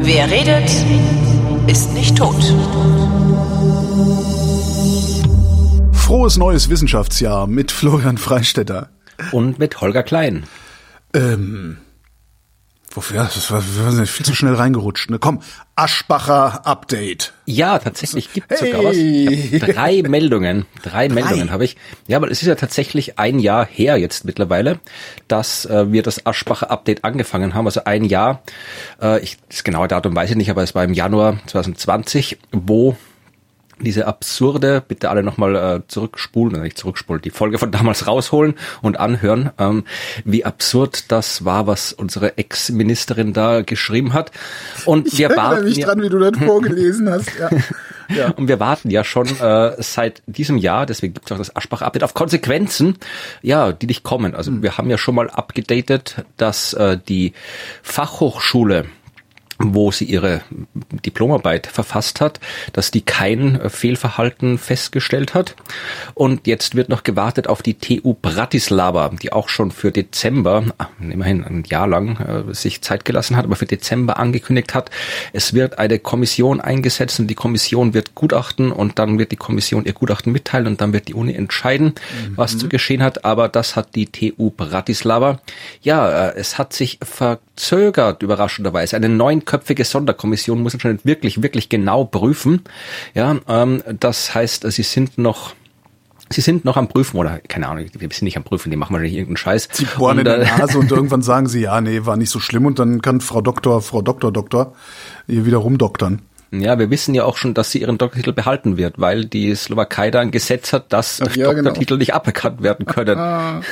Wer redet, ist nicht tot. Frohes neues Wissenschaftsjahr mit Florian Freistetter. Und mit Holger Klein. Ähm, wofür? Das war, wir sind viel zu schnell reingerutscht. Ne? Komm, Aschbacher Update. Ja, tatsächlich gibt es Hey. sogar was. Ich drei Meldungen. Drei, Meldungen habe ich. Ja, aber es ist ja tatsächlich ein Jahr her jetzt mittlerweile, dass äh, wir das Aschbacher Update angefangen haben. Also ein Jahr, äh, ich, das genaue Datum weiß ich nicht, aber es war im Januar 2020, wo diese absurde, bitte alle nochmal äh, zurückspulen, oder nicht zurückspulen, die Folge von damals rausholen und anhören, ähm, wie absurd das war, was unsere Ex-Ministerin da geschrieben hat. Und Ich wir erinnere warten mich ja- dran, wie du das vorgelesen hast. Ja. Ja. und wir warten ja schon äh, seit diesem Jahr, deswegen gibt es auch das Aschbach-Update, auf Konsequenzen, ja, die nicht kommen. Also wir haben ja schon mal abgedatet, dass äh, die Fachhochschule wo sie ihre Diplomarbeit verfasst hat, dass die kein äh, Fehlverhalten festgestellt hat. Und jetzt wird noch gewartet auf die TU Bratislava, die auch schon für Dezember, ah, immerhin ein Jahr lang, äh, sich Zeit gelassen hat, aber für Dezember angekündigt hat, es wird eine Kommission eingesetzt und die Kommission wird Gutachten und dann wird die Kommission ihr Gutachten mitteilen und dann wird die Uni entscheiden, was zu geschehen hat. Aber das hat die TU Bratislava. Ja, äh, es hat sich verzögert, überraschenderweise. Eine neunköpfige Sonderkommission muss anscheinend wirklich, wirklich genau prüfen. Ja, ähm, das heißt, sie sind noch Sie sind noch am Prüfen oder keine Ahnung, wir sind nicht am Prüfen, die machen wahrscheinlich irgendeinen Scheiß. Sie bohren in Und, der äh, Nase und irgendwann sagen sie, ja, nee, war nicht so schlimm und dann kann Frau Doktor, Frau Doktor, Doktor hier wieder rumdoktern. Ja, wir wissen ja auch schon, dass sie ihren Doktortitel behalten wird, weil die Slowakei da ein Gesetz hat, dass ja, genau. Doktortitel nicht aberkannt werden können.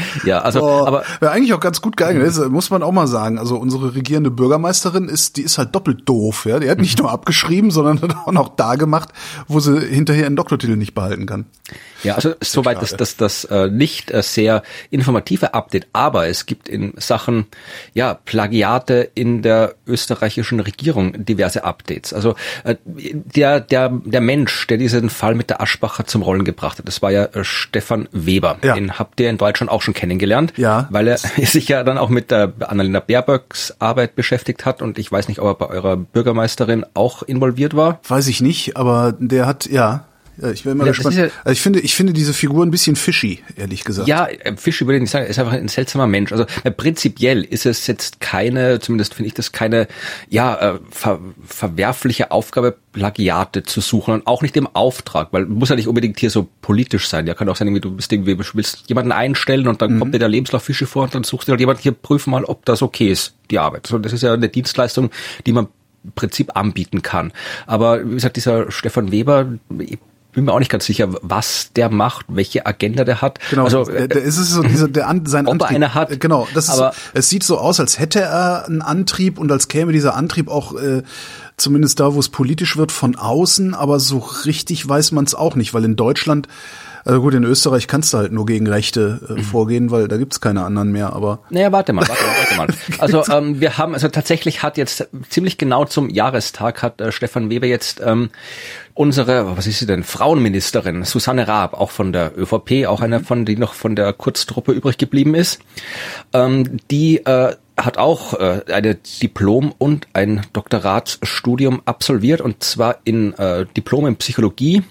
ja, also, Oh, aber wäre eigentlich auch ganz gut geeignet, das muss man auch mal sagen. Also unsere regierende Bürgermeisterin ist, die ist halt doppelt doof, ja. Die hat nicht nur abgeschrieben, sondern hat auch noch da gemacht, wo sie hinterher einen Doktortitel nicht behalten kann. Ja, also soweit das, das, das äh, nicht äh, sehr informative Update, aber es gibt in Sachen ja Plagiate in der österreichischen Regierung diverse Updates. Also äh, der der der Mensch, der diesen Fall mit der Aschbacher zum Rollen gebracht hat, das war ja äh, Stefan Weber. Ja. Den habt ihr in Deutschland auch schon kennengelernt, Ja. weil er sich ja dann auch mit der Annalena Baerböcks Arbeit beschäftigt hat und ich weiß nicht, ob er bei eurer Bürgermeisterin auch involviert war. Weiß ich nicht, aber der hat, ja. Ja, ich bin mal das gespannt. ja- also ich finde, ich finde diese Figur ein bisschen fishy, ehrlich gesagt. Ja, äh, Fischer würde ich nicht sagen, er ist einfach ein seltsamer Mensch. Also äh, prinzipiell ist es jetzt keine, zumindest finde ich das keine, ja, äh, ver verwerfliche Aufgabe, Plagiate zu suchen und auch nicht im Auftrag, weil muss ja nicht unbedingt hier so politisch sein. Ja, kann auch sein, irgendwie, du bist irgendwie, willst jemanden einstellen und dann kommt dir der Lebenslauf Fische vor und dann suchst du halt jemanden hier, prüf mal, ob das okay ist, die Arbeit. So, das ist ja eine Dienstleistung, die man im Prinzip anbieten kann. Aber wie gesagt, dieser Stefan Weber, bin mir auch nicht ganz sicher, was der macht, welche Agenda der hat. Genau, also, der ist es so dieser der an, sein ob er eine hat, Genau, das ist aber- es sieht so aus, als hätte er einen Antrieb und als käme dieser Antrieb auch äh, zumindest da, wo es politisch wird, von außen, aber so richtig weiß man es auch nicht, weil in Deutschland also gut, in Österreich kannst du halt nur gegen Rechte äh, Mhm. vorgehen, weil da gibt's keine anderen mehr, aber Naja, warte mal, warte mal, warte mal. Also ähm, wir haben, also tatsächlich hat jetzt ziemlich genau zum Jahrestag hat äh, Stefan Weber jetzt ähm, unsere, was ist sie denn, Frauenministerin Susanne Raab, auch von der ÖVP, auch eine von, die noch von der Kurztruppe übrig geblieben ist, ähm, die äh, hat auch äh, eine Diplom und ein Doktoratsstudium absolviert und zwar in äh, Diplom in Psychologie.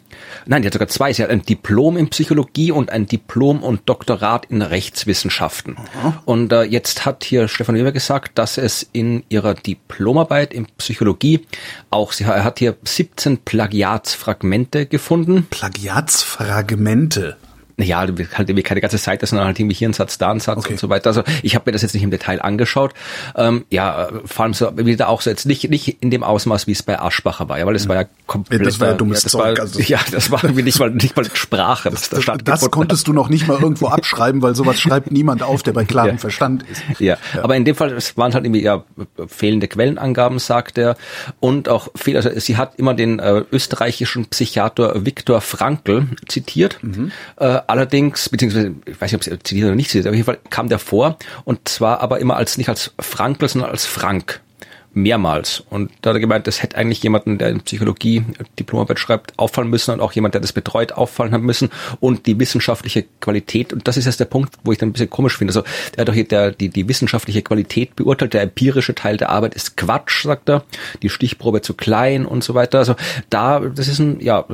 Nein, die hat sogar zwei. Sie hat ein Diplom in Psychologie und ein Diplom und Doktorat in Rechtswissenschaften. Und äh, jetzt hat hier Stefan Weber gesagt, dass es in ihrer Diplomarbeit in Psychologie auch, sie er hat hier 17 Plagiatsfragmente gefunden. Plagiatsfragmente. Ja, halt irgendwie keine ganze Seite, sondern halt irgendwie hier ein Satz, da ein Satz Okay. und so weiter. Also ich habe mir das jetzt nicht im Detail angeschaut. Ähm, ja, vor allem so wieder auch so jetzt nicht nicht in dem Ausmaß, wie es bei Aschbacher war, ja, weil das war ja komplett. Das war ja dummes das Zeug, War, also- ja, das war irgendwie nicht mal nicht mal Sprache, was da Das, stattgefunden das konntest du noch nicht mal irgendwo abschreiben, weil sowas schreibt niemand auf, der bei klarem Ja. Verstand ist. Ja, aber in dem Fall, es waren halt irgendwie ja fehlende Quellenangaben, sagt er. Und auch viel, also sie hat immer den äh, österreichischen Psychiater Viktor Frankl zitiert. Äh, allerdings, beziehungsweise, ich weiß nicht, ob sie zitiert oder nicht zitiert, aber auf jeden Fall kam der vor. Und zwar aber immer als nicht als Frankl, sondern als Frank. Mehrmals. Und da hat er gemeint, das hätte eigentlich jemanden, der in Psychologie Diplomarbeit schreibt, auffallen müssen und auch jemand, der das betreut, auffallen haben müssen. Und die wissenschaftliche Qualität, und das ist jetzt der Punkt, wo ich dann ein bisschen komisch finde. Also er hat doch hier der, die, die wissenschaftliche Qualität beurteilt, der empirische Teil der Arbeit ist Quatsch, sagt er, die Stichprobe zu klein und so weiter. Also da, das ist ein, ja,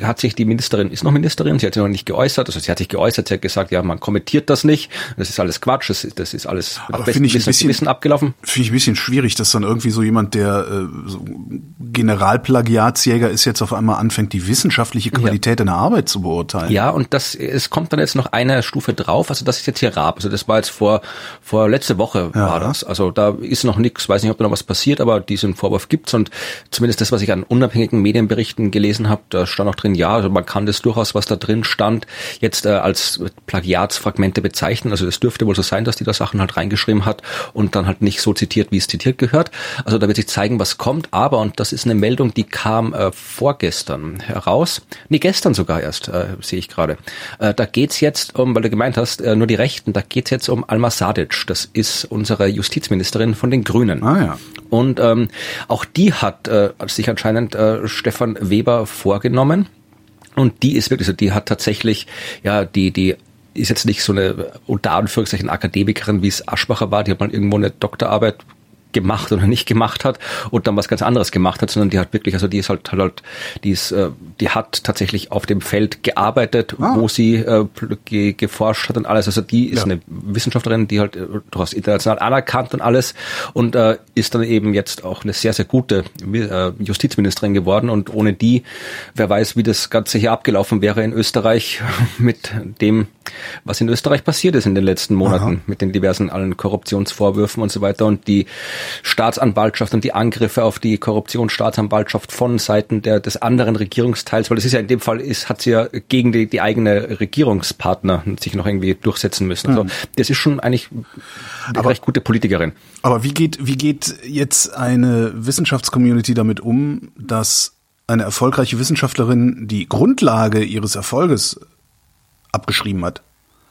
hat sich die Ministerin, ist noch Ministerin, sie hat sich noch nicht geäußert, also sie hat sich geäußert, sie hat gesagt, ja, man kommentiert das nicht, das ist alles Quatsch, das, ist, das ist alles Aber finde ich ein bisschen, Wissen abgelaufen. Finde ich ein bisschen schwierig, dass dann irgendwie so jemand, der äh, so Generalplagiatsjäger ist, jetzt auf einmal anfängt, die wissenschaftliche Qualität ja. in der Arbeit zu beurteilen. Ja, und das, es kommt dann jetzt noch eine Stufe drauf, also das ist jetzt hier Raab, also das war jetzt vor, vor letzte Woche ja. war das, also da ist noch nichts, weiß nicht, ob da noch was passiert, aber diesen Vorwurf gibt's und zumindest das, was ich an unabhängigen Medienberichten gelesen habe, da stand auch drin, ja, also man kann das durchaus, was da drin stand, jetzt äh, als Plagiatsfragmente bezeichnen, also es dürfte wohl so sein, dass die da Sachen halt reingeschrieben hat und dann halt nicht so zitiert, wie es zitiert gehört. Also da wird sich zeigen, was kommt. Aber, und das ist eine Meldung, die kam äh, vorgestern heraus, nee, gestern sogar erst, äh, sehe ich gerade. Äh, da geht's jetzt um, weil du gemeint hast, äh, nur die Rechten, da geht's jetzt um Alma Sadic. Das ist unsere Justizministerin von den Grünen. Ah ja. Und ähm, auch die hat äh, sich anscheinend äh, Stefan Weber vorgenommen. Und die ist wirklich, also die hat tatsächlich ja die die ist jetzt nicht so eine unter Anführungszeichen Akademikerin, wie es Aschbacher war, die hat mal irgendwo eine Doktorarbeit gemacht oder nicht gemacht hat und dann was ganz anderes gemacht hat, sondern die hat wirklich, also die ist halt halt, die ist, äh, die hat tatsächlich auf dem Feld gearbeitet, ah. wo sie äh, ge geforscht hat und alles. Also die ist ja. eine Wissenschaftlerin, die halt äh, durchaus international anerkannt und alles und äh, ist dann eben jetzt auch eine sehr, sehr gute äh, Justizministerin geworden und ohne die, wer weiß, wie das Ganze hier abgelaufen wäre in Österreich mit dem, was in Österreich passiert ist in den letzten Monaten, Aha. mit den diversen allen Korruptionsvorwürfen und so weiter und die Staatsanwaltschaft und die Angriffe auf die Korruptionsstaatsanwaltschaft von Seiten der, des anderen Regierungsteils, weil das ist ja in dem Fall ist, hat sie ja gegen die, die eigene Regierungspartner sich noch irgendwie durchsetzen müssen. Also, das ist schon eigentlich eine aber, recht gute Politikerin. Aber wie geht, wie geht jetzt eine Wissenschaftscommunity damit um, dass eine erfolgreiche Wissenschaftlerin die Grundlage ihres Erfolges abgeschrieben hat?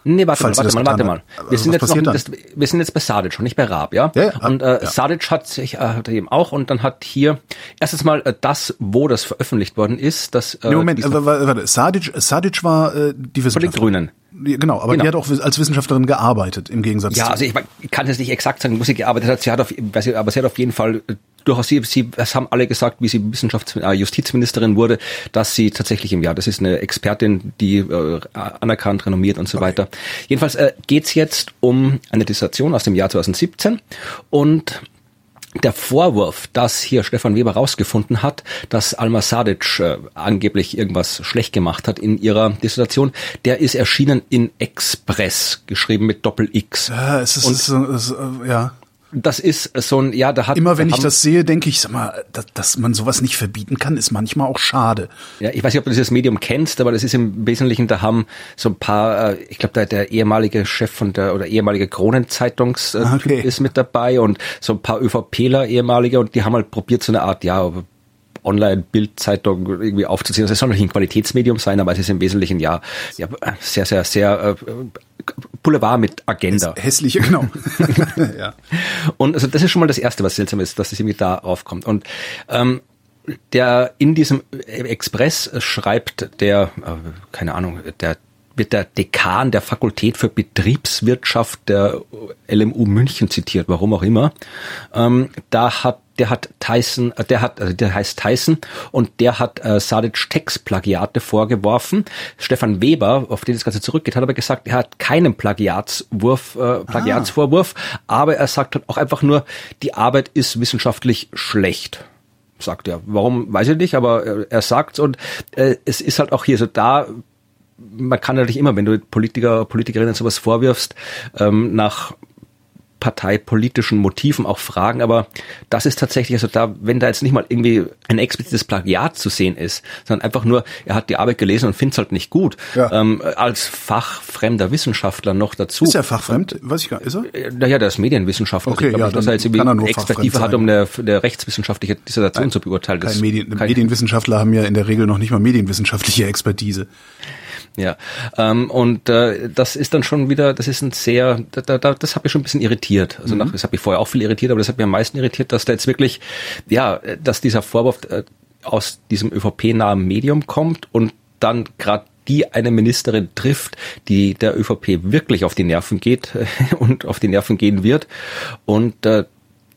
Nee, warte mal, warte mal, warte mal. Wir sind, jetzt noch, das, wir sind jetzt bei Sadic und nicht bei Raab, ja? ja, ja und äh, ja. Sadic hat sich äh, eben auch und dann hat hier erstens mal äh, das, wo das veröffentlicht worden ist, das äh, nee, Moment, äh, warte, Sadic, Sadic war äh, die Wissenschaftlerin. Von den Grünen. Genau, aber genau. die hat auch als Wissenschaftlerin gearbeitet im Gegensatz. Ja, zu also ich, ich kann jetzt nicht exakt sagen, wo sie gearbeitet hat. Sie hat auf, aber sie hat auf jeden Fall äh, durchaus sie, sie, es haben alle gesagt, wie sie Wissenschafts äh, Justizministerin wurde, dass sie tatsächlich im Jahr, das ist eine Expertin, die äh, anerkannt, renommiert und so okay. weiter. Jedenfalls äh, geht jetzt um eine Dissertation aus dem Jahr 2017 und der Vorwurf, dass hier Stefan Weber rausgefunden hat, dass Alma Sadic äh, angeblich irgendwas schlecht gemacht hat in ihrer Dissertation, der ist erschienen in Express, geschrieben mit Doppel X. Ja, es ist, es ist, es ist, ja das ist so ein, ja, da hat. Immer wenn ich das sehe, denke ich, sag mal, dass, dass man sowas nicht verbieten kann, ist manchmal auch schade. Ja, ich weiß nicht, ob du dieses Medium kennst, aber das ist im Wesentlichen, da haben so ein paar, äh, ich glaube, der, der ehemalige Chef von der oder ehemalige Kronenzeitungs äh, okay. ist mit dabei und so ein paar ÖVPler ehemalige und die haben halt probiert, so eine Art, ja, Online-Bildzeitung irgendwie aufzuziehen. Das soll natürlich ein Qualitätsmedium sein, aber es ist im Wesentlichen ja, ja sehr, sehr, sehr äh, Boulevard mit Agenda. Hässliche, genau. ja. Und also das ist schon mal das Erste, was seltsam ist, dass es irgendwie da aufkommt. Und ähm, der in diesem Express schreibt der, äh, keine Ahnung, der wird der Dekan der Fakultät für Betriebswirtschaft der LMU München zitiert, warum auch immer. Ähm, da hat der hat Tyson, äh, der hat, also der heißt Tyson und der hat äh, Sadic Textplagiate vorgeworfen. Stefan Weber, auf den das Ganze zurückgeht, hat aber gesagt, er hat keinen Plagiatswurf, äh, Plagiatsvorwurf, ah. aber er sagt halt auch einfach nur, die Arbeit ist wissenschaftlich schlecht sagt er. Warum, weiß ich nicht, aber er, er sagt's und äh, es ist halt auch hier so da, man kann natürlich immer, wenn du Politiker, Politikerinnen sowas vorwirfst, ähm, nach parteipolitischen Motiven auch fragen, aber das ist tatsächlich, also da, wenn da jetzt nicht mal irgendwie ein explizites Plagiat zu sehen ist, sondern einfach nur, er hat die Arbeit gelesen und findet es halt nicht gut, ja. ähm, als fachfremder Wissenschaftler noch dazu. Ist er fachfremd? Weiß ich gar nicht, ist er? Äh, naja, der ist Medienwissenschaftler. Okay, ich ja, dass er jetzt irgendwie Expertise hat, um eine, eine rechtswissenschaftliche Dissertation zu beurteilen. Kein Medien, kein Medienwissenschaftler haben ja in der Regel noch nicht mal medienwissenschaftliche Expertise. Ja, ähm, und äh, das ist dann schon wieder, das ist ein sehr, da, da, das hat mich schon ein bisschen irritiert. Also nach, das hat mich vorher auch viel irritiert, aber das hat mich am meisten irritiert, dass da jetzt wirklich, ja, dass dieser Vorwurf äh, aus diesem ÖVP-nahen Medium kommt und dann gerade die eine Ministerin trifft, die der ÖVP wirklich auf die Nerven geht und auf die Nerven gehen wird. Und äh,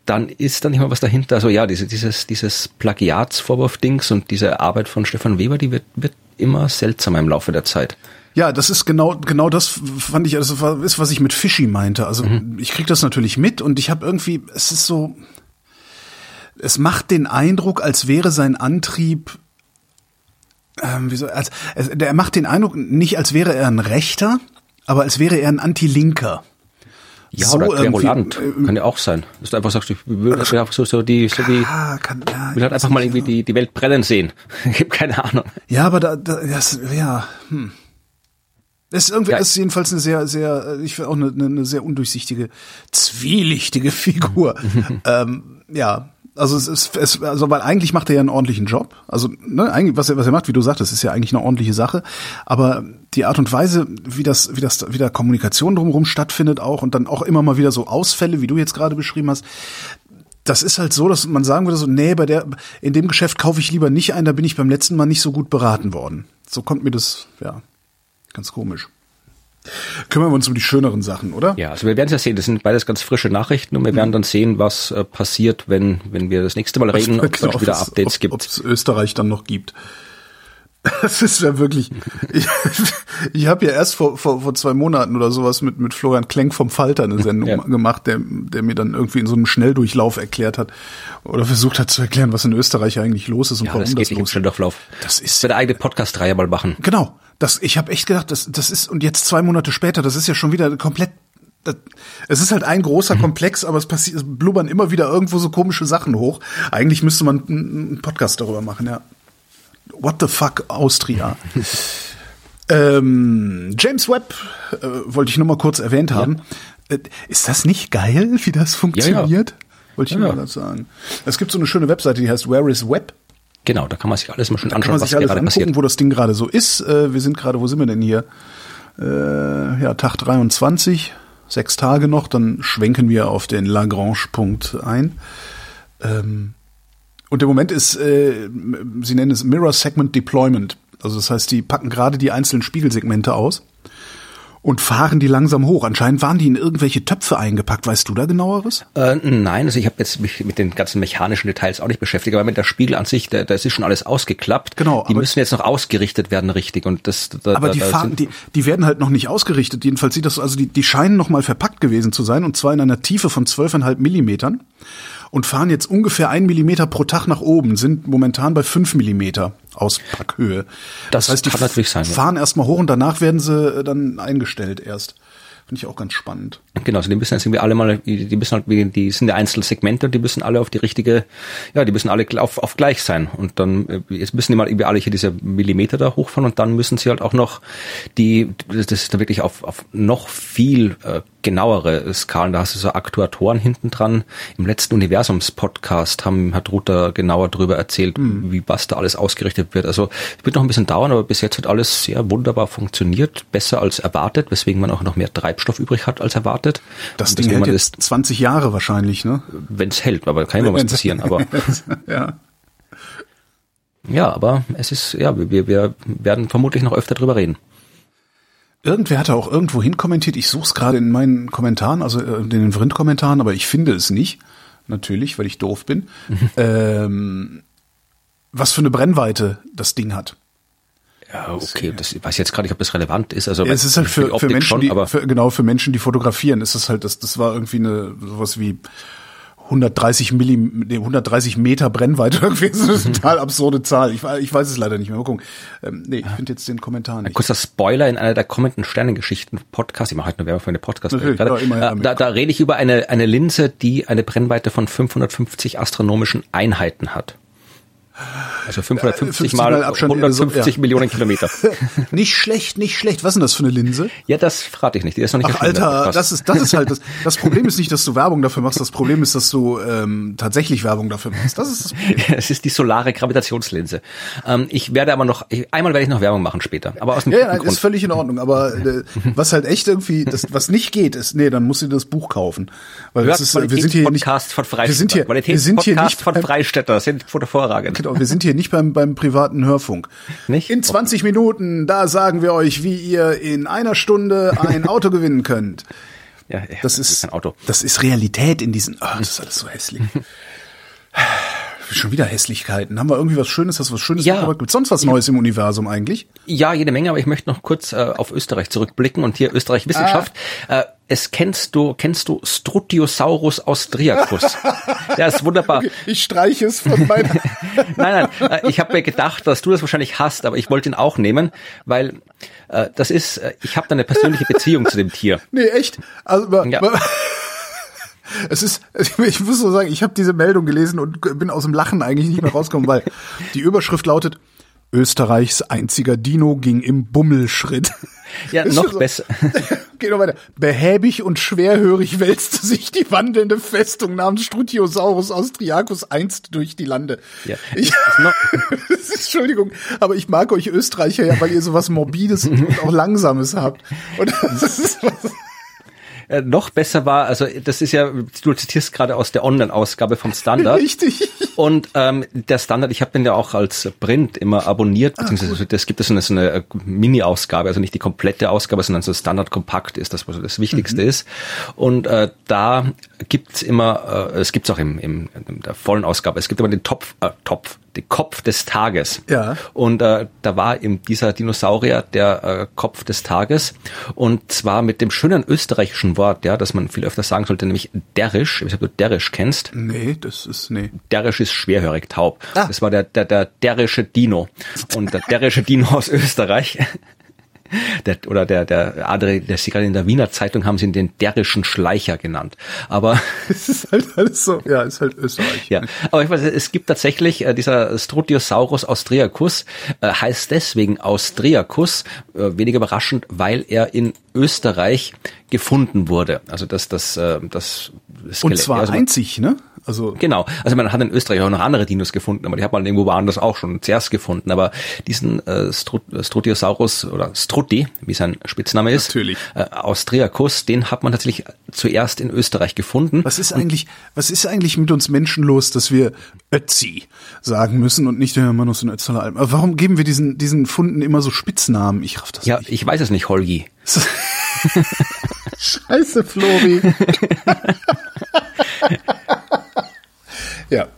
dann ist da nicht mal was dahinter. Also ja, diese, dieses, dieses Plagiatsvorwurf-Dings und diese Arbeit von Stefan Weber, die wird, wird immer seltsamer im Laufe der Zeit. Ja, das ist genau genau das fand ich also ist was ich mit Fischi meinte. Also mhm. ich krieg das natürlich mit und ich habe irgendwie es ist so es macht den Eindruck, als wäre sein Antrieb ähm, wieso, als, der macht den Eindruck nicht, als wäre er ein Rechter, aber als wäre er ein Anti-Linker. Ja, so oder querulant. Äh, kann ja auch sein. Dass du einfach sagst, ich will einfach so, so die, so wie, ah, kann, ja, will halt einfach mal irgendwie die, die Welt brennen sehen. ich habe keine Ahnung. Ja, aber da, da das, ja, hm. Das ist irgendwie, ja. ist jedenfalls eine sehr, sehr, ich finde auch eine, eine sehr undurchsichtige, zwielichtige Figur. ähm, ja, also es ist, es, also weil eigentlich macht er ja einen ordentlichen Job. Also ne, eigentlich was er was er macht, wie du sagtest, ist ja eigentlich eine ordentliche Sache. Aber die Art und Weise, wie das wie das wie da Kommunikation drumherum stattfindet auch und dann auch immer mal wieder so Ausfälle, wie du jetzt gerade beschrieben hast, das ist halt so, dass man sagen würde so, nee, bei der in dem Geschäft kaufe ich lieber nicht ein, da bin ich beim letzten Mal nicht so gut beraten worden. So kommt mir das ja ganz komisch kümmern wir uns um die schöneren Sachen, oder? Ja, also wir werden es ja sehen. Das sind beides ganz frische Nachrichten und wir werden dann sehen, was äh, passiert, wenn, wenn wir das nächste Mal reden, ob es genau, wieder Updates ob, gibt. Ob es Österreich dann noch gibt. Das ist ja wirklich. Ich, ich habe ja erst vor, vor, vor zwei Monaten oder sowas mit, mit Florian Klenk vom Falter eine Sendung ja. gemacht, der, der mir dann irgendwie in so einem Schnelldurchlauf erklärt hat oder versucht hat zu erklären, was in Österreich eigentlich los ist und ja, warum das, geht das los ist. Schnelldurchlauf. Das ist eine eigene Podcast-Reihe mal machen. Genau. Das, ich habe echt gedacht, das, das ist, und jetzt zwei Monate später, das ist ja schon wieder komplett es ist halt ein großer mhm. Komplex, aber es passiert, es blubbern immer wieder irgendwo so komische Sachen hoch. Eigentlich müsste man einen Podcast darüber machen, ja. What the fuck Austria? ähm, James Webb äh, wollte ich nur mal kurz erwähnt haben. Ja. Äh, ist das nicht geil, wie das funktioniert? Ja, ja. Wollte ich ja. mal sagen. Es gibt so eine schöne Webseite, die heißt Where is Web? Genau, da kann man sich alles mal schon anschauen, was gerade angucken, passiert. wo das Ding gerade so ist. Äh, wir sind gerade, wo sind wir denn hier? Äh, ja, Tag 23, sechs Tage noch, dann schwenken wir auf den Lagrange-Punkt ein. Ähm, und im Moment ist, äh, sie nennen es Mirror Segment Deployment. Also das heißt, die packen gerade die einzelnen Spiegelsegmente aus und fahren die langsam hoch. Anscheinend waren die in irgendwelche Töpfe eingepackt. Weißt du da genaueres? Äh, nein, also ich habe jetzt mich mit den ganzen mechanischen Details auch nicht beschäftigt, aber mit der Spiegel an sich, da, da ist schon alles ausgeklappt. Genau. Die müssen jetzt noch ausgerichtet werden, richtig. Und das. Da, aber die, fahren, die, die werden halt noch nicht ausgerichtet. Jedenfalls sieht das, also die, die scheinen noch mal verpackt gewesen zu sein und zwar in einer Tiefe von zwölfeinhalb Millimetern und fahren jetzt ungefähr ein Millimeter pro Tag nach oben, sind momentan bei fünf Millimeter Auspackhöhe. Das, das heißt, die sein. Fahren ja. erstmal hoch und danach werden sie äh, dann eingestellt erst. Finde ich auch ganz spannend. Genau, also die müssen jetzt irgendwie alle mal, die müssen halt, die sind ja Einzelsegmente und die müssen alle auf die richtige, ja, die müssen alle auf, auf gleich sein. Und dann, äh, jetzt müssen die mal irgendwie alle hier diese Millimeter da hochfahren und dann müssen sie halt auch noch die, das ist da wirklich auf, auf noch viel äh, genauere Skalen. Da hast du so Aktuatoren hinten dran. Im letzten Universums-Podcast haben, hat Ruther genauer darüber erzählt, mhm. wie was da alles ausgerichtet wird. Also es wird noch ein bisschen dauern, aber bis jetzt hat alles sehr wunderbar funktioniert, besser als erwartet, weswegen man auch noch mehr Treibstoff übrig hat als erwartet. Das Ding hält jetzt 20 Jahre wahrscheinlich, ne? Wenn es hält, aber kann immer was passieren. Aber ja. Ja, aber es ist, ja, wir, wir werden vermutlich noch öfter drüber reden. Irgendwer hatte auch irgendwo hin kommentiert, ich suche es gerade in meinen Kommentaren, also äh, in den Vrind-Kommentaren, aber ich finde es nicht. Natürlich, weil ich doof bin. Ähm, was für eine Brennweite das Ding hat. Ja, okay, das ich weiß jetzt gerade nicht, ob das relevant ist. Also ja, es ist halt für, für, für Menschen, schon, die, für, genau für Menschen, die fotografieren, ist es halt, das, das war irgendwie eine sowas wie 130 Millim, 130 Meter Brennweite irgendwie. Das ist eine total absurde Zahl. Ich, ich weiß es leider nicht mehr. Mal gucken. Ähm, nee, ich finde jetzt den Kommentar nicht. Ein kurzer Spoiler in einer der kommenden Sternengeschichten Podcast. Ich mache halt nur Werbung für eine Podcast. Ja, immer, da, da rede ich über eine, eine Linse, die eine Brennweite von 550 astronomischen Einheiten hat. Also 550 50 mal mal Abstand, 150 so, ja. Millionen Kilometer. Nicht schlecht, nicht schlecht. Was ist denn das für eine Linse? Ja, das verrate ich nicht. Die ist noch nicht Ach, Alter, Podcast. das ist, das ist halt das. Das Problem ist nicht, dass du Werbung dafür machst. Das Problem ist, dass du ähm, tatsächlich Werbung dafür machst. Das ist das Problem. Es ist die solare Gravitationslinse. Ähm, ich werde aber noch, einmal werde ich noch Werbung machen später. Aber aus dem Ja, ja, Grund. ist völlig in Ordnung. Aber äh, was halt echt irgendwie, das, was nicht geht, ist, nee, dann musst du dir das Buch kaufen. Weil das ist, wir sind hier nicht, Qualitätspodcast von wir sind hier, wir sind hier nicht von Freistädter. Sind hervorragend. Genau, wir sind hier nicht beim, beim privaten Hörfunk. Nicht? In 20 Minuten, da sagen wir euch, wie ihr in einer Stunde ein Auto gewinnen könnt. Ja, ja, Das ist, ein Auto. das ist Realität in diesen, oh, das ist alles so hässlich. Schon wieder Hässlichkeiten. Haben wir irgendwie was Schönes, hast du was Schönes Ja. mitgebracht? Gibt sonst was Neues im Universum eigentlich? Ja, jede Menge, aber ich möchte noch kurz äh, auf Österreich zurückblicken und hier Österreich Wissenschaft. Ah. Äh, es kennst du, kennst du Strutiosaurus austriacus? Der ist wunderbar. Ich streiche es von meinem. Nein, nein, äh, ich habe mir gedacht, dass du das wahrscheinlich hast, aber ich wollte ihn auch nehmen, weil äh, das ist, äh, ich habe da eine persönliche Beziehung zu dem Tier. nee, echt? Also, Ja. Es ist, ich muss so sagen, ich habe diese Meldung gelesen und bin aus dem Lachen eigentlich nicht mehr rausgekommen, weil die Überschrift lautet, Österreichs einziger Dino ging im Bummelschritt. Ja, Ist noch so. besser. Geht noch weiter. Behäbig und schwerhörig wälzte sich die wandelnde Festung namens Strutiosaurus austriacus einst durch die Lande. Ja. Ich, Ist Entschuldigung, aber ich mag euch Österreicher ja, weil ihr sowas Morbides und auch Langsames habt. Und das ist was, noch besser war, also das ist ja, du zitierst gerade aus der Online-Ausgabe vom Standard. richtig. Und ähm, der Standard, ich habe den ja auch als Print immer abonniert, beziehungsweise das gibt es so eine, so eine äh, Mini-Ausgabe, also nicht die komplette Ausgabe, sondern so Standard Kompakt ist das, was das Wichtigste ist. Und äh, da gibt's immer, äh, es gibt's auch im, im, in der vollen Ausgabe, es gibt immer den Topf, äh, Topf, den Kopf des Tages. Ja. Und äh, da war eben dieser Dinosaurier der äh, Kopf des Tages und zwar mit dem schönen österreichischen Wort, ja, das man viel öfter sagen sollte, nämlich derisch. Ich weiß nicht, ob du derisch kennst. Nee, das ist, nee. Derisch ist schwerhörig taub. Ah. Das war der, der, der derische Dino. Und der derische Dino aus Österreich. Der, oder der, der Adri, der sie gerade in der Wiener Zeitung haben sie ihn den derischen Schleicher genannt. Aber Es ist halt alles so, ja, ist halt Österreich. ja, aber ich weiß, es gibt tatsächlich äh, dieser Strutiosaurus austriacus äh, heißt deswegen Austriacus, äh, wenig überraschend, weil er in Österreich gefunden wurde. Also das das äh, das Und Skelett. zwar also man- einzig, ne? Also, Genau. Also man hat in Österreich auch noch andere Dinos gefunden, aber die hat man irgendwo woanders auch schon zuerst gefunden. Aber diesen äh, Strut Strutiosaurus oder Strutti, wie sein Spitzname ist, Natürlich. äh, Austriacus, den hat man tatsächlich zuerst in Österreich gefunden. was ist eigentlich, was ist eigentlich mit uns Menschen los, dass wir Ötzi sagen müssen und nicht der Manus und Ötztaler Alm? Warum geben wir diesen, diesen Funden immer so Spitznamen? Ich raff das Ja, nicht. ich weiß es nicht, Holgi. Scheiße, Flori. ja.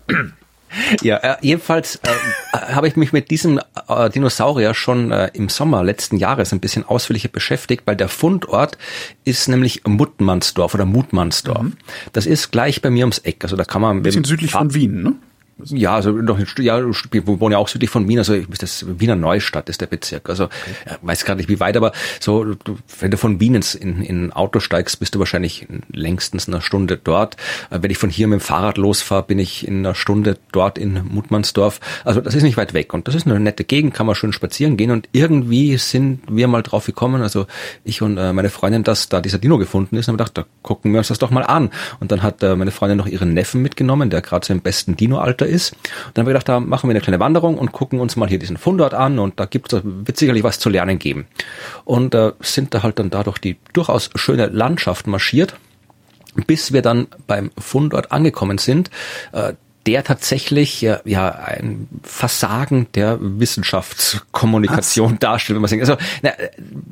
Ja, äh, jedenfalls äh, habe ich mich mit diesem äh, Dinosaurier schon äh, im Sommer letzten Jahres ein bisschen ausführlicher beschäftigt, weil der Fundort ist nämlich Muttmannsdorf oder Mutmannsdorf. Das ist gleich bei mir ums Eck. Also da kann man Ein bisschen südlich von Wien, ne? Ja, also noch Stück, ja, wir wohnen ja auch südlich von Wien, also das Wiener Neustadt ist der Bezirk. Also ja, weiß gar nicht wie weit, aber so, wenn du von Wien ins, in, in ein Auto steigst, bist du wahrscheinlich in längstens eine Stunde dort. Äh, Wenn ich von hier mit dem Fahrrad losfahre, bin ich in einer Stunde dort in Mutmannsdorf. Also das ist nicht weit weg und das ist eine nette Gegend, kann man schön spazieren gehen und irgendwie sind wir mal drauf gekommen, also ich und äh, meine Freundin, dass da dieser Dino gefunden ist und haben gedacht, da gucken wir uns das doch mal an. Und dann hat äh, meine Freundin noch ihren Neffen mitgenommen, der gerade so im besten Dino-Alter ist. Und dann haben wir gedacht, da machen wir eine kleine Wanderung und gucken uns mal hier diesen Fundort an und da gibt es, wird sicherlich was zu lernen geben. Und äh, sind da halt dann dadurch die durchaus schöne Landschaft marschiert, bis wir dann beim Fundort angekommen sind. Der tatsächlich ja, ja ein Versagen der Wissenschaftskommunikation darstellt, wenn man sagt. Also, na,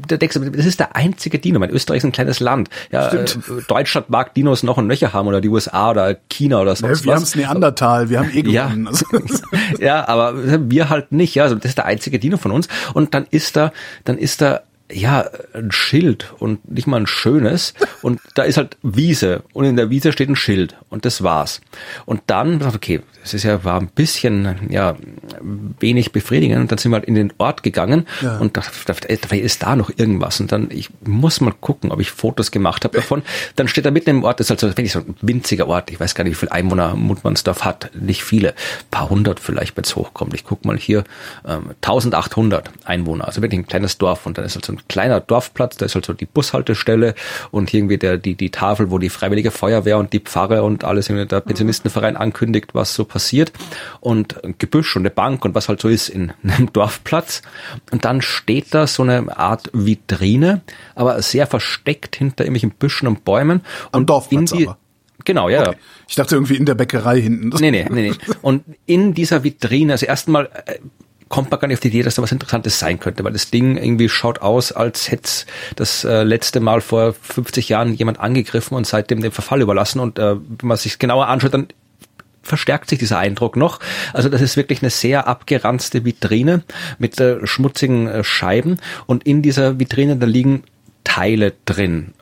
der denkst du, das ist der einzige Dino. Mein Österreich ist ein kleines Land. Ja, äh, Deutschland mag Dinos noch und nöcher haben oder die USA oder China oder sonst Ja, wir was. haben's Neandertal, wir haben eh Ja. gewonnen. Also, ja, aber wir halt nicht, ja. Also das ist der einzige Dino von uns. Und dann ist da, dann ist da ja, ein Schild und nicht mal ein schönes. Und da ist halt Wiese und in der Wiese steht ein Schild und das war's. Und dann, okay, das ist ja, war ein bisschen, ja, wenig befriedigend und dann sind wir halt in den Ort gegangen ja. und da, da, da ist da noch irgendwas und dann, ich muss mal gucken, ob ich Fotos gemacht habe davon. Dann steht da mitten im Ort, das ist halt so, wirklich so ein winziger Ort, ich weiß gar nicht, wie viele Einwohner Mutmannsdorf hat, nicht viele, paar hundert vielleicht, wenn es hochkommt. Ich guck mal hier, ähm, 1800 Einwohner, also wirklich ein kleines Dorf und dann ist halt so ein kleiner Dorfplatz, da ist halt so die Bushaltestelle und irgendwie der, die, die Tafel, wo die Freiwillige Feuerwehr und die Pfarre und alles, irgendwie der Pensionistenverein ankündigt, was so passiert und ein Gebüsch und eine Bank und was halt so ist in einem Dorfplatz. Und dann steht da so eine Art Vitrine, aber sehr versteckt hinter irgendwelchen Büschen und Bäumen. Am und Dorfplatz in die, aber. Genau, ja. Okay. Ich dachte irgendwie in der Bäckerei hinten. Nee, nee, nee, nee. Und in dieser Vitrine, also erstmal äh, kommt man gar nicht auf die Idee, dass da was Interessantes sein könnte, weil das Ding irgendwie schaut aus, als hätte das äh, letzte Mal vor 50 Jahren jemand angegriffen und seitdem den Verfall überlassen. Und äh, wenn man sich genauer anschaut, dann verstärkt sich dieser Eindruck noch. Also das ist wirklich eine sehr abgeranzte Vitrine mit äh, schmutzigen äh, Scheiben und in dieser Vitrine da liegen Teile drin.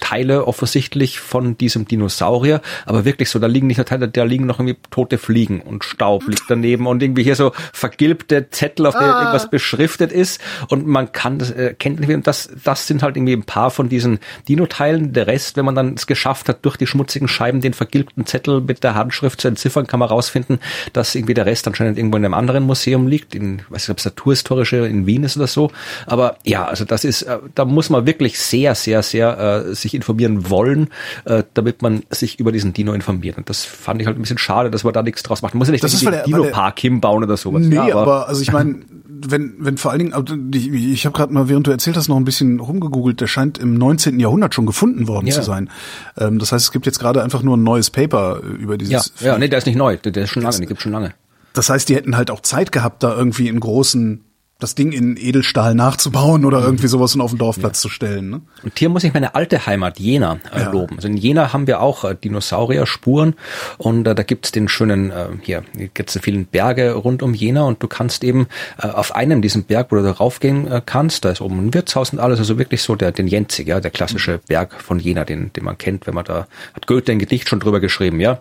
Teile offensichtlich von diesem Dinosaurier, aber wirklich so, da liegen nicht nur Teile, da liegen noch irgendwie tote Fliegen und Staub liegt daneben und irgendwie hier so vergilbte Zettel, auf denen ah. irgendwas beschriftet ist und man kann das, äh, kennt nicht, das, das sind halt irgendwie ein paar von diesen Dino-Teilen. Der Rest, wenn man dann es geschafft hat, durch die schmutzigen Scheiben den vergilbten Zettel mit der Handschrift zu entziffern, kann man rausfinden, dass irgendwie der Rest anscheinend irgendwo in einem anderen Museum liegt, in, weiß ich, ob es Naturhistorische in Wien ist oder so. Aber ja, also das ist, äh, da muss man wirklich sehr, sehr, sehr äh, sich informieren wollen, äh, damit man sich über diesen Dino informiert. Und das fand ich halt ein bisschen schade, dass man da nichts draus macht. Man muss ja nicht den Dino-Park hinbauen oder sowas. Nee, ja, aber, aber also ich meine, wenn, wenn vor allen Dingen, also ich, ich habe gerade mal, während du erzählt hast, noch ein bisschen rumgegoogelt, der scheint im 19. Jahrhundert schon gefunden worden ja. zu sein. Ähm, das heißt, es gibt jetzt gerade einfach nur ein neues Paper über dieses. Ja, ja nee, der ist nicht neu, der, der ist schon lange, der gibt schon lange. Das heißt, die hätten halt auch Zeit gehabt, da irgendwie in großen das Ding in Edelstahl nachzubauen oder irgendwie sowas und auf den Dorfplatz ja. zu stellen. Ne? Und hier muss ich meine alte Heimat Jena äh, ja. loben. Also in Jena haben wir auch äh, Dinosaurier-Spuren und äh, da gibt's den schönen, äh, hier gibt's so vielen Berge rund um Jena und du kannst eben äh, auf einem diesen Berg, wo du da raufgehen äh, kannst, da ist oben ein Wirtshaus und alles, also wirklich so der den Jenzig, ja, der klassische mhm. Berg von Jena, den, den man kennt, wenn man da, hat Goethe ein Gedicht schon drüber geschrieben, ja.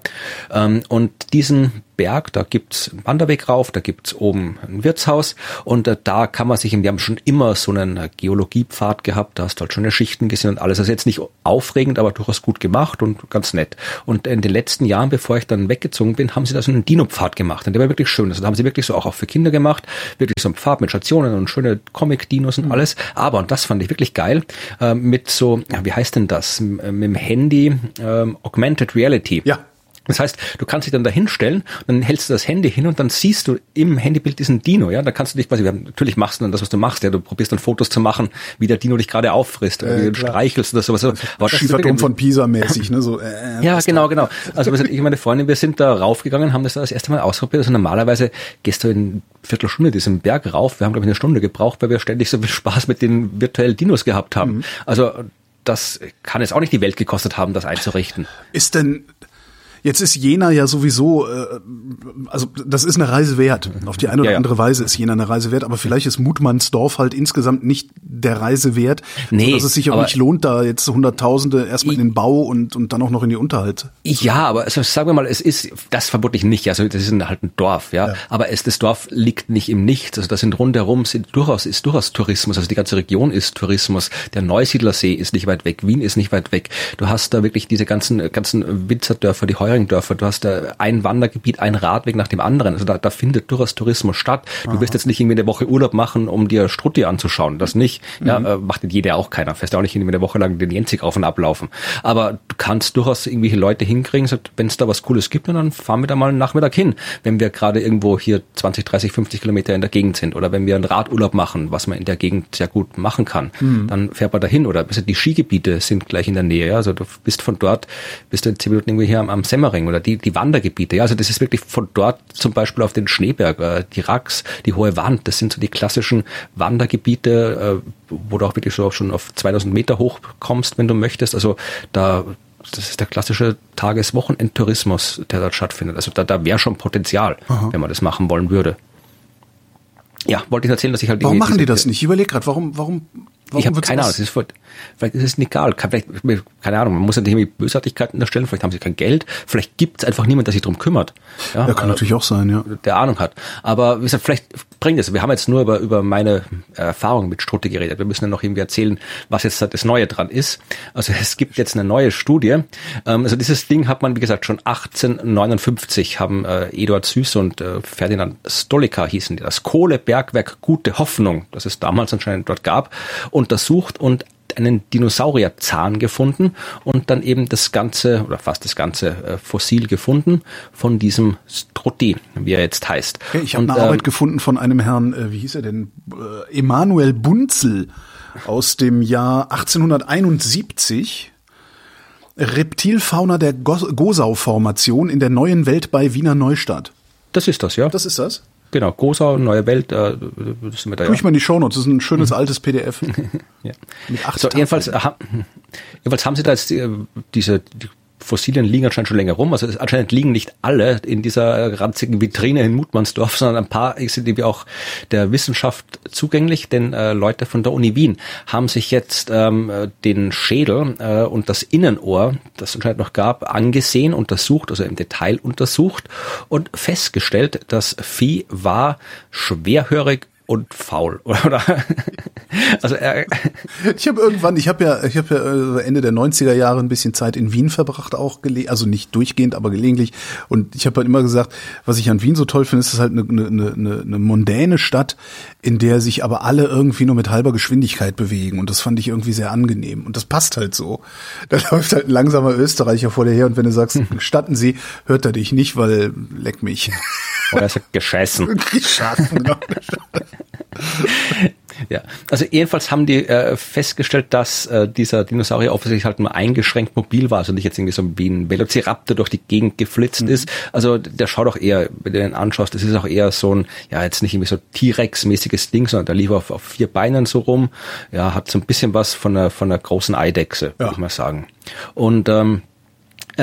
Ähm, und diesen Berg, da gibt's einen Wanderweg rauf, da gibt's oben ein Wirtshaus und äh, da kann man sich, wir haben schon immer so einen äh, Geologiepfad gehabt, da hast du halt schöne Schichten gesehen und alles. Also jetzt nicht aufregend, aber durchaus gut gemacht und ganz nett. Und in den letzten Jahren, bevor ich dann weggezogen bin, haben sie da so einen Dino-Pfad gemacht und der war wirklich schön. Also da haben sie wirklich so auch, auch für Kinder gemacht, wirklich so ein Pfad mit Stationen und schöne Comic-Dinos und mhm. alles. Aber, und das fand ich wirklich geil, äh, mit so, ja, wie heißt denn das, mit dem Handy, ähm, Augmented Reality. Ja. Das heißt, du kannst dich dann da hinstellen, dann hältst du das Handy hin und dann siehst du im Handybild diesen Dino, ja, da kannst du dich quasi, natürlich machst du dann das, was du machst, ja, du probierst dann Fotos zu machen, wie der Dino dich gerade auffrisst, äh, wie du streichelst oder sowas. Also, Schieferturm von Pisa mäßig, ne, so, äh, äh Ja, genau, genau. Also, ich und meine Freundin, wir sind da raufgegangen, haben das das erste Mal ausprobiert, also normalerweise gehst du in Viertelstunde diesen Berg rauf, wir haben glaube ich eine Stunde gebraucht, weil wir ständig so viel Spaß mit den virtuellen Dinos gehabt haben. Mhm. Also, das kann jetzt auch nicht die Welt gekostet haben, das einzurichten. Ist denn, Jetzt ist Jena ja sowieso, äh, also das ist eine Reise wert. Auf die eine oder ja, ja. andere Weise ist Jena eine Reise wert, aber vielleicht ist Mutmannsdorf halt insgesamt nicht der Reise wert, nee, dass es sich auch nicht lohnt, da jetzt Hunderttausende erstmal in den Bau und, und dann auch noch in die Unterhalt. Ja, aber also sagen wir mal, es ist das vermutlich nicht. Also das ist halt ein Dorf, ja. ja. Aber es, das Dorf liegt nicht im Nichts. Also das sind rundherum sind durchaus ist durchaus Tourismus. Also die ganze Region ist Tourismus. Der Neusiedlersee ist nicht weit weg. Wien ist nicht weit weg. Du hast da wirklich diese ganzen ganzen Winzerdörfer, die Heuringdörfer. Du hast da ein Wandergebiet, ein Radweg nach dem anderen. Also da, da findet durchaus Tourismus statt. Du Aha. wirst jetzt nicht irgendwie eine Woche Urlaub machen, um dir Strutti anzuschauen. Das nicht. Ja, mhm. äh, macht jeder auch keiner. Fährst auch nicht irgendwie eine Woche lang den Jenzig auf und ablaufen. Aber du kannst durchaus irgendwelche Leute hinkriegen, wenn es da was Cooles gibt, dann fahren wir da mal einen Nachmittag hin. Wenn wir gerade irgendwo hier 20, 30, 50 Kilometer in der Gegend sind oder wenn wir einen Radurlaub machen, was man in der Gegend sehr gut machen kann, mhm. dann fährt man dahin oder die Skigebiete sind gleich in der Nähe. Ja? Also du bist von dort, bist du in zehn Minuten irgendwie hier am, am Semmering oder die, die Wandergebiete. Ja? Also das ist wirklich von dort zum Beispiel auf den Schneeberg, äh, die Rax, die Hohe Wand, das sind so die klassischen Wandergebiete, äh, wo du auch wirklich so schon auf 2000 Meter hoch kommst, wenn du möchtest. Also da das ist der klassische Tageswochenendtourismus, der dort stattfindet. Also da, da wäre schon Potenzial, Aha. wenn man das machen wollen würde. Ja, wollte ich erzählen, dass ich halt. Warum machen die das nicht? Ich überlege gerade, warum, warum Warum ich habe keine Ahnung. Es ist, vielleicht ist es egal. Vielleicht, keine Ahnung. Man muss nicht irgendwie Bösartigkeiten unterstellen. Vielleicht haben sie kein Geld. Vielleicht gibt es einfach niemand, der sich drum kümmert. Ja, ja kann äh, natürlich auch sein, ja. Der Ahnung hat. Aber wie gesagt, vielleicht bringt es. Wir haben jetzt nur über, über meine Erfahrungen mit Strutte geredet. Wir müssen ja noch irgendwie erzählen, was jetzt das Neue dran ist. Also es gibt jetzt eine neue Studie. Ähm, also dieses Ding hat man, wie gesagt, schon 1859 haben äh, Eduard Süß und äh, Ferdinand Stolica hießen die das Kohlebergwerk Gute Hoffnung, das es damals anscheinend dort gab, untersucht und einen Dinosaurierzahn gefunden und dann eben das ganze oder fast das ganze äh, Fossil gefunden von diesem Strutti, wie er jetzt heißt. Okay, ich habe eine ähm, Arbeit gefunden von einem Herrn, äh, wie hieß er denn, äh, Emanuel Bunzel aus dem Jahr 1871. Reptilfauna der Gosau-Formation in der neuen Welt bei Wiener Neustadt. Das ist das, ja. Das ist das? Genau, Gosau, Neue Welt, äh, das sind wir da. Tue ich mal in die Shownotes, das ist ein schönes mhm. altes PDF. ja. Mit acht so, jedenfalls, ha, jedenfalls haben sie da jetzt äh, diese die Fossilien liegen anscheinend schon länger rum. Also anscheinend liegen nicht alle in dieser ranzigen Vitrine in Mutmannsdorf, sondern ein paar sind irgendwie auch der Wissenschaft zugänglich, denn äh, Leute von der Uni Wien haben sich jetzt ähm, den Schädel äh, und das Innenohr, das anscheinend noch gab, angesehen, untersucht, also im Detail untersucht und festgestellt, das Vieh war schwerhörig und faul, oder? also er, ich habe irgendwann, ich habe ja, ich habe ja äh, Ende der 90er Jahre ein bisschen Zeit in Wien verbracht, auch also nicht durchgehend, aber gelegentlich. Und ich habe halt immer gesagt, was ich an Wien so toll finde, ist es halt eine, eine, eine, eine mondäne Stadt, in der sich aber alle irgendwie nur mit halber Geschwindigkeit bewegen. Und das fand ich irgendwie sehr angenehm. Und das passt halt so. Da läuft halt ein langsamer Österreicher vor dir her und wenn du sagst, gestatten Sie, hört er dich nicht, weil leck mich. Oder er sagt gescheißen. Gescheißen, genau. ja, also jedenfalls haben die äh, festgestellt, dass äh, dieser Dinosaurier offensichtlich halt nur eingeschränkt mobil war, also nicht jetzt irgendwie so wie ein Velociraptor durch die Gegend geflitzt mhm. ist. Also der schaut auch eher, wenn du den anschaust, das ist auch eher so ein, ja jetzt nicht irgendwie so T-Rex-mäßiges Ding, sondern der lief auf, auf vier Beinen so rum. Ja, hat so ein bisschen was von einer, von einer großen Eidechse, ja. würde ich mal sagen. Und ähm, äh,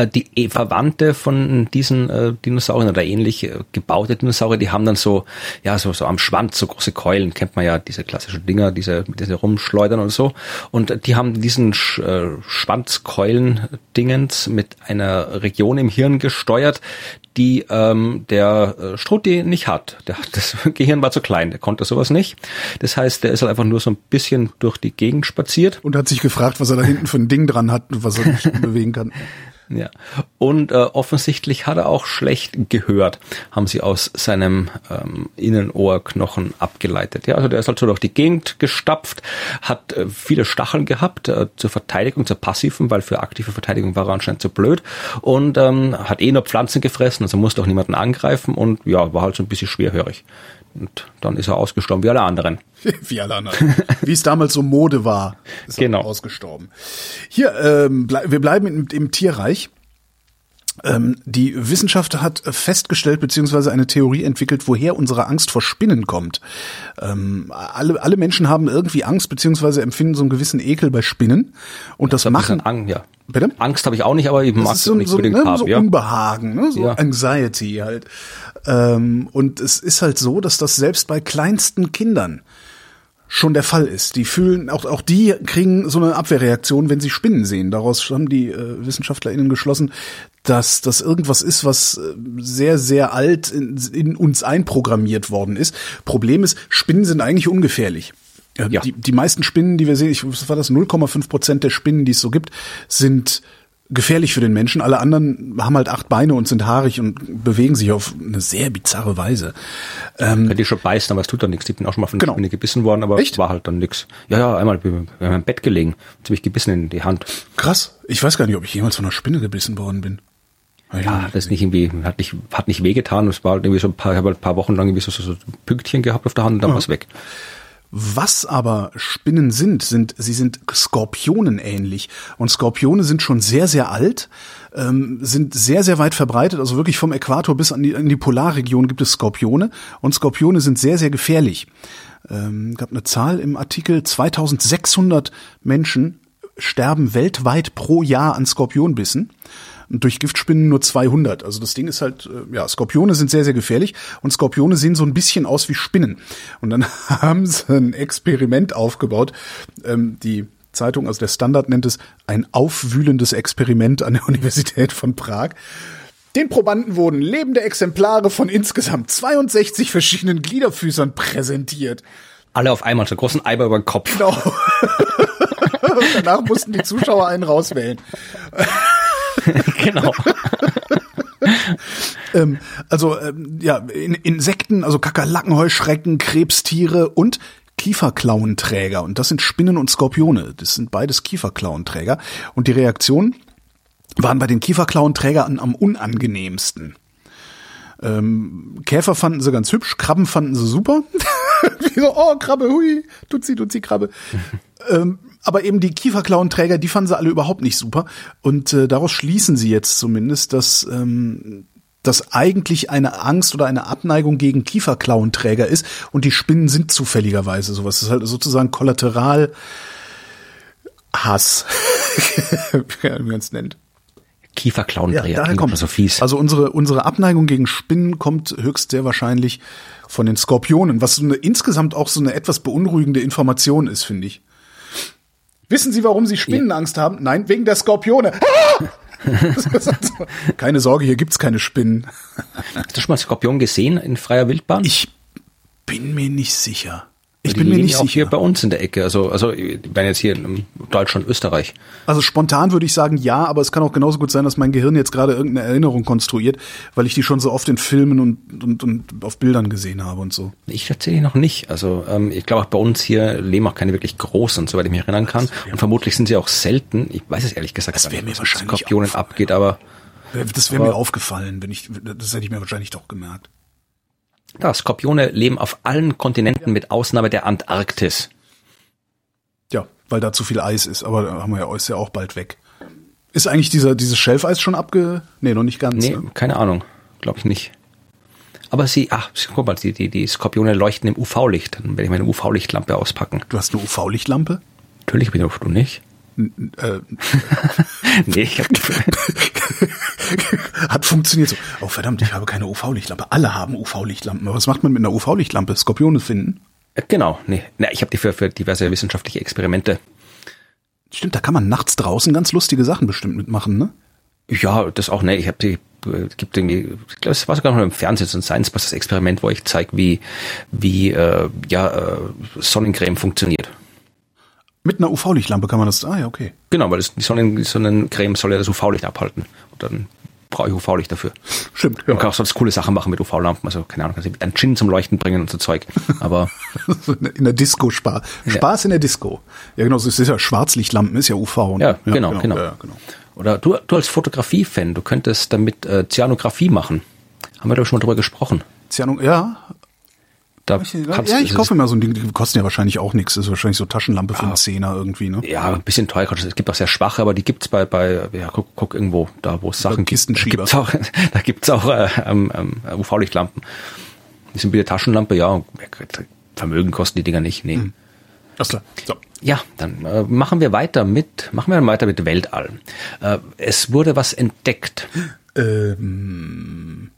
die e Verwandte von diesen äh, Dinosauriern oder ähnlich äh, gebaute Dinosaurier, die haben dann so, ja, so, so am Schwanz so große Keulen, kennt man ja, diese klassischen Dinger, diese, mit diese rumschleudern und so. Und die haben diesen Sch äh, Schwanzkeulen-Dingens mit einer Region im Hirn gesteuert, die ähm, der äh, Strutti nicht hat. Der, das Gehirn war zu klein, der konnte sowas nicht. Das heißt, der ist halt einfach nur so ein bisschen durch die Gegend spaziert. Und hat sich gefragt, was er da hinten für ein Ding dran hat und was er nicht bewegen kann. Ja. Und äh, offensichtlich hat er auch schlecht gehört, haben sie aus seinem ähm, Innenohrknochen abgeleitet. Ja, also der ist halt so durch die Gegend gestapft, hat äh, viele Stacheln gehabt äh, zur Verteidigung, zur passiven, weil für aktive Verteidigung war er anscheinend zu blöd und ähm, hat eh nur Pflanzen gefressen, also musste auch niemanden angreifen und ja, war halt so ein bisschen schwerhörig. Und dann ist er ausgestorben, wie alle anderen. wie alle anderen. wie es damals so Mode war, ist genau. er ausgestorben. Hier, ähm, ble wir bleiben im, im Tierreich. Ähm, die Wissenschaft hat festgestellt beziehungsweise eine Theorie entwickelt, woher unsere Angst vor Spinnen kommt. Ähm, alle, alle Menschen haben irgendwie Angst beziehungsweise empfinden so einen gewissen Ekel bei Spinnen und das, das machen. Ang ja. Bitte? Angst habe ich auch nicht, aber ich mag so, nicht so, unbedingt ne, haben, so ja. Unbehagen, ne? so ja. Anxiety halt. Ähm, und es ist halt so, dass das selbst bei kleinsten Kindern schon der Fall ist. Die fühlen, auch, auch die kriegen so eine Abwehrreaktion, wenn sie Spinnen sehen. Daraus haben die äh, WissenschaftlerInnen geschlossen, dass das irgendwas ist, was äh, sehr, sehr alt in, in uns einprogrammiert worden ist. Problem ist, Spinnen sind eigentlich ungefährlich. Ja. Die, die meisten Spinnen, die wir sehen, ich, was war das, 0,5 Prozent der Spinnen, die es so gibt, sind gefährlich für den Menschen. Alle anderen haben halt acht Beine und sind haarig und bewegen sich auf eine sehr bizarre Weise. Ähm, Könnte ich schon beißen, aber es tut dann nichts. Ich bin auch schon mal von genau. Spinne gebissen worden, aber Echt? war halt dann nichts. Ja, ja, einmal bin ich im Bett gelegen, jetzt habe ich gebissen in die Hand. Krass. Ich weiß gar nicht, ob ich jemals von einer Spinne gebissen worden bin. Ja, das ist nicht irgendwie, hat nicht, hat nicht wehgetan. Es war halt irgendwie so ein paar, ich habe halt ein paar Wochen lang irgendwie so, so, so Pünktchen gehabt auf der Hand und dann ja. war es weg. Was aber Spinnen sind, sind, sie sind Skorpionen ähnlich. Und Skorpione sind schon sehr, sehr alt, ähm, sind sehr, sehr weit verbreitet. Also wirklich vom Äquator bis an die, in die Polarregion gibt es Skorpione. Und Skorpione sind sehr, sehr gefährlich. Ähm, gab eine Zahl im Artikel, 2600 Menschen sterben weltweit pro Jahr an Skorpionbissen. Und durch Giftspinnen nur 200. Also das Ding ist halt, äh, ja, Skorpione sind sehr, sehr gefährlich und Skorpione sehen so ein bisschen aus wie Spinnen. Und dann haben sie ein Experiment aufgebaut. Ähm, die Zeitung, also der Standard nennt es ein aufwühlendes Experiment an der Universität von Prag. Den Probanden wurden lebende Exemplare von insgesamt 62 verschiedenen Gliederfüßern präsentiert. Alle auf einmal, so großen Eimer über den Kopf. Genau. Danach mussten die Zuschauer einen rauswählen. genau. Ähm, also ähm, ja, in, Insekten, also Kakerlaken, Heuschrecken, Krebstiere und Kieferklauenträger. Und das sind Spinnen und Skorpione. Das sind beides Kieferklauenträger. Und die Reaktionen waren bei den Kieferklauenträgern am unangenehmsten. Ähm, Käfer fanden sie ganz hübsch, Krabben fanden sie super. so, oh, Krabbe, hui, tut sie, tut sie, Krabbe. ähm, aber eben die Kieferklauenträger, die fanden sie alle überhaupt nicht super. Und äh, daraus schließen sie jetzt zumindest, dass ähm, das eigentlich eine Angst oder eine Abneigung gegen Kieferklauenträger ist und die Spinnen sind zufälligerweise sowas. Das ist halt sozusagen Kollateral Hass, wie man es nennt. Kieferklauenträger, ja, daher kommt so fies. Also unsere, unsere Abneigung gegen Spinnen kommt höchst sehr wahrscheinlich von den Skorpionen, was so eine, insgesamt auch so eine etwas beunruhigende Information ist, finde ich. Wissen Sie, warum Sie Spinnenangst haben? Nein, wegen der Skorpione. keine Sorge, hier gibt's keine Spinnen. Hast du schon mal Skorpion gesehen in freier Wildbahn? Ich bin mir nicht sicher. Ich bin mir nicht auch sicher. hier bei uns in der Ecke. Also, also, bin jetzt hier in Deutschland, Österreich. Also spontan würde ich sagen ja, aber es kann auch genauso gut sein, dass mein Gehirn jetzt gerade irgendeine Erinnerung konstruiert, weil ich die schon so oft in Filmen und, und, und auf Bildern gesehen habe und so. Ich tatsächlich noch nicht. Also, ähm, ich glaube auch bei uns hier leben auch keine wirklich großen, soweit ich mich erinnern kann. Und vermutlich sind sie auch selten. Ich weiß es ehrlich gesagt das wäre mir wahrscheinlich Skorpionen abgeht, aber. Das wäre mir aufgefallen, wenn ich, das hätte ich mir wahrscheinlich doch gemerkt. Ja, Skorpione leben auf allen Kontinenten mit Ausnahme der Antarktis. Ja, weil da zu viel Eis ist, aber da haben wir ja, ist ja auch bald weg. Ist eigentlich dieser, dieses Schelfeis schon abge... Nee, noch nicht ganz. Nee, ne? keine Ahnung. Glaube ich nicht. Aber sie, ach, guck mal, die, die, die Skorpione leuchten im UV-Licht. Dann werde ich meine UV-Lichtlampe auspacken. Du hast eine UV-Lichtlampe? Natürlich, bin du nicht. Äh, nee, ich hab Hat funktioniert so. Oh verdammt, ich habe keine UV-Lichtlampe. Alle haben UV-Lichtlampen. Was macht man mit einer UV-Lichtlampe? Skorpione finden? Äh, genau, nee. Na, ich habe die für, für diverse wissenschaftliche Experimente. Stimmt, da kann man nachts draußen ganz lustige Sachen bestimmt mitmachen, ne? Ja, das auch, ne. Ich habe die äh, gibt irgendwie, ich glaube, es war sogar noch im Fernsehen so ein Science Busters Experiment, wo ich zeige, wie wie äh, ja äh, Sonnencreme funktioniert. Mit einer UV-Lichtlampe kann man das. Ah ja, okay. Genau, weil das, die, Sonnen, die Sonnencreme soll ja das UV-Licht abhalten. Und dann brauche ich UV-Licht dafür. Stimmt. Ja. Man kann auch sonst coole Sachen machen mit UV-Lampen. Also keine Ahnung, kannst du einen Gin zum Leuchten bringen und so Zeug. Aber in der Disco Spaß. Spaß ja. in der Disco. Ja genau, es ist ja Schwarzlichtlampen, ist ja UV. Ne? Ja, ja, genau, genau. genau. Ja, genau. Oder du, du als Fotografie-Fan, du könntest damit äh, Cyanographie machen. Haben wir da schon mal drüber gesprochen? Cyano ja, da ich, ja, ich kaufe mir so ein Ding, die kosten ja wahrscheinlich auch nichts. Das ist wahrscheinlich so Taschenlampe für einen ah. Zehner irgendwie, ne? Ja, ein bisschen teuer. Es gibt auch sehr schwache, aber die gibt's bei, bei ja, guck, guck irgendwo, da wo es Sachen gibt. Da gibt's auch, da gibt's auch äh, ähm, ähm, UV-Lichtlampen. Die sind wieder Taschenlampe, ja. Vermögen kosten die Dinger nicht, nee. Hm. Alles klar. So. Ja, dann äh, machen wir weiter mit, machen wir weiter mit Weltall. Äh, es wurde was entdeckt. Ähm,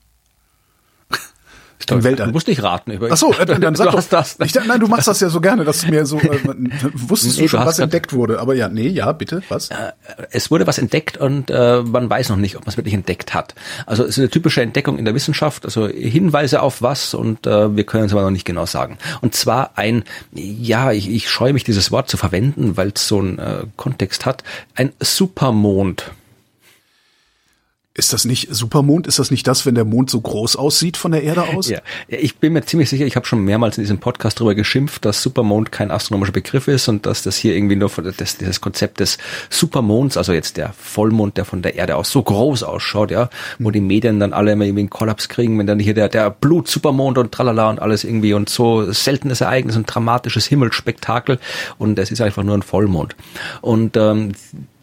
im Weltall. Du musst nicht raten. Über Ach so, äh, dann sag doch. Das. Ich, nein, du machst das ja so gerne, dass du mir so äh, wusstest nee, du schon, was entdeckt wurde. Aber ja, nee, ja, bitte, was? Äh, es wurde was entdeckt und äh, man weiß noch nicht, ob man es wirklich entdeckt hat. Also es ist eine typische Entdeckung in der Wissenschaft, also Hinweise auf was und äh, wir können es aber noch nicht genau sagen. Und zwar ein, ja, ich, ich scheue mich dieses Wort zu verwenden, weil es so einen äh, Kontext hat, ein Supermond. Ist das nicht Supermond? Ist das nicht das, wenn der Mond so groß aussieht von der Erde aus? Ja, ich bin mir ziemlich sicher, ich habe schon mehrmals in diesem Podcast darüber geschimpft, dass Supermond kein astronomischer Begriff ist und dass das hier irgendwie nur das, das Konzept des Supermonds, also jetzt der Vollmond, der von der Erde aus so groß ausschaut, ja, wo die Medien dann alle immer irgendwie einen Kollaps kriegen, wenn dann hier der, der Blut-Supermond und tralala und alles irgendwie und so seltenes Ereignis und dramatisches Himmelsspektakel und es ist einfach nur ein Vollmond. Und ähm,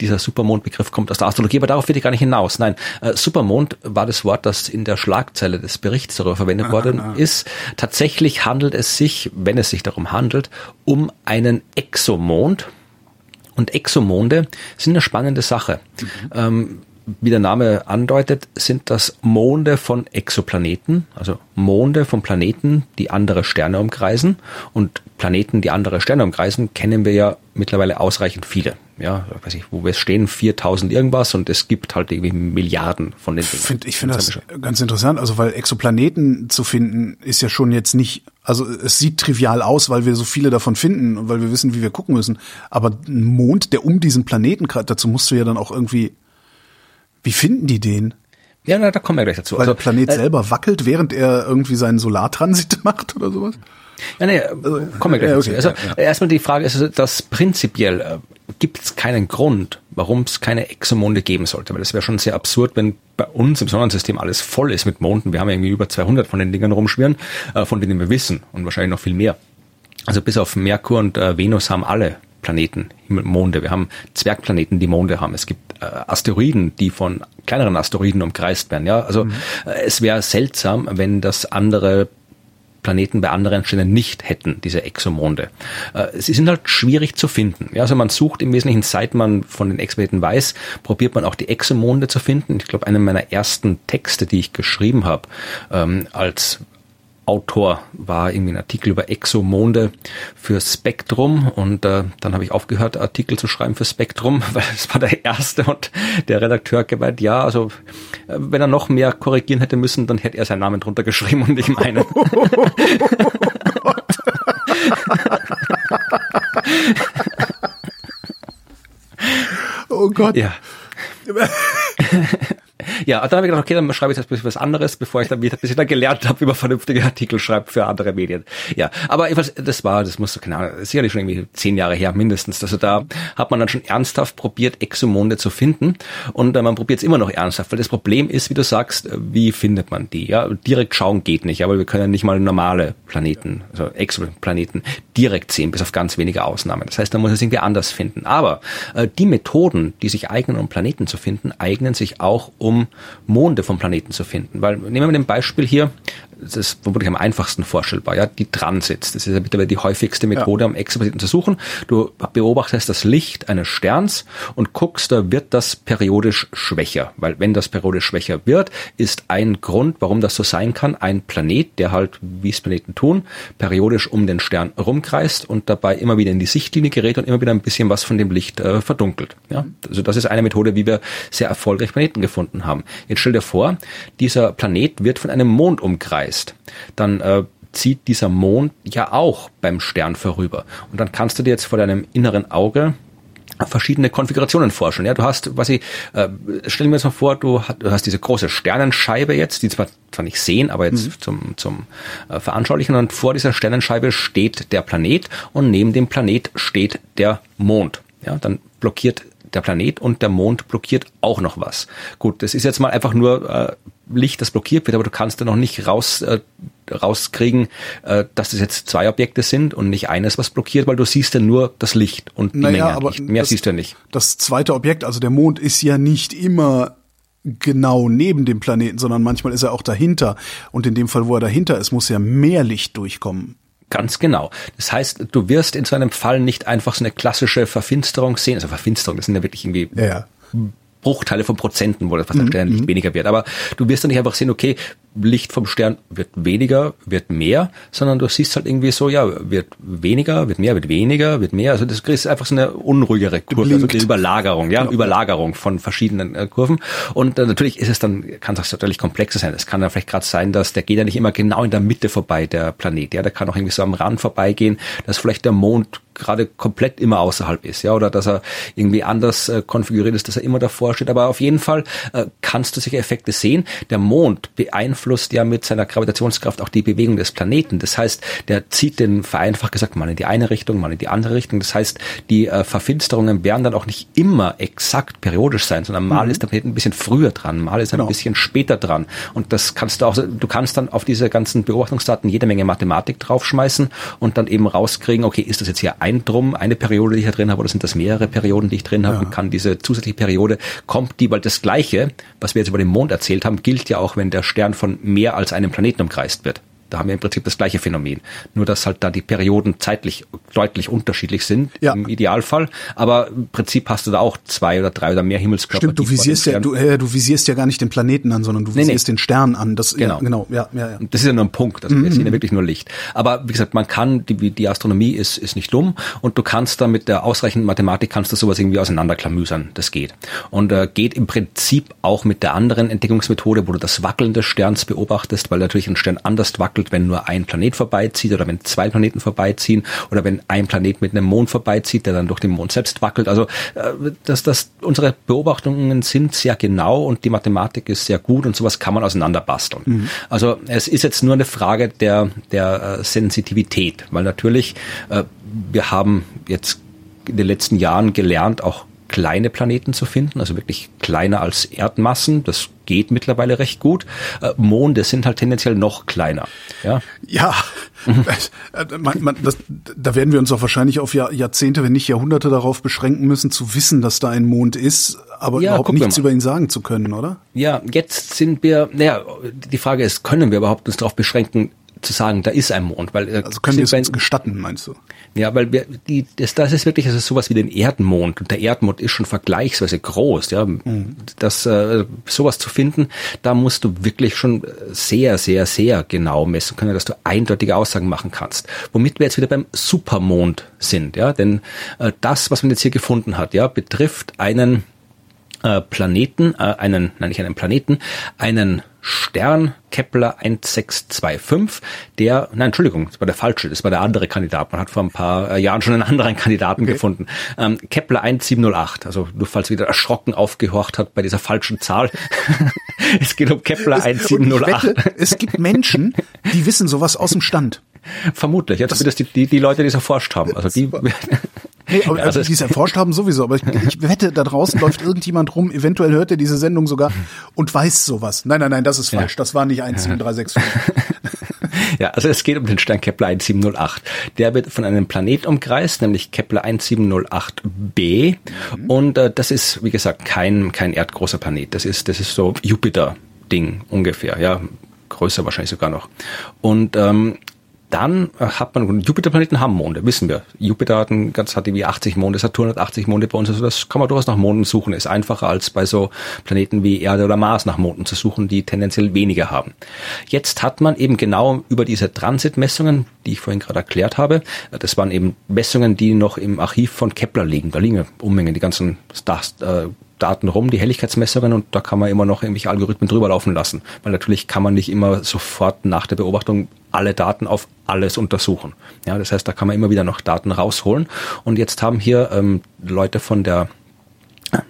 dieser Supermondbegriff kommt aus der Astrologie, aber darauf will ich gar nicht hinaus. Nein, äh, Supermond war das Wort, das in der Schlagzeile des Berichts darüber verwendet worden ist. Tatsächlich handelt es sich, wenn es sich darum handelt, um einen Exomond. Und Exomonde sind eine spannende Sache. Mhm. Ähm, wie der Name andeutet, sind das Monde von Exoplaneten, also Monde von Planeten, die andere Sterne umkreisen. Und Planeten, die andere Sterne umkreisen, kennen wir ja mittlerweile ausreichend viele. Ja, weiß ich, wo wir stehen, 4000 irgendwas und es gibt halt irgendwie Milliarden von den Dingen. Find, ich finde das ganz interessant, also weil Exoplaneten zu finden ist ja schon jetzt nicht, also es sieht trivial aus, weil wir so viele davon finden und weil wir wissen, wie wir gucken müssen. Aber ein Mond, der um diesen Planeten dazu musst du ja dann auch irgendwie wie finden die den? Ja, na, da kommen wir gleich dazu. Weil also, der Planet äh, selber wackelt, während er irgendwie seinen Solartransit macht oder sowas? Ja, nee, also, kommen wir gleich ja, okay, dazu. Also ja, ja. erstmal die Frage ist, dass prinzipiell äh, gibt es keinen Grund, warum es keine Exomonde geben sollte, weil das wäre schon sehr absurd, wenn bei uns im Sonnensystem alles voll ist mit Monden. Wir haben irgendwie über 200 von den Dingern rumschwirren, äh, von denen wir wissen und wahrscheinlich noch viel mehr. Also bis auf Merkur und äh, Venus haben alle Planeten, Monde. Wir haben Zwergplaneten, die Monde haben. Es gibt äh, Asteroiden, die von kleineren Asteroiden umkreist werden. Ja, also mhm. äh, es wäre seltsam, wenn das andere Planeten bei anderen Sternen nicht hätten, diese Exomonde. Äh, sie sind halt schwierig zu finden. Ja, also man sucht im Wesentlichen, seit man von den Exoplaneten weiß, probiert man auch die Exomonde zu finden. Ich glaube, einer meiner ersten Texte, die ich geschrieben habe, ähm, als Autor war irgendwie ein Artikel über Exomonde für Spektrum und äh, dann habe ich aufgehört, Artikel zu schreiben für Spektrum, weil es war der erste und der Redakteur hat gemeint, ja, also äh, wenn er noch mehr korrigieren hätte müssen, dann hätte er seinen Namen drunter geschrieben und nicht meinen. oh Gott. Ja. Ja, dann habe ich gedacht, okay, dann schreibe ich jetzt ein bisschen was anderes, bevor ich dann wieder, bis ich dann gelernt habe, wie man vernünftige Artikel schreibt für andere Medien. Ja, aber das war, das muss, keine Ahnung, sicherlich schon irgendwie zehn Jahre her mindestens. Also da hat man dann schon ernsthaft probiert, Exomonde zu finden und äh, man probiert es immer noch ernsthaft, weil das Problem ist, wie du sagst, wie findet man die? Ja, direkt schauen geht nicht, aber wir können nicht mal normale Planeten, also Exoplaneten direkt sehen, bis auf ganz wenige Ausnahmen. Das heißt, da muss es irgendwie anders finden. Aber äh, die Methoden, die sich eignen, um Planeten zu finden, eignen sich auch, um Monde vom Planeten zu finden. Weil nehmen wir ein Beispiel hier, das ist vermutlich am einfachsten vorstellbar, ja, die Transits. Das ist ja mittlerweile die häufigste Methode, ja. um Exoplaneten zu suchen. Du beobachtest das Licht eines Sterns und guckst, da wird das periodisch schwächer. Weil wenn das periodisch schwächer wird, ist ein Grund, warum das so sein kann, ein Planet, der halt, wie es Planeten tun, periodisch um den Stern rumkreist und dabei immer wieder in die Sichtlinie gerät und immer wieder ein bisschen was von dem Licht äh, verdunkelt. Ja, also das ist eine Methode, wie wir sehr erfolgreich Planeten gefunden haben. Jetzt stell dir vor, dieser Planet wird von einem Mond umkreist heißt, dann äh, zieht dieser Mond ja auch beim Stern vorüber. Und dann kannst du dir jetzt vor deinem inneren Auge verschiedene Konfigurationen vorstellen. Ja, du hast, was ich, äh, stell mir jetzt mal vor, du, hast, du hast diese große Sternenscheibe jetzt, die zwar zwar nicht sehen, aber jetzt mhm. zum zum äh, veranschaulichen und vor dieser Sternenscheibe steht der Planet und neben dem Planet steht der Mond. Ja, dann blockiert der Planet und der Mond blockiert auch noch was. Gut, das ist jetzt mal einfach nur äh, Licht, das blockiert wird, aber du kannst da noch nicht raus, äh, rauskriegen, äh, dass das jetzt zwei Objekte sind und nicht eines, was blockiert, weil du siehst ja nur das Licht und die naja, Menge. Aber nicht. Mehr das, siehst du ja nicht. Das zweite Objekt, also der Mond, ist ja nicht immer genau neben dem Planeten, sondern manchmal ist er auch dahinter. Und in dem Fall, wo er dahinter ist, muss ja mehr Licht durchkommen. Ganz genau. Das heißt, du wirst in so einem Fall nicht einfach so eine klassische Verfinsterung sehen. Also Verfinsterung, das sind ja wirklich irgendwie ja. Bruchteile von Prozenten, wo das was mhm. Sternlicht weniger wird. Aber du wirst dann nicht einfach sehen, okay, Licht vom Stern wird weniger, wird mehr, sondern du siehst halt irgendwie so, ja, wird weniger, wird mehr, wird weniger, wird mehr. Also das ist einfach so eine unruhigere Kurve, also die Überlagerung, ja, genau. Überlagerung von verschiedenen äh, Kurven. Und äh, natürlich ist es dann, kann es natürlich komplexer sein. Es kann dann vielleicht gerade sein, dass der geht ja nicht immer genau in der Mitte vorbei, der Planet. Ja, der kann auch irgendwie so am Rand vorbeigehen, dass vielleicht der Mond gerade komplett immer außerhalb ist, ja, oder dass er irgendwie anders äh, konfiguriert ist, dass er immer davor steht. Aber auf jeden Fall äh, kannst du solche Effekte sehen. Der Mond beeinflusst ja mit seiner Gravitationskraft auch die Bewegung des Planeten. Das heißt, der zieht den vereinfacht gesagt mal in die eine Richtung, mal in die andere Richtung. Das heißt, die äh, Verfinsterungen werden dann auch nicht immer exakt periodisch sein, sondern mal mhm. ist der Planet ein bisschen früher dran, mal ist er genau. ein bisschen später dran. Und das kannst du auch, du kannst dann auf diese ganzen Beobachtungsdaten jede Menge Mathematik draufschmeißen und dann eben rauskriegen, okay, ist das jetzt hier ein Drum, eine Periode, die ich hier drin habe, oder sind das mehrere Perioden, die ich drin habe ja. und kann diese zusätzliche Periode, kommt die, weil das Gleiche, was wir jetzt über den Mond erzählt haben, gilt ja auch, wenn der Stern von mehr als einem Planeten umkreist wird. Da haben wir im Prinzip das gleiche Phänomen. Nur, dass halt da die Perioden zeitlich deutlich unterschiedlich sind ja. im Idealfall. Aber im Prinzip hast du da auch zwei oder drei oder mehr Himmelskörper. Stimmt, du visierst ja, du, äh, du visierst ja gar nicht den Planeten an, sondern du visierst nee, nee. den Stern an. Das, genau. Ja, genau, ja, ja, ja. Das ist ja nur ein Punkt. Also wir sehen ja wirklich nur Licht. Aber wie gesagt, man kann, die, die Astronomie ist, ist nicht dumm und du kannst da mit der ausreichenden Mathematik kannst du sowas irgendwie auseinanderklamüsern. Das geht. Und äh, geht im Prinzip auch mit der anderen Entdeckungsmethode, wo du das Wackeln des Sterns beobachtest, weil natürlich ein Stern anders wackelt, wenn nur ein Planet vorbeizieht oder wenn zwei Planeten vorbeiziehen oder wenn ein Planet mit einem Mond vorbeizieht, der dann durch den Mond selbst wackelt. Also äh, dass das unsere Beobachtungen sind sehr genau und die Mathematik ist sehr gut und sowas kann man auseinanderbasteln. Mhm. Also es ist jetzt nur eine Frage der der äh, Sensitivität, weil natürlich äh, wir haben jetzt in den letzten Jahren gelernt, auch kleine Planeten zu finden, also wirklich kleiner als Erdmassen. Das geht mittlerweile recht gut. Äh, Monde sind halt tendenziell noch kleiner. Ja, ja mhm. man, man, das, da werden wir uns auch wahrscheinlich auf Jahr, Jahrzehnte, wenn nicht Jahrhunderte darauf beschränken müssen, zu wissen, dass da ein Mond ist, aber ja, überhaupt nichts über ihn sagen zu können, oder? Ja, jetzt sind wir, naja, die Frage ist, können wir überhaupt uns darauf beschränken, zu sagen, da ist ein Mond, weil äh, also können wir es uns gestatten, meinst du? Ja, weil wir, die, das, das ist wirklich also sowas wie den Erdmond und der Erdmond ist schon vergleichsweise groß, ja. Mhm. Das äh, sowas zu finden, da musst du wirklich schon sehr, sehr, sehr genau messen können, dass du eindeutige Aussagen machen kannst. Womit wir jetzt wieder beim Supermond sind, ja, denn äh, das, was man jetzt hier gefunden hat, ja, betrifft einen äh, Planeten, äh, einen, nein nicht einen Planeten, einen Stern Kepler 1625, der, nein, Entschuldigung, das war der falsche, das war der andere Kandidat. Man hat vor ein paar äh, Jahren schon einen anderen Kandidaten okay. gefunden. Ähm, Kepler 1708, also nur falls wieder erschrocken aufgehorcht hat bei dieser falschen Zahl. es geht um Kepler es, 1708. Wette, es gibt Menschen, die wissen sowas aus dem Stand. Vermutlich, ja, zumindest die, die, die Leute, die es erforscht haben. Also die, Nee, aber, also, die es erforscht haben sowieso, aber ich, ich wette, da draußen läuft irgendjemand rum, eventuell hört er diese Sendung sogar und weiß sowas. Nein, nein, nein, das ist falsch. Ja. Das war nicht 17365. ja, also es geht um den Stern Kepler 1708. Der wird von einem Planet umkreist, nämlich Kepler 1708b. Mhm. Und äh, das ist, wie gesagt, kein, kein erdgroßer Planet. Das ist, das ist so Jupiter-Ding ungefähr, ja. Größer wahrscheinlich sogar noch. Und ähm, dann äh, hat man, Jupiterplaneten haben Monde, wissen wir. Jupiter hat, ein, ganz, hat irgendwie 80 Monde, Saturn hat 80 Monde bei uns. Also das kann man durchaus nach Monden suchen. Ist einfacher als bei so Planeten wie Erde oder Mars nach Monden zu suchen, die tendenziell weniger haben. Jetzt hat man eben genau über diese Transitmessungen, die ich vorhin gerade erklärt habe, äh, das waren eben Messungen, die noch im Archiv von Kepler liegen. Da liegen Unmengen, die ganzen Stars, äh, Daten rum, die Helligkeitsmessungen, und da kann man immer noch irgendwelche Algorithmen drüber laufen lassen. Weil natürlich kann man nicht immer sofort nach der Beobachtung alle Daten auf alles untersuchen. Ja, das heißt, da kann man immer wieder noch Daten rausholen. Und jetzt haben hier ähm, Leute von der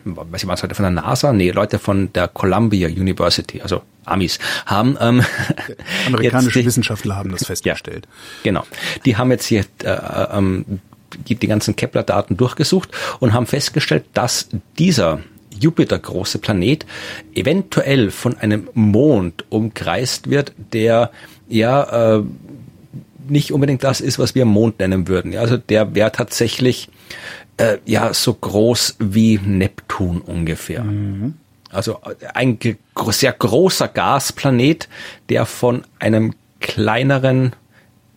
weiß ich was, Leute von der NASA? Nee, Leute von der Columbia University, also Amis, haben ähm, amerikanische die, Wissenschaftler haben das festgestellt. Ja, genau. Die haben jetzt hier äh, ähm, die, die ganzen Kepler-Daten durchgesucht und haben festgestellt, dass dieser Jupiter große Planet eventuell von einem Mond umkreist wird, der ja äh, nicht unbedingt das ist, was wir Mond nennen würden. Ja, also der wäre tatsächlich äh, ja so groß wie Neptun ungefähr. Mhm. Also ein sehr großer Gasplanet, der von einem kleineren,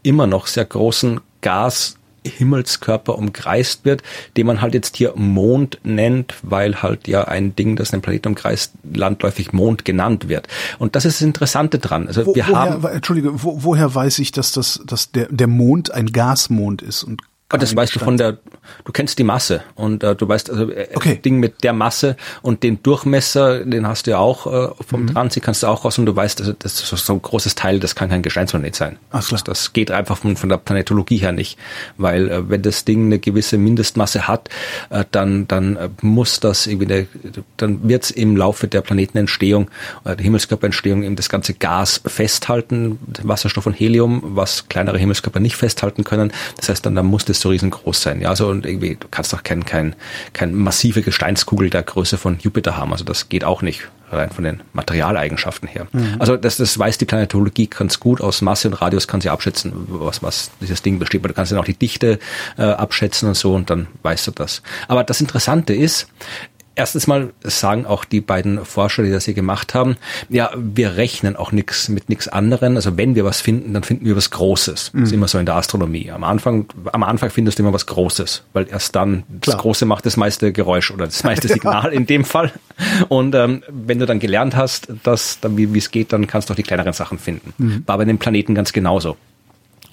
immer noch sehr großen Gas Himmelskörper umkreist wird, den man halt jetzt hier Mond nennt, weil halt ja ein Ding, das einen Planeten umkreist, landläufig Mond genannt wird. Und das ist das Interessante dran. Also Wo, wir woher, haben, Entschuldige, wo, woher weiß ich, dass das, dass der, der Mond ein Gasmond ist und und das weißt du von der, du kennst die Masse und äh, du weißt, also äh, okay. Ding mit der Masse und den Durchmesser, den hast du ja auch äh, vom mhm. Transit, kannst du auch raus und du weißt, also das ist so ein großes Teil, das kann kein Gesteinsplanet sein. Ach so. das, das geht einfach von, von der Planetologie her nicht, weil äh, wenn das Ding eine gewisse Mindestmasse hat, äh, dann dann äh, muss das irgendwie, eine, dann wird es im Laufe der Planetenentstehung, äh, der Himmelskörperentstehung eben das ganze Gas festhalten, Wasserstoff und Helium, was kleinere Himmelskörper nicht festhalten können. Das heißt, dann, dann muss das das so riesengroß sein. Ja, also und irgendwie, du kannst doch kein, kein, kein massive Gesteinskugel der Größe von Jupiter haben. Also das geht auch nicht, rein von den Materialeigenschaften her. Mhm. Also das, das weiß die Planetologie ganz gut. Aus Masse und Radius kann sie abschätzen, was, was dieses Ding besteht. Du kannst dann auch die Dichte äh, abschätzen und so und dann weißt du das. Aber das Interessante ist, erstens mal sagen auch die beiden Forscher, die das hier gemacht haben, ja, wir rechnen auch nichts mit nichts anderem. Also wenn wir was finden, dann finden wir was Großes. Mhm. Das ist immer so in der Astronomie. Am Anfang, am Anfang findest du immer was Großes, weil erst dann Klar. das Große macht das meiste Geräusch oder das meiste Signal in dem Fall. Und ähm, wenn du dann gelernt hast, dass dann wie es geht, dann kannst du auch die kleineren Sachen finden. Mhm. War bei den Planeten ganz genauso.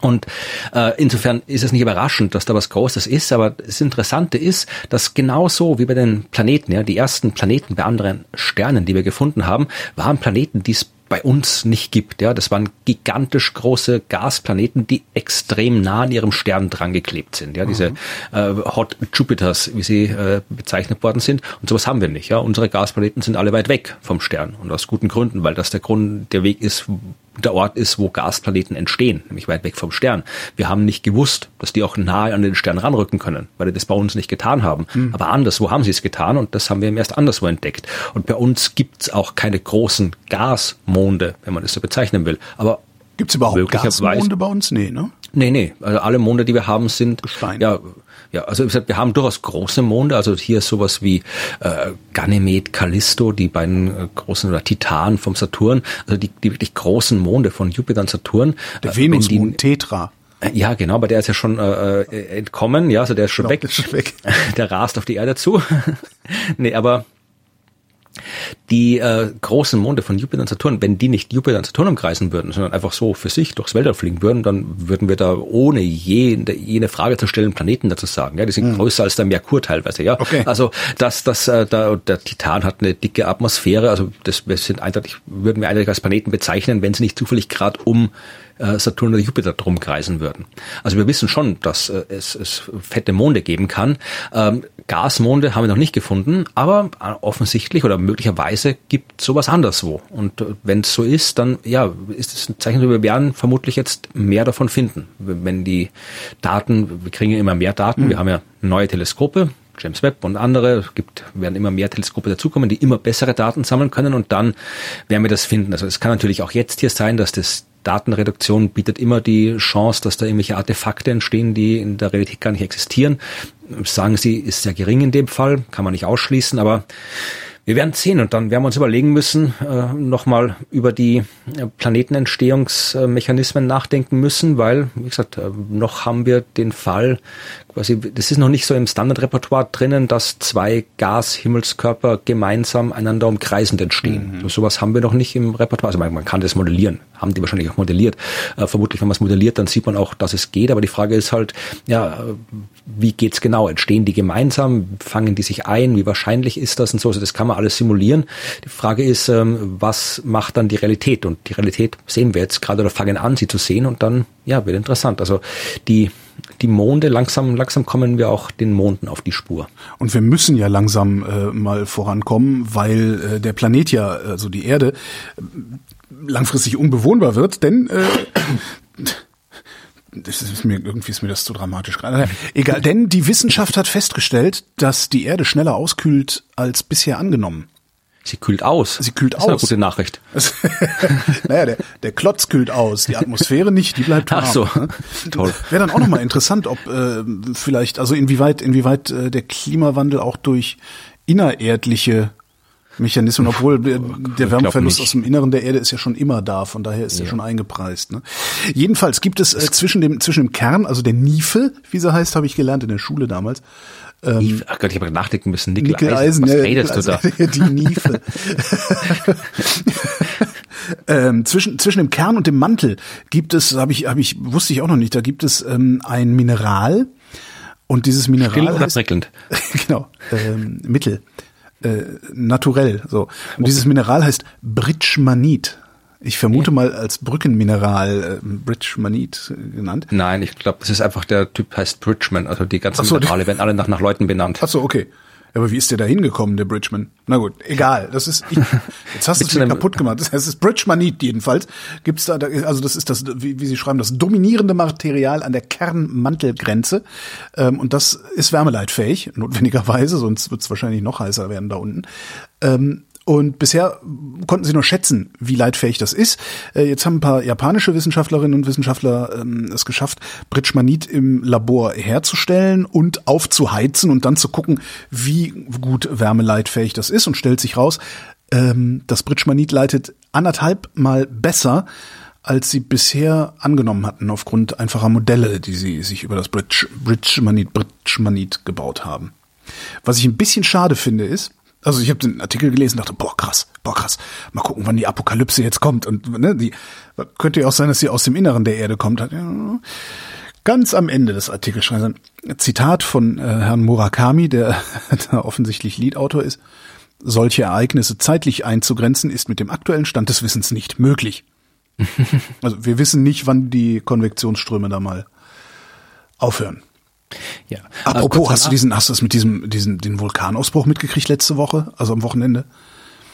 Und äh, insofern ist es nicht überraschend, dass da was Großes ist, aber das Interessante ist, dass genauso wie bei den Planeten, ja, die ersten Planeten bei anderen Sternen, die wir gefunden haben, waren Planeten, die es bei uns nicht gibt. Ja, das waren gigantisch große Gasplaneten, die extrem nah an ihrem Stern dran geklebt sind. Ja, diese mhm. äh, Hot Jupiters, wie sie äh, bezeichnet worden sind. Und sowas haben wir nicht. Ja, unsere Gasplaneten sind alle weit weg vom Stern und aus guten Gründen, weil das der Grund, der Weg ist, der Ort ist, wo Gasplaneten entstehen, nämlich weit weg vom Stern. Wir haben nicht gewusst, dass die auch nahe an den Stern ranrücken können, weil die das bei uns nicht getan haben. Mhm. Aber anderswo haben sie es getan und das haben wir erst anderswo entdeckt. Und bei uns gibt's auch keine großen Gasmonde, wenn man das so bezeichnen will. Aber Gibt's überhaupt Gasmonde bei uns? Nee, ne? Nee, nee. Also alle Monde, die wir haben, sind Gestein. ja ja, also wir haben durchaus große Monde, also hier sowas wie äh, Ganymed, Callisto, die beiden äh, großen oder Titan vom Saturn, also die, die wirklich großen Monde von Jupiter und Saturn. Der äh, Venusmond, Tetra. Äh, ja, genau, aber der ist ja schon äh, äh entkommen, ja, also der ist schon, genau, weg. Ist schon weg. Der rast auf die Erde zu. nee, aber die äh, großen Monde von Jupiter und Saturn, wenn die nicht Jupiter und Saturn umkreisen würden, sondern einfach so für sich durchs Weltall fliegen würden, dann würden wir da ohne jene, jene Frage zu stellen Planeten dazu sagen. Ja, die sind mhm. größer als der Merkur teilweise. Ja, okay. also das, das, äh, da, der Titan hat eine dicke Atmosphäre. Also das wir sind eindeutig, würden wir eindeutig als Planeten bezeichnen, wenn sie nicht zufällig gerade um Saturn oder Jupiter drum kreisen würden. Also wir wissen schon, dass äh, es, es fette Monde geben kann. Ähm, Gasmonde haben wir noch nicht gefunden, aber äh, offensichtlich oder möglicherweise gibt sowas anderswo. Und äh, wenn es so ist, dann ja, ist es ein Zeichen, wir werden vermutlich jetzt mehr davon finden. Wenn die Daten, wir kriegen ja immer mehr Daten, mhm. wir haben ja neue Teleskope, James Webb und andere. Es gibt, werden immer mehr Teleskope dazukommen, die immer bessere Daten sammeln können und dann werden wir das finden. Also es kann natürlich auch jetzt hier sein, dass das Datenreduktion bietet immer die Chance, dass da irgendwelche Artefakte entstehen, die in der Realität gar nicht existieren. Sagen Sie, ist sehr gering in dem Fall, kann man nicht ausschließen, aber wir werden sehen und dann werden wir uns überlegen müssen, äh, nochmal über die äh, Planetenentstehungsmechanismen nachdenken müssen, weil, wie gesagt, äh, noch haben wir den Fall, quasi, das ist noch nicht so im Standardrepertoire drinnen, dass zwei Gashimmelskörper gemeinsam einander umkreisend entstehen. Mhm. sowas haben wir noch nicht im Repertoire. Also man, man kann das modellieren, haben die wahrscheinlich auch modelliert. Äh, vermutlich, wenn man es modelliert, dann sieht man auch, dass es geht. Aber die Frage ist halt, ja, wie geht's genau? Entstehen die gemeinsam? Fangen die sich ein? Wie wahrscheinlich ist das und so? Also das kann man alles simulieren. Die Frage ist, ähm, was macht dann die Realität? Und die Realität sehen wir jetzt gerade oder fangen an, sie zu sehen und dann, ja, wird interessant. Also die die Monde, langsam, langsam kommen wir auch den Monden auf die Spur. Und wir müssen ja langsam äh, mal vorankommen, weil äh, der Planet ja, also die Erde, langfristig unbewohnbar wird, denn äh, das ist mir irgendwie ist mir das zu dramatisch gerade. Egal, denn die Wissenschaft hat festgestellt, dass die Erde schneller auskühlt als bisher angenommen. Sie kühlt aus. Sie kühlt das aus. Ist eine gute Nachricht. naja, der, der Klotz kühlt aus, die Atmosphäre nicht, die bleibt warm. Ach so, toll. Wäre dann auch nochmal interessant, ob äh, vielleicht, also inwieweit, inwieweit äh, der Klimawandel auch durch innererdliche Mechanismen, obwohl der, der Wärmeverlust aus dem Inneren der Erde ist ja schon immer da, von daher ist ja. er schon eingepreist. Ne? Jedenfalls gibt es äh, zwischen dem zwischen dem Kern, also der Niefe, wie sie heißt, habe ich gelernt in der Schule damals. Ähm, Ach Gott, ich habe nachdenken müssen. Nickel, Nickel Eisen, was ja, redest du da? Die Niefe. ähm, zwischen zwischen dem Kern und dem Mantel gibt es, habe ich habe ich wusste ich auch noch nicht, da gibt es ähm, ein Mineral und dieses Mineral Still oder prickelnd? genau, ähm, Mittel äh, naturell. So. Und dieses Mineral heißt Britschmanit. Ich vermute mal als Brückenmineral äh, Bridgemanit genannt. Nein, ich glaube, es ist einfach der Typ heißt Bridgman. Also die ganzen so, Minerale werden alle nach, nach Leuten benannt. Ach so, okay. Aber wie ist der da hingekommen, der Bridgman? Na gut, egal. Das ist, ich, jetzt hast du es mir kaputt gemacht. Das heißt, es ist Bridgmanit jedenfalls. Gibt's da, also das ist das, wie, wie Sie schreiben, das dominierende Material an der Kernmantelgrenze. Ähm, und das ist wärmeleitfähig, notwendigerweise, sonst wird es wahrscheinlich noch heißer werden da unten. Ähm, Und bisher konnten sie nur schätzen, wie leitfähig das ist. Äh, jetzt haben ein paar japanische Wissenschaftlerinnen und Wissenschaftler ähm, es geschafft, Britschmanit im Labor herzustellen und aufzuheizen und dann zu gucken, wie gut wärmeleitfähig das ist. Und stellt sich raus, ähm, das Britschmanit leitet anderthalb Mal besser, als sie bisher angenommen hatten, aufgrund einfacher Modelle, die sie sich über das Bridge, Bridgemanit, Bridgemanit gebaut haben. Was ich ein bisschen schade finde, ist, also ich habe den Artikel gelesen und dachte, boah, krass, boah, krass. Mal gucken, wann die Apokalypse jetzt kommt. Und ne, die könnte ja auch sein, dass sie aus dem Inneren der Erde kommt. Ja. Ganz am Ende des Artikels schreibt ein Zitat von äh, Herrn Murakami, der da offensichtlich Liedautor ist. Solche Ereignisse zeitlich einzugrenzen, ist mit dem aktuellen Stand des Wissens nicht möglich. also wir wissen nicht, wann die Konvektionsströme da mal aufhören. Ja. Apropos, hast du diesen, hast du das mit diesem, diesen, den Vulkanausbruch mitgekriegt letzte Woche, also am Wochenende?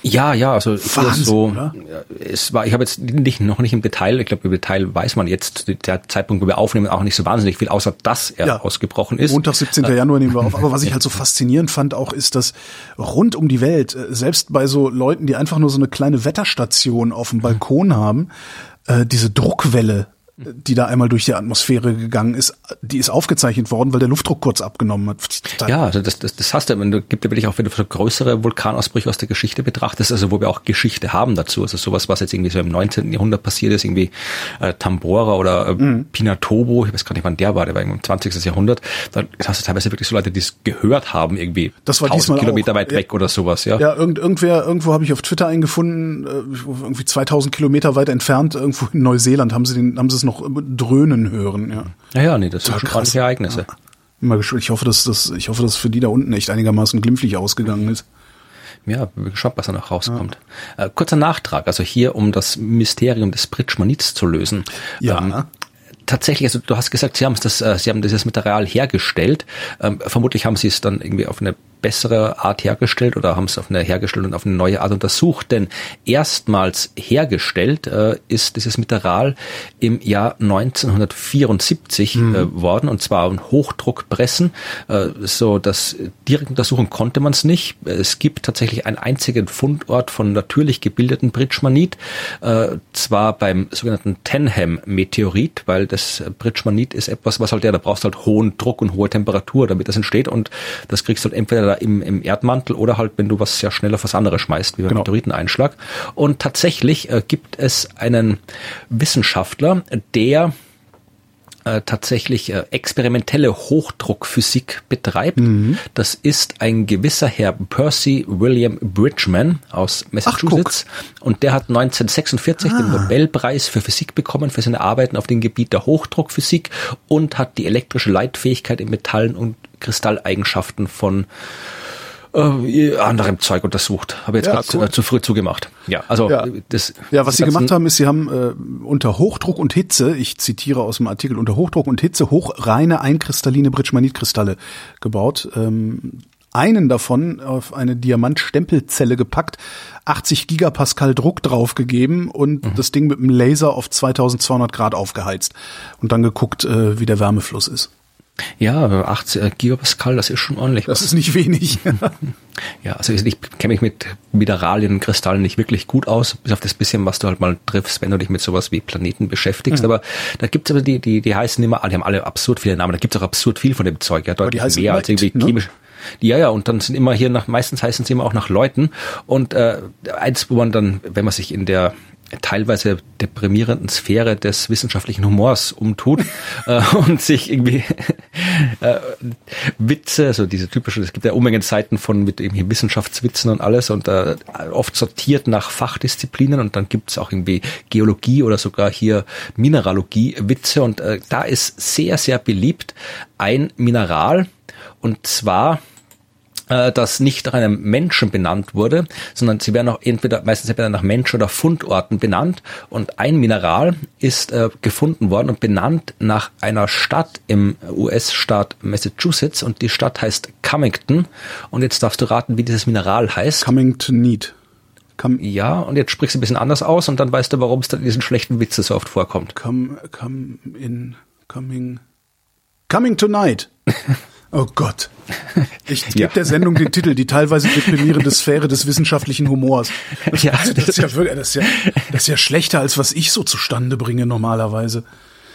Ja, ja, also Wahnsinn, so, oder? es war, ich habe jetzt nicht, noch nicht im Detail, ich glaube im Detail weiß man jetzt, der Zeitpunkt, wo wir aufnehmen, auch nicht so wahnsinnig viel, außer dass er ja. ausgebrochen ist. Montag, 17. Äh, Januar nehmen wir auf. Aber was ich halt so faszinierend fand auch, ist, dass rund um die Welt, äh, selbst bei so Leuten, die einfach nur so eine kleine Wetterstation auf dem Balkon haben, äh, diese Druckwelle die da einmal durch die Atmosphäre gegangen ist, die ist aufgezeichnet worden, weil der Luftdruck kurz abgenommen hat. Ja, also das, das, das hast du, wenn du gibt ja wirklich auch, wenn du so größere Vulkanausbrüche aus der Geschichte betrachtest, also wo wir auch Geschichte haben dazu, also sowas, was jetzt irgendwie so im 19. Jahrhundert passiert ist, irgendwie äh, Tambora oder äh, mhm. Pinatobo, ich weiß gar nicht, wann der war, der war im 20. Jahrhundert, da hast du teilweise wirklich so Leute, die es gehört haben, irgendwie das war 1000 Kilometer auch. weit weg oder sowas, ja. Ja, irgend, irgendwer, irgendwo habe ich auf Twitter eingefunden, äh, irgendwie 2000 Kilometer weit entfernt, irgendwo in Neuseeland haben sie den, haben sie es noch dröhnen hören, ja. Ja, ja, nee, das sind schon krasse Ereignisse. Ja. Ich hoffe, dass das, ich hoffe, dass für die da unten echt einigermaßen glimpflich ausgegangen ist. Ja, bin gespannt, was da noch rauskommt. Ja. Äh, kurzer Nachtrag, also hier, um das Mysterium des Britschmanits zu lösen. Ja. Ähm, tatsächlich, also du hast gesagt, sie haben das, äh, sie haben dieses Material hergestellt. Ähm, vermutlich haben sie es dann irgendwie auf eine bessere Art hergestellt oder haben es auf eine hergestellt und auf eine neue Art untersucht. Denn erstmals hergestellt äh, ist dieses Mineral im Jahr 1974 mhm. äh, worden und zwar in Hochdruckpressen. Äh, so dass direkt untersuchen konnte man es nicht. Es gibt tatsächlich einen einzigen Fundort von natürlich gebildeten Bridgemanit, äh, zwar beim sogenannten Tenham-Meteorit, weil das Bridgemanit ist etwas, was halt ja, da brauchst halt hohen Druck und hohe Temperatur, damit das entsteht und das kriegst du halt entweder entweder im, im Erdmantel oder halt, wenn du was sehr schnell auf was anderes schmeißt, wie beim genau. Meteoriteneinschlag. Und tatsächlich äh, gibt es einen Wissenschaftler, der äh, tatsächlich äh, experimentelle Hochdruckphysik betreibt. Mhm. Das ist ein gewisser Herr Percy William Bridgman aus Massachusetts Ach, und der hat 1946 ah. den Nobelpreis für Physik bekommen für seine Arbeiten auf dem Gebiet der Hochdruckphysik und hat die elektrische Leitfähigkeit in Metallen und Kristalleigenschaften von äh, anderem Zeug untersucht. Habe jetzt ja, cool. zu, zu, früh zugemacht. Ja, also ja. das. Ja, was sie gemacht haben, ist, sie haben äh, unter Hochdruck und Hitze, ich zitiere aus dem Artikel, unter Hochdruck und Hitze hochreine einkristalline Bridgmanitkristalle gebaut. Ähm, einen davon auf eine Diamantstempelzelle gepackt, 80 Gigapascal Druck draufgegeben und mhm. das Ding mit einem Laser auf 2200 Grad aufgeheizt und dann geguckt, äh, wie der Wärmefluss ist. Ja, 80 Gigapascal, das ist schon ordentlich. Das ist nicht wenig. ja, also ich, ich kenne mich mit Mineralien und Kristallen nicht wirklich gut aus, bis auf das bisschen, was du halt mal triffst, wenn du dich mit sowas wie Planeten beschäftigst. Mhm. Aber da gibt's aber die, die, die heißen immer, die haben alle absurd viele Namen, da gibt's auch absurd viel von dem Zeug, ja, deutlich mehr als irgendwie ne? chemisch. Ja, ja, und dann sind immer hier nach, meistens heißen sie immer auch nach Leuten. Und äh, eins, wo man dann, wenn man sich in der teilweise deprimierenden Sphäre des wissenschaftlichen Humors umtut äh, und sich irgendwie äh, Witze, also diese typischen, es gibt ja Unmengen Seiten von mit irgendwie Wissenschaftswitzen und alles und äh, oft sortiert nach Fachdisziplinen und dann gibt's auch irgendwie Geologie oder sogar hier Mineralogie Witze und äh, da ist sehr, sehr beliebt ein Mineral und zwar das nicht nach einem Menschen benannt wurde, sondern sie werden auch entweder meistens entweder nach Menschen oder Fundorten benannt. Und ein Mineral ist äh, gefunden worden und benannt nach einer Stadt im US-Staat Massachusetts und die Stadt heißt Cummington. Und jetzt darfst du raten, wie dieses Mineral heißt. Cummington Need. Come ja, und jetzt sprichst du ein bisschen anders aus und dann weißt du, warum es dann in diesen schlechten Witze so oft vorkommt. Come, come in, coming. Coming tonight. Oh Gott. Ich gebe Ja. der Sendung den Titel, die teilweise deprimierende Sphäre des wissenschaftlichen Humors. Das, Ja. das, ist ja wirklich, das, ist ja, das ist ja schlechter, als was ich so zustande bringe normalerweise.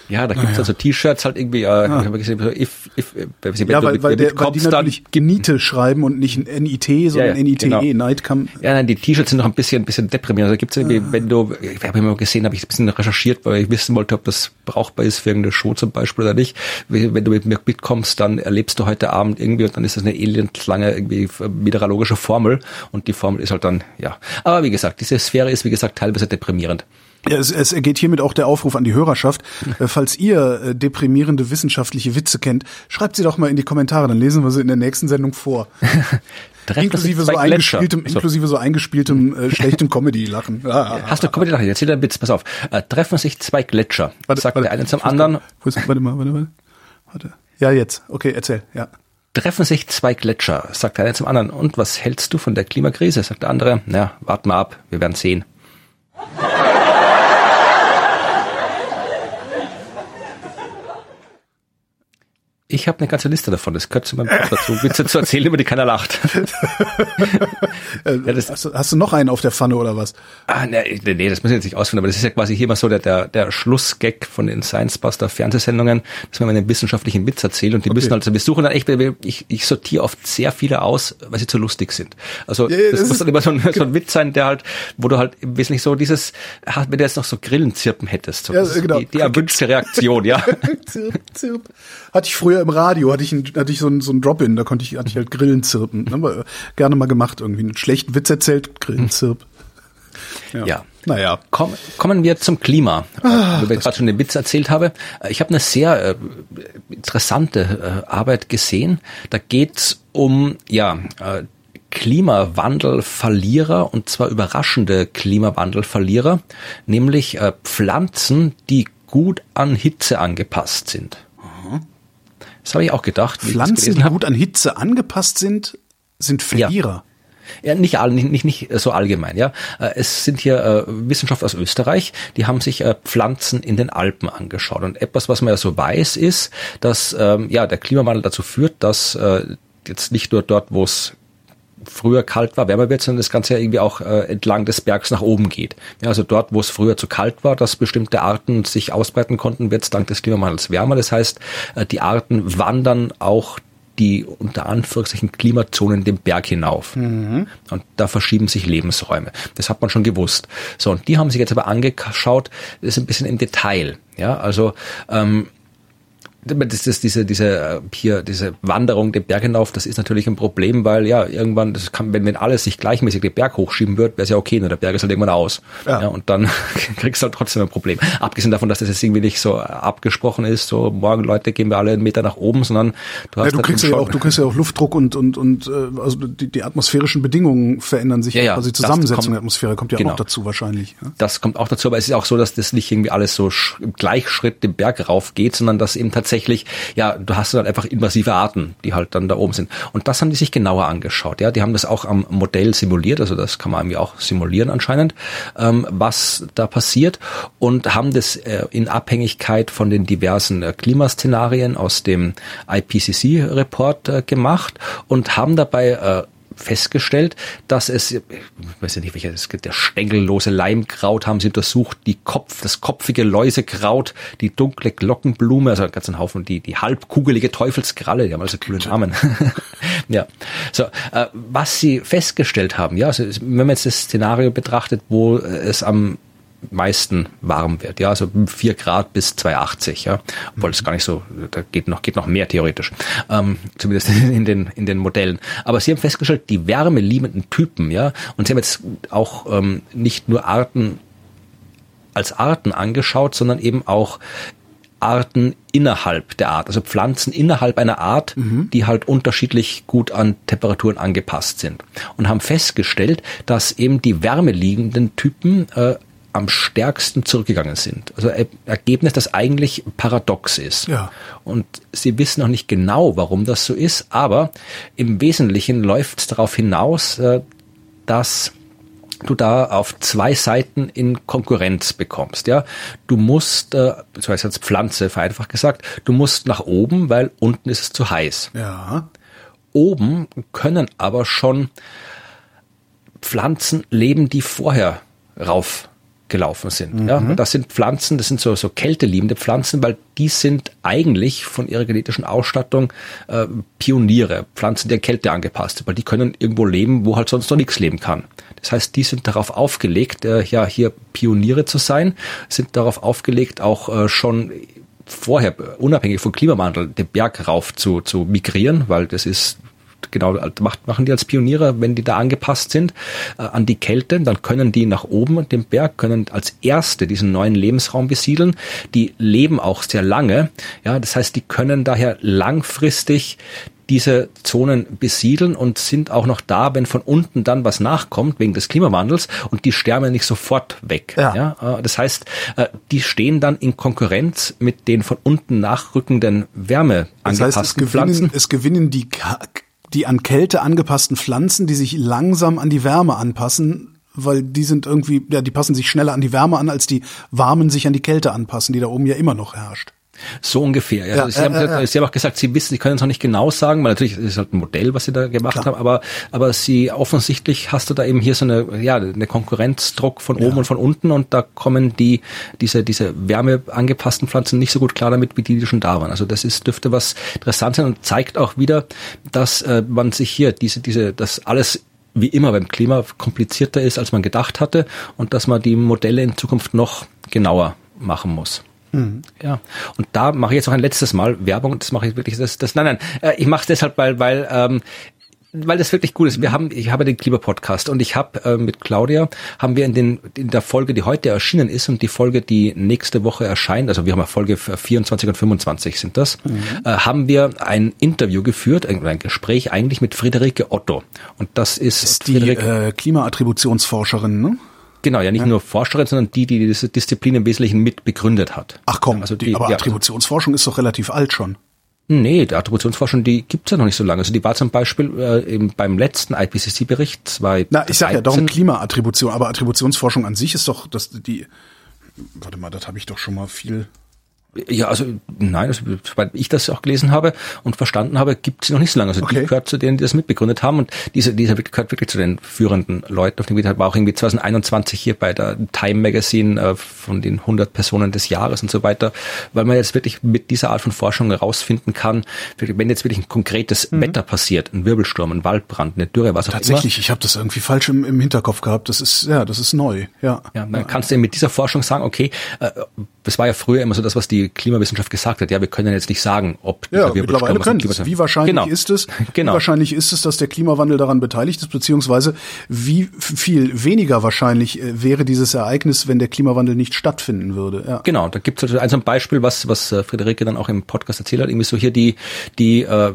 Ja, da gibt's also T-Shirts halt irgendwie, äh, ich hab gesehen, so if, if, äh, wenn Ja, weil, weil, der, weil die natürlich Genite schreiben und nicht NIT, sondern ja, NITE, genau. Night Come. Ja, nein, die T-Shirts sind noch ein bisschen, ein bisschen deprimierend. Also gibt's irgendwie, wenn du, ich habe immer gesehen, habe ich ein bisschen recherchiert, weil ich wissen wollte, ob das brauchbar ist für irgendeine Show zum Beispiel oder nicht. Wenn du mit mir mitkommst, dann erlebst du heute Abend irgendwie und dann ist das eine elendlange irgendwie meteorologische Formel und die Formel ist halt dann, ja. Aber wie gesagt, diese Sphäre ist, wie gesagt, teilweise deprimierend. Ja, es, es ergeht hiermit auch der Aufruf an die Hörerschaft. Äh, falls ihr äh, deprimierende wissenschaftliche Witze kennt, schreibt sie doch mal in die Kommentare, dann lesen wir sie in der nächsten Sendung vor. Treffen Inklusive so eingespieltem, So. inklusive so eingespieltem äh, schlechtem Comedy-Lachen. Ah, Hast du Comedy lachen? Erzähl einen Witz, pass auf. Äh, treffen sich zwei Gletscher. Warte, sagt warte, der eine zum anderen, ist- Warte mal, warte mal. Warte. Ja, jetzt. Okay, erzähl. Ja. treffen sich zwei Gletscher, sagt der eine zum anderen. Und was hältst du von der Klimakrise? Sagt der andere, na, wart mal ab, wir werden sehen. Ich habe eine ganze Liste davon. Das gehört zu meinem Job dazu, Witze zu erzählen, über die keiner lacht. Ja, hast, du, hast du noch einen auf der Pfanne oder was? Ah, nee, nee, nee, das muss ich jetzt nicht ausführen, aber das ist ja quasi hier mal so der, der, der Schlussgag von den Science-Buster Fernsehsendungen, dass man einen wissenschaftlichen Witz erzählt und die müssen also, wir suchen dann echt, ich, ich sortiere oft sehr viele aus, weil sie zu lustig sind. Also Ja, das, das muss dann immer so ein, so ein Witz sein, der halt, wo du halt im Wesentlichen so dieses, ah, wenn du jetzt noch so Grillenzirpen hättest, so, Ja, genau. die, die erwünschte Reaktion, ja. zirp, zirp. Hatte ich früher im Radio, hatte ich, ein, hatte ich so ein, so ein Drop-In, da konnte ich, hatte ich halt Grillen zirpen. Aber gerne mal gemacht irgendwie. Einen schlechten Witz erzählt, Grillen zirp. Ja. Naja. Komm, kommen wir zum Klima, Ah, wo ich gerade schon den Witz erzählt habe. Ich habe eine sehr äh, interessante äh, Arbeit gesehen. Da geht's um ja äh, Klimawandelverlierer und zwar überraschende Klimawandelverlierer, nämlich äh, Pflanzen, die gut an Hitze angepasst sind. Das habe ich auch gedacht. Pflanzen, die gut an Hitze angepasst sind, sind Verlierer. Ja, nicht, all, nicht, nicht, nicht so allgemein, ja. Äh, Es sind hier äh, Wissenschaftler aus Österreich, die haben sich äh, Pflanzen in den Alpen angeschaut. Und etwas, was man ja so weiß, ist, dass ähm, ja der Klimawandel dazu führt, dass äh, jetzt nicht nur dort, wo es früher kalt war, wärmer wird, sondern das Ganze ja irgendwie auch äh, entlang des Bergs nach oben geht. Ja, also dort, wo es früher zu kalt war, dass bestimmte Arten sich ausbreiten konnten, wird es dank des Klimawandels wärmer. Das heißt, äh, die Arten wandern auch die unter Anführungszeichen Klimazonen den Berg hinauf. Und da verschieben sich Lebensräume. Das hat man schon gewusst. So, und die haben sich jetzt aber angeschaut, das ist ein bisschen im Detail. Ja, also ähm, das ist diese, diese, äh, hier, diese Wanderung den Berg hinauf, das ist natürlich ein Problem, weil ja, irgendwann, das kann, wenn, wenn alles sich gleichmäßig den Berg hochschieben wird, wäre es ja okay, nur der Berg ist halt irgendwann aus. Ja. Ja. und dann kriegst du halt trotzdem ein Problem. Abgesehen davon, dass das jetzt irgendwie nicht so abgesprochen ist, so morgen Leute gehen wir alle einen Meter nach oben, sondern du hast Ja, du halt kriegst ja auch, du kriegst ja auch Luftdruck und und und äh, also die, die atmosphärischen Bedingungen verändern sich, Ja, ja, also die das Zusammensetzung kommt- der Atmosphäre kommt ja genau. auch dazu wahrscheinlich. Ja? Das kommt auch dazu, aber es ist auch so, dass das nicht irgendwie alles so im Gleichschritt den Berg rauf geht, sondern dass eben tatsächlich, ja, du hast dann einfach invasive Arten, die halt dann da oben sind. Und das haben die sich genauer angeschaut. Ja, die haben das auch am Modell simuliert, also das kann man irgendwie auch simulieren anscheinend, ähm, was da passiert und haben das äh, in Abhängigkeit von den diversen äh, Klimaszenarien aus dem IPCC-Report äh, gemacht und haben dabei äh, festgestellt, dass es, ich weiß ja nicht, welcher, es gibt der stängellose Leimkraut haben sie untersucht, die Kopf, das kopfige Läusekraut, die dunkle Glockenblume, also einen ganzen Haufen, die, die halbkugelige Teufelskralle, die haben also coole Namen. ja. So, äh, was sie festgestellt haben, ja, also wenn man jetzt das Szenario betrachtet, wo es am meisten warm wird, ja, also 4 Grad bis 280, ja, obwohl es gar nicht so, da geht noch, geht noch mehr theoretisch, ähm, zumindest in den, in den Modellen. Aber sie haben festgestellt, die wärmeliebenden Typen, ja, und sie haben jetzt auch ähm, nicht nur Arten als Arten angeschaut, sondern eben auch Arten innerhalb der Art, also Pflanzen innerhalb einer Art, die halt unterschiedlich gut an Temperaturen angepasst sind. Und haben festgestellt, dass eben die wärmeliegenden Typen äh, am stärksten zurückgegangen sind. Also er Ergebnis, das eigentlich paradox ist. Ja. Und sie wissen noch nicht genau, warum das so ist, aber im Wesentlichen läuft es darauf hinaus, äh, dass du da auf zwei Seiten in Konkurrenz bekommst. Ja, du musst, äh, das heißt jetzt Pflanze vereinfacht gesagt, du musst nach oben, weil unten ist es zu heiß. Ja. Oben können aber schon Pflanzen leben, die vorher rauf gelaufen sind. Mhm. Ja, das sind Pflanzen, das sind so, so kälteliebende Pflanzen, weil die sind eigentlich von ihrer genetischen Ausstattung äh, Pioniere, Pflanzen der Kälte angepasst, weil die können irgendwo leben, wo halt sonst noch nichts leben kann. Das heißt, die sind darauf aufgelegt, äh, ja hier Pioniere zu sein, sind darauf aufgelegt, auch äh, schon vorher, unabhängig vom Klimawandel, den Berg rauf zu, zu migrieren, weil das ist genau, macht, machen die als Pioniere, wenn die da angepasst sind äh, an die Kälte, dann können die nach oben den Berg, können als erste diesen neuen Lebensraum besiedeln. Die leben auch sehr lange. Ja, das heißt, die können daher langfristig diese Zonen besiedeln und sind auch noch da, wenn von unten dann was nachkommt wegen des Klimawandels und die sterben nicht sofort weg. Ja. ja. Äh, das heißt, äh, die stehen dann in Konkurrenz mit den von unten nachrückenden Wärme das heißt, es gewinnen. Es gewinnen die die an Kälte angepassten Pflanzen, die sich langsam an die Wärme anpassen, weil die sind irgendwie, ja, die passen sich schneller an die Wärme an, als die warmen sich an die Kälte anpassen, die da oben ja immer noch herrscht. So ungefähr. Ja. ja sie, haben, äh, sie haben auch gesagt, sie wissen, sie können es noch nicht genau sagen, weil natürlich ist halt ein Modell, was sie da gemacht Klar. haben, aber aber sie offensichtlich hast du da eben hier so eine ja eine Konkurrenzdruck von oben ja. und von unten und da kommen die diese diese wärmeangepassten Pflanzen nicht so gut klar damit, wie die, die schon da waren. Also das ist dürfte was interessant sein und zeigt auch wieder, dass äh, man sich hier diese diese das alles wie immer beim Klima komplizierter ist, als man gedacht hatte und dass man die Modelle in Zukunft noch genauer machen muss. Mhm. Ja, und da mache ich jetzt noch ein letztes Mal Werbung. Das mache ich wirklich. Das, das nein, nein. Äh, ich mache es deshalb, weil, weil ähm, weil das wirklich gut ist. Wir haben, ich habe den Klima-Podcast und ich habe äh, mit Claudia haben wir in den in der Folge, die heute erschienen ist und die Folge, die nächste Woche erscheint, also wir haben ja Folge 24 und 25 sind das, mhm. äh, haben wir ein Interview geführt, ein, ein, Gespräch eigentlich mit Friederike Otto und das ist, ist die äh, Klimaattributionsforscherin, ne? Genau, ja nicht ja. nur Forscherin, sondern die, die diese Disziplin im Wesentlichen mit begründet hat. Ach komm, also die, aber ja, Attributionsforschung ist doch relativ alt schon. Nee, die Attributionsforschung, die gibt's ja noch nicht so lange. Also die war zum Beispiel äh, eben beim letzten IPCC-Bericht zwei. Na, ich sag ja darum Klimaattribution, aber Attributionsforschung an sich ist doch, dass die. Warte mal, das habe ich doch schon mal viel ja, also nein, also, weil ich das auch gelesen habe und verstanden habe, gibt sie noch nicht so lange. Also okay. die gehört zu denen, die das mitbegründet haben und diese, dieser gehört wirklich zu den führenden Leuten auf dem Gebiet. War auch irgendwie 2021 hier bei der Time Magazine äh, von den 100 Personen des Jahres und so weiter, weil man jetzt wirklich mit dieser Art von Forschung herausfinden kann, wenn jetzt wirklich ein konkretes mhm. Wetter passiert, ein Wirbelsturm, ein Waldbrand, eine Dürre, was auch Tatsächlich, immer. Tatsächlich, ich habe das irgendwie falsch im, im Hinterkopf gehabt. Das ist ja, das ist neu. Ja. Ja, dann kannst du mit dieser Forschung sagen, okay, äh, das war ja früher immer so das, was die Klimawissenschaft gesagt hat. Ja, wir können jetzt nicht sagen, ob ja, mittlerweile können. Wie wahrscheinlich genau. ist es? Genau. Wie wahrscheinlich ist es, dass der Klimawandel daran beteiligt ist, beziehungsweise wie viel weniger wahrscheinlich äh, wäre dieses Ereignis, wenn der Klimawandel nicht stattfinden würde? Ja. Genau, da gibt es also ein Beispiel, was was äh, Friederike dann auch im Podcast erzählt hat, irgendwie so hier die die äh,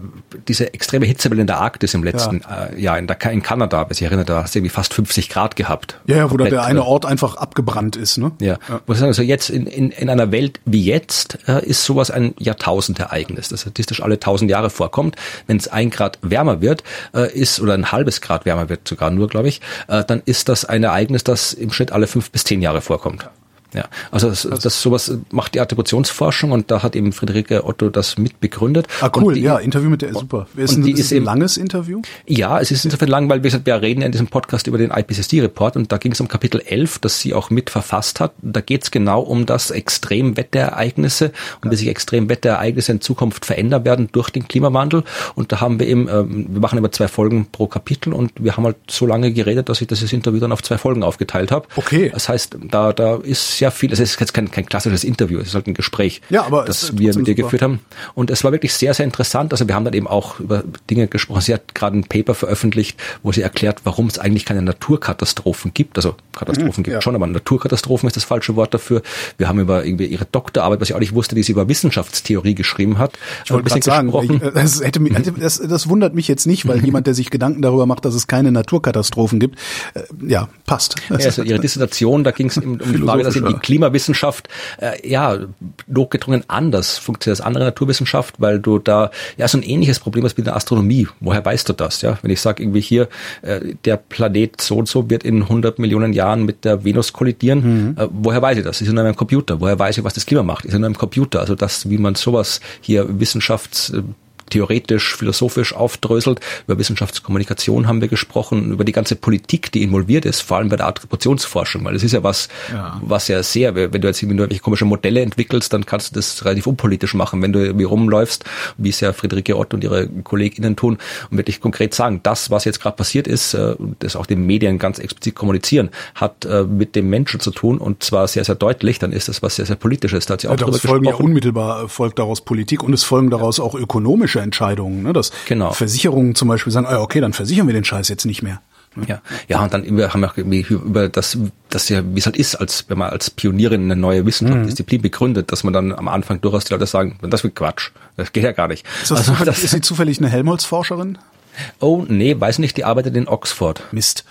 diese extreme Hitzewelle in der Arktis im letzten ja. äh, Jahr in, der, in Kanada, wer sich erinnert, da hast du irgendwie fast 50 Grad gehabt. Ja, ja wo da der eine Ort einfach abgebrannt ist, ne? Ja. ja. Muss ich sagen, also jetzt in, in in einer Welt wie jetzt äh, ist sowas ein Jahrtausendereignis, das statistisch alle tausend Jahre vorkommt. Wenn es ein Grad wärmer wird, äh, ist oder ein halbes Grad wärmer wird sogar nur, glaube ich, äh, dann ist das ein Ereignis, das im Schnitt alle fünf bis zehn Jahre vorkommt. Ja, also das, das sowas macht die Attributionsforschung und da hat eben Friederike Otto das mitbegründet. Ah cool, die, ja, Interview mit der super. Ist und ein, die ist, ist ein langes Interview? Ja, es ist insofern lang, weil wir, wir reden in diesem Podcast über den IPCC-Report und da ging es um Kapitel 11, das sie auch mit verfasst hat. Da geht es genau um das Extremwetterereignisse und wie sich Extremwetterereignisse in Zukunft verändern werden durch den Klimawandel. Und da haben wir eben, ähm, wir machen immer zwei Folgen pro Kapitel und wir haben halt so lange geredet, dass ich das Interview dann auf zwei Folgen aufgeteilt habe. Okay. Das heißt, da, da ist sehr viel, es ist jetzt kein, kein klassisches Interview, es ist halt ein Gespräch, ja, aber das wir mit ihr geführt haben. Und es war wirklich sehr, sehr interessant. Also wir haben dann eben auch über Dinge gesprochen. Sie hat gerade ein Paper veröffentlicht, wo sie erklärt, warum es eigentlich keine Naturkatastrophen gibt. Also Katastrophen mhm, gibt ja. schon, aber Naturkatastrophen ist das falsche Wort dafür. Wir haben über irgendwie ihre Doktorarbeit, was ich auch nicht wusste, die sie über Wissenschaftstheorie geschrieben hat. Ich wollte gerade sagen, äh, das, hätte mich, das, das wundert mich jetzt nicht, weil jemand, der sich Gedanken darüber macht, dass es keine Naturkatastrophen gibt, äh, ja, passt. Ja, also ihre Dissertation, da ging es um die Frage, dass sie die Klimawissenschaft, äh, ja, notgedrungen anders funktioniert als andere Naturwissenschaft, weil du da, ja, so ein ähnliches Problem hast wie in der Astronomie. Woher weißt du das, ja? Wenn ich sage, irgendwie hier, äh, der Planet so und so wird in 100 Millionen Jahren mit der Venus kollidieren, mhm. äh, woher weiß ich das? Ist ja in einem Computer. Woher weiß ich, was das Klima macht? Ist ja nur im Computer. Also das, wie man sowas hier Wissenschafts theoretisch, philosophisch aufdröselt. Über Wissenschaftskommunikation haben wir gesprochen, über die ganze Politik, die involviert ist, vor allem bei der Attributionsforschung, weil das ist ja was, ja. was ja sehr, wenn du jetzt irgendwie irgendwelche komische Modelle entwickelst, dann kannst du das relativ unpolitisch machen, wenn du irgendwie rumläufst, wie es ja Friederike Ott und ihre KollegInnen tun und wirklich konkret sagen, das, was jetzt gerade passiert ist, äh, das auch den Medien ganz explizit kommunizieren, hat äh, mit dem Menschen zu tun und zwar sehr, sehr deutlich, dann ist das was sehr, sehr politisches. Da hat sie auch ja, daraus folgen ja unmittelbar folgt daraus Politik und es folgen daraus auch ökonomische politische Entscheidungen, ne? dass genau. Versicherungen zum Beispiel sagen, ah, okay, dann versichern wir den Scheiß jetzt nicht mehr. Ja, ja, und dann über, haben wir auch über das, das ja, wie es halt ist, als wenn man als Pionierin eine neue Wissenschaftsdisziplin mhm. begründet, dass man dann am Anfang durchaus die Leute sagen, das wird Quatsch, das geht ja gar nicht. Ist, das also, das, ist sie zufällig eine Helmholtz-Forscherin? Oh, nee, weiß nicht, die arbeitet in Oxford. Mist.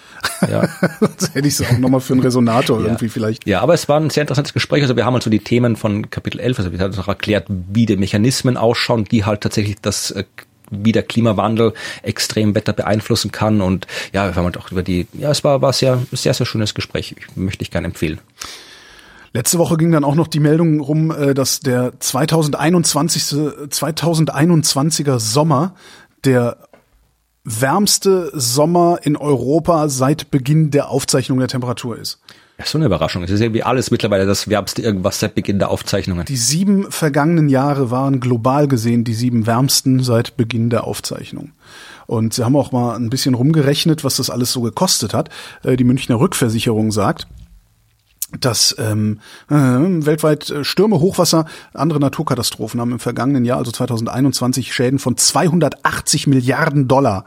Ja. Sonst hätte ich es auch nochmal für einen Resonator ja. irgendwie vielleicht. Ja, aber es war ein sehr interessantes Gespräch. Also wir haben halt so die Themen von Kapitel 11, also wir haben auch erklärt, wie die Mechanismen ausschauen, die halt tatsächlich das äh, wie der Klimawandel extrem Wetter beeinflussen kann und ja, wir haben halt auch über die, ja, es war, war sehr, sehr, sehr schönes Gespräch. Ich, möchte ich gerne empfehlen. Letzte Woche ging dann auch noch die Meldung rum, äh, dass der 2021. 2021er Sommer der wärmste Sommer in Europa seit Beginn der Aufzeichnung der Temperatur ist. Ja, so eine Überraschung. Es ist irgendwie alles mittlerweile das wärmste irgendwas seit Beginn der Aufzeichnungen. Die sieben vergangenen Jahre waren global gesehen die sieben wärmsten seit Beginn der Aufzeichnung. Und sie haben auch mal ein bisschen rumgerechnet, was das alles so gekostet hat. Äh, die Münchner Rückversicherung sagt, dass ähm, äh, weltweit äh, Stürme, Hochwasser, andere Naturkatastrophen haben im vergangenen Jahr, also 2021, Schäden von 280 Milliarden Dollar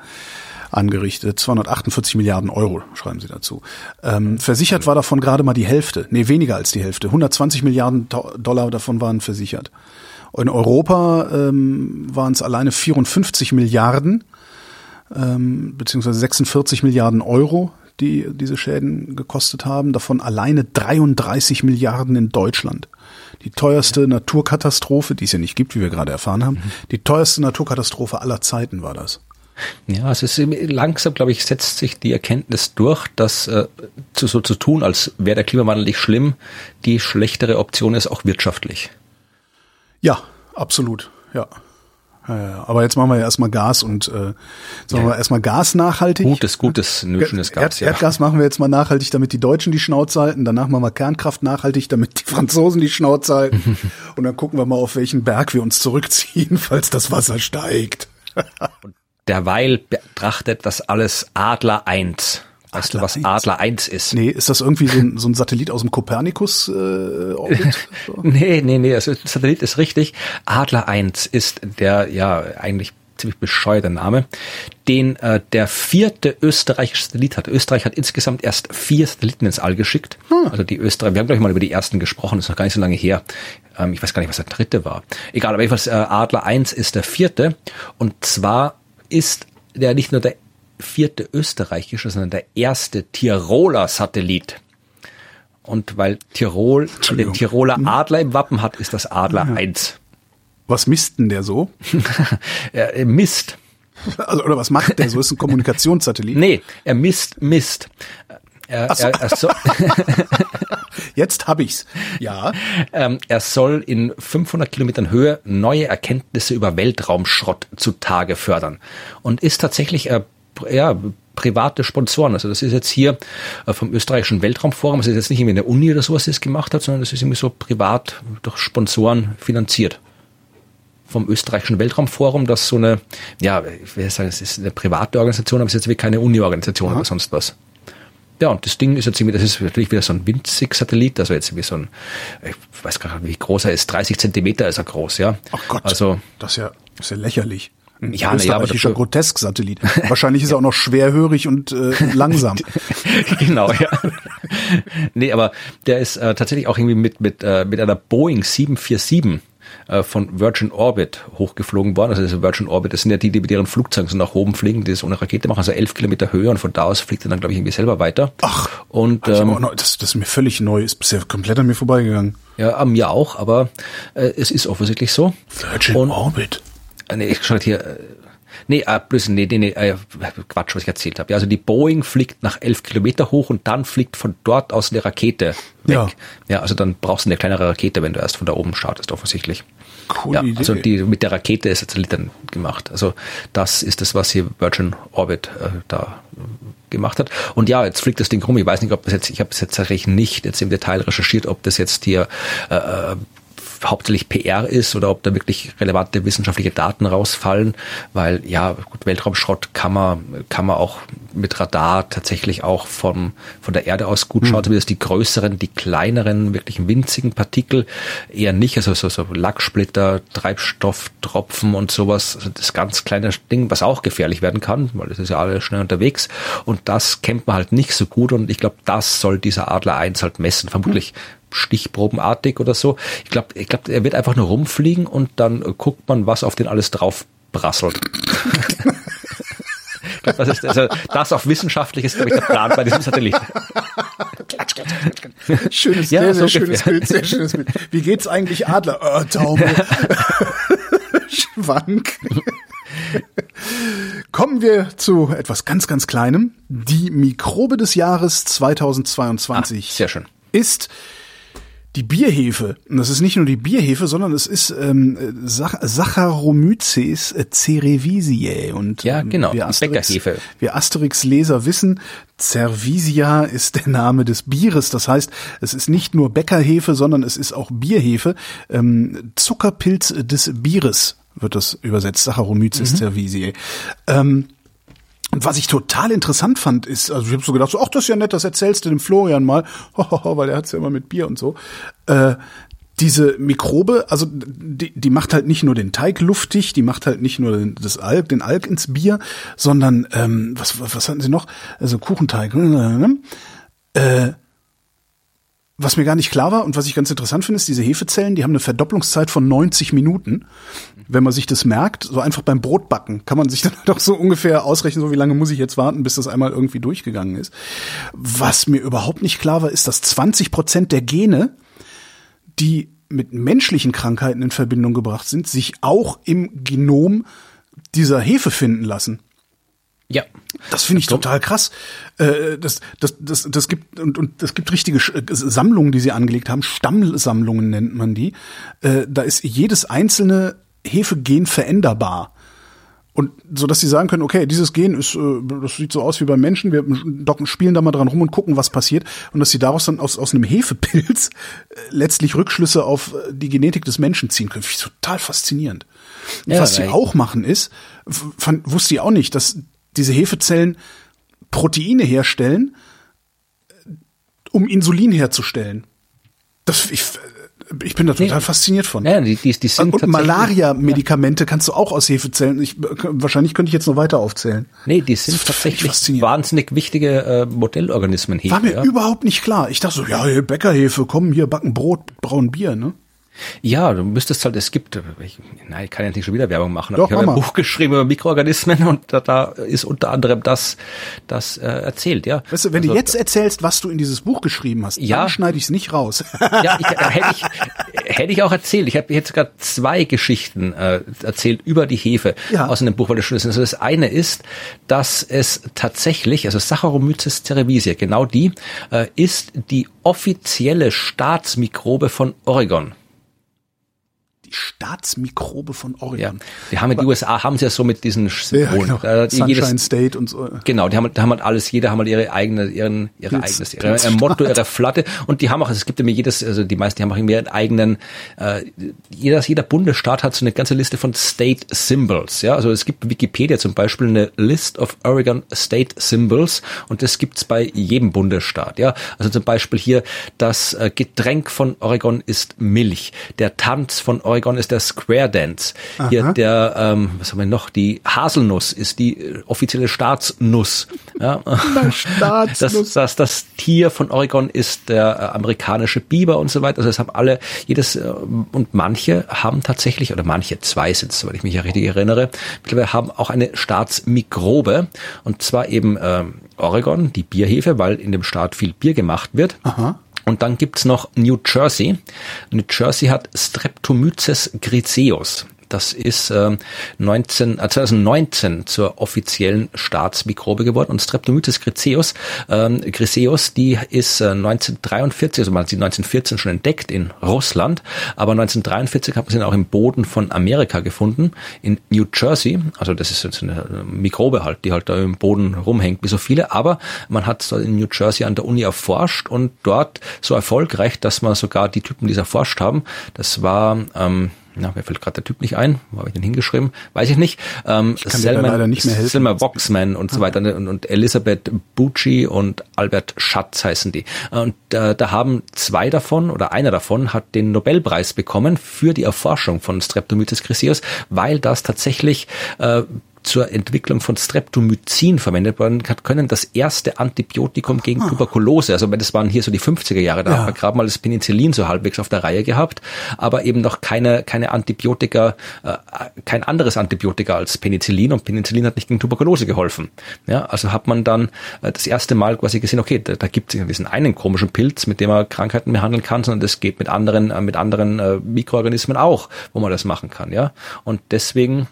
angerichtet. 248 Milliarden Euro, schreiben sie dazu. Ähm, versichert war davon gerade mal die Hälfte. Nee, weniger als die Hälfte. 120 Milliarden Dollar davon waren versichert. In Europa ähm, waren es alleine 54 Milliarden, ähm, beziehungsweise 46 Milliarden Euro die diese Schäden gekostet haben, davon alleine 33 Milliarden in Deutschland. Die teuerste Naturkatastrophe, die es ja nicht gibt, wie wir gerade erfahren haben, mhm. die teuerste Naturkatastrophe aller Zeiten war das. Ja, es ist langsam, glaube ich, setzt sich die Erkenntnis durch, dass äh, zu, so zu tun, als wäre der Klimawandel nicht schlimm, die schlechtere Option ist auch wirtschaftlich. Ja, absolut, ja. Ja, aber jetzt machen wir ja erstmal Gas und äh, sagen ja. wir erstmal Gas nachhaltig. Gutes, gutes, schönes Gas. Erd, ja. Erdgas machen wir jetzt mal nachhaltig, damit die Deutschen die Schnauze halten. Danach machen wir Kernkraft nachhaltig, damit die Franzosen die Schnauze halten. und dann gucken wir mal, auf welchen Berg wir uns zurückziehen, falls das Wasser steigt. derweil betrachtet das alles Adler 1. Weißt du, was Adler 1 ist? Nee, ist das irgendwie so ein, so ein Satellit aus dem Kopernikus-Orbit? Äh, nee, nee, nee, also Satellit ist richtig. Adler 1 ist der, ja, eigentlich ziemlich bescheuerte Name, den äh, der vierte österreichische Satellit hat. Österreich hat insgesamt erst vier Satelliten ins All geschickt. Hm. Also die Österreich, wir haben gleich mal über die ersten gesprochen, das ist noch gar nicht so lange her. Ähm, ich weiß gar nicht, was der dritte war. Egal, aber jedenfalls äh, Adler 1 ist der vierte. Und zwar ist der nicht nur der vierte österreichische, sondern der erste Tiroler Satellit. Und weil Tirol den Tiroler hm? Adler im Wappen hat, ist das Adler ja. 1. Was misst denn der so? er misst. Also, oder was macht der so? Ist ein Kommunikationssatellit? Nee, er misst Mist. Er, so. er, er so Jetzt hab ich's. Ja. Ähm, er soll in 500 Kilometern Höhe neue Erkenntnisse über Weltraumschrott zutage fördern und ist tatsächlich äh, ja, private Sponsoren. Also das ist jetzt hier äh, vom österreichischen Weltraumforum, das ist jetzt nicht irgendwie eine Uni oder sowas, die es gemacht hat, sondern das ist irgendwie so privat durch Sponsoren finanziert. Vom österreichischen Weltraumforum, das so eine, ja, ich will sagen, es ist eine private Organisation, aber es ist jetzt wie keine Uni-Organisation oder sonst was. Ja, und das Ding ist jetzt irgendwie, das ist natürlich wieder so ein winzig Satellit, also jetzt wie so ein, ich weiß gar nicht, wie groß er ist, 30 Zentimeter ist er groß, ja. Ach Gott, also, das ist ja, das ist ja lächerlich. Ein ja, österreichischer ja, Grotesk-Satellit. Wahrscheinlich ist er auch noch schwerhörig und äh, langsam. genau, ja. nee, aber der ist äh, tatsächlich auch irgendwie mit, mit, äh, mit einer Boeing 747 äh, von Virgin Orbit hochgeflogen worden. Also Virgin Orbit, das sind ja die, die mit ihren Flugzeugen so nach oben fliegen, die das ohne Rakete machen, also elf Kilometer Höhe und von da aus fliegt er dann, glaube ich, irgendwie selber weiter. Ach, und ähm, noch, das, das ist mir völlig neu, ist bisher komplett an mir vorbeigegangen. ja, an mir auch, aber äh, es ist offensichtlich so. Virgin Und- Orbit. Äh, Nee, ich schau hier. äh, Nee, äh, Blödsinn, nee, nee, nee, äh, Quatsch, was ich erzählt habe. Ja, also die Boeing fliegt nach elf Kilometer hoch und dann fliegt von dort aus eine Rakete weg. Ja. ja, also dann brauchst du eine kleinere Rakete, wenn du erst von da oben startest, offensichtlich. Coole ja, Idee. also die mit der Rakete ist Satellit dann gemacht. Also das ist das, was hier Virgin Orbit äh, da gemacht hat. Und ja, jetzt fliegt das Ding rum. Ich weiß nicht, ob das jetzt, ich habe es jetzt tatsächlich nicht jetzt im Detail recherchiert, ob das jetzt hier äh, äh, hauptsächlich PR ist oder ob da wirklich relevante wissenschaftliche Daten rausfallen, weil ja, gut, Weltraumschrott kann man, kann man auch mit Radar tatsächlich auch vom, von der Erde aus gut schauen, zumindest die größeren, die kleineren, wirklich winzigen Partikel. Eher nicht, also so, so Lacksplitter, Treibstofftropfen und sowas, also das ganz kleine Ding, was auch gefährlich werden kann, weil das ist ja alles schnell unterwegs. Und das kennt man halt nicht so gut und ich glaube, das soll dieser Adler 1 halt messen, vermutlich stichprobenartig oder so. Ich glaube, ich glaub, er wird einfach nur rumfliegen und dann äh, guckt man, was auf den alles drauf brasselt. ich glaube, das ist also das auf wissenschaftlich ist, glaube ich, der Plan bei diesem Satellit. Schönes, Ja, sehr, so sehr schönes. Bild, sehr schönes Bild. Wie geht's eigentlich Adler? Oh, Taube. Schwank. Kommen wir zu etwas ganz, ganz Kleinem. Die Mikrobe des Jahres 2022 Ah, sehr schön. ist die Bierhefe. Und das ist nicht nur die Bierhefe, sondern es ist ähm, Sach Saccharomyces cerevisiae. Und Ja, ähm, genau, wir Asterix, Bäckerhefe. wir Asterix-Leser wissen, Cervisia ist der Name des Bieres. Das heißt, es ist nicht nur Bäckerhefe, sondern es ist auch Bierhefe. Ähm, Zuckerpilz des Bieres wird das übersetzt. Saccharomyces cerevisiae. Ähm, und was ich total interessant fand, ist, also ich habe so gedacht, so, ach, das ist ja nett, das erzählst du dem Florian mal, weil der hat's ja immer mit Bier und so. Äh, diese Mikrobe, also die, die macht halt nicht nur den Teig luftig, die macht halt nicht nur den, das Alk, den Alk ins Bier, sondern ähm, was, was, was hatten sie noch? Also Kuchenteig. Äh, was mir gar nicht klar war und was ich ganz interessant finde, ist, diese Hefezellen, die haben eine Verdopplungszeit von 90 Minuten. Wenn man sich das merkt, so einfach beim Brotbacken, kann man sich dann doch so ungefähr ausrechnen, so wie lange muss ich jetzt warten, bis das einmal irgendwie durchgegangen ist. Was mir überhaupt nicht klar war, ist, dass 20 Prozent der Gene, die mit menschlichen Krankheiten in Verbindung gebracht sind, sich auch im Genom dieser Hefe finden lassen. Ja. Das finde ich total krass. Äh, das, das, das, das gibt und, und das gibt richtige äh, Sammlungen, die sie angelegt haben. Stammsammlungen nennt man die. Äh, Da ist jedes einzelne Hefegen veränderbar. Und so dass sie sagen können, okay, dieses Gen ist, äh, das sieht so aus wie beim Menschen, wir spielen da mal dran rum und gucken, was passiert. Und dass sie daraus dann aus, aus einem Hefepilz äh, letztlich Rückschlüsse auf die Genetik des Menschen ziehen können. Finde ich total faszinierend. Und Ja, was sie auch machen ist, fand, wusste ich auch nicht, dass diese Hefezellen Proteine herstellen, um Insulin herzustellen. Das, ich, ich bin da total Nee. fasziniert von. Ja, die, die, die sind Und Malaria-Medikamente kannst du auch aus Hefezellen. Ich, wahrscheinlich könnte ich jetzt noch weiter aufzählen. Nee, die sind tatsächlich wahnsinnig wichtige äh, Modellorganismen hier. War mir ja. überhaupt nicht klar. Ich dachte so, ja, Bäckerhefe, komm, hier backen Brot, brauen Bier, ne? Ja, du müsstest halt, es gibt, ich, nein, ich kann ja nicht schon wieder Werbung machen, Doch, aber ich habe ein. Buch geschrieben über Mikroorganismen und da, da ist unter anderem das, das äh, erzählt, ja. Weißt du, wenn du Also, jetzt erzählst, was du in dieses Buch geschrieben hast, Ja. dann schneide ich es nicht raus. Ja, ich, hätte ich, hätte ich auch erzählt. Ich habe jetzt gerade zwei Geschichten äh, erzählt über die Hefe Ja. aus einem Buch, weil das schon ist. Also das eine ist, dass es tatsächlich, also Saccharomyces cerevisiae, genau die, äh, ist die offizielle Staatsmikrobe von Oregon. Die Staatsmikrobe von Ja, Oregon. die haben die USA haben sie ja so mit diesen Ja, Symbolen. genau. Äh, die Sunshine jedes, State und so. Genau, die haben, da haben halt alles, jeder haben halt ihre eigene, ihren, ihre Pilz- eigenes, ihre, ihr. Motto, ihre Flatte und die haben auch, also es gibt immer jedes, also die meisten, die haben auch immer ihren eigenen, äh, jeder, jeder Bundesstaat hat so eine ganze Liste von State Symbols, ja, also es gibt Wikipedia zum Beispiel eine List of Oregon State Symbols und das gibt's bei jedem Bundesstaat, ja, also zum Beispiel hier das äh, Getränk von Oregon ist Milch, der Tanz von Oregon ist der Square Dance, hier Aha. der, ähm, was haben wir noch, die Haselnuss ist die äh, offizielle Staatsnuss Ja. Das, das, das Tier von Oregon ist der äh, amerikanische Biber und so weiter. Also es haben alle, jedes äh, und manche haben tatsächlich, oder manche, zwei sind es, soweit ich mich ja richtig erinnere, mittlerweile haben auch eine Staatsmikrobe und zwar eben ähm, Oregon, die Bierhefe, weil in dem Staat viel Bier gemacht wird. Aha. Und dann gibt's noch New Jersey. New Jersey hat Streptomyces griseus. Das ist äh, 19, äh, 2019 zur offiziellen Staatsmikrobe geworden. Und Streptomyces griseus, ähm, griseus, die ist äh, 1943, also man hat sie 1914 schon entdeckt in Russland, aber 1943 hat man sie auch im Boden von Amerika gefunden, in New Jersey. Also das ist jetzt eine Mikrobe halt, die halt da im Boden rumhängt, wie so viele. Aber man hat es in New Jersey an der Uni erforscht und dort so erfolgreich, dass man sogar die Typen, die es erforscht haben, das war ähm, na, mir fällt gerade der Typ nicht ein, wo habe ich den hingeschrieben? Weiß ich nicht. Ähm, ich leider nicht. Selma Voxman und so ah. weiter ne, und, und Elisabeth Bucci und Albert Schatz heißen die. Und äh, da haben zwei davon oder einer davon hat den Nobelpreis bekommen für die Erforschung von Streptomyces griseus, weil das tatsächlich äh, zur Entwicklung von Streptomycin verwendet werden können, das erste Antibiotikum gegen ah. Tuberkulose. Also das waren hier so die 50er Jahre, da ja. hat man gerade mal das Penicillin so halbwegs auf der Reihe gehabt, aber eben noch keine, keine Antibiotika, äh, kein anderes Antibiotika als Penicillin und Penicillin hat nicht gegen Tuberkulose geholfen. Ja, also hat man dann äh, das erste Mal quasi gesehen, okay, da, da gibt es diesen einen komischen Pilz, mit dem man Krankheiten behandeln kann, sondern das geht mit anderen, äh, mit anderen äh, Mikroorganismen auch, wo man das machen kann. Ja, und deswegen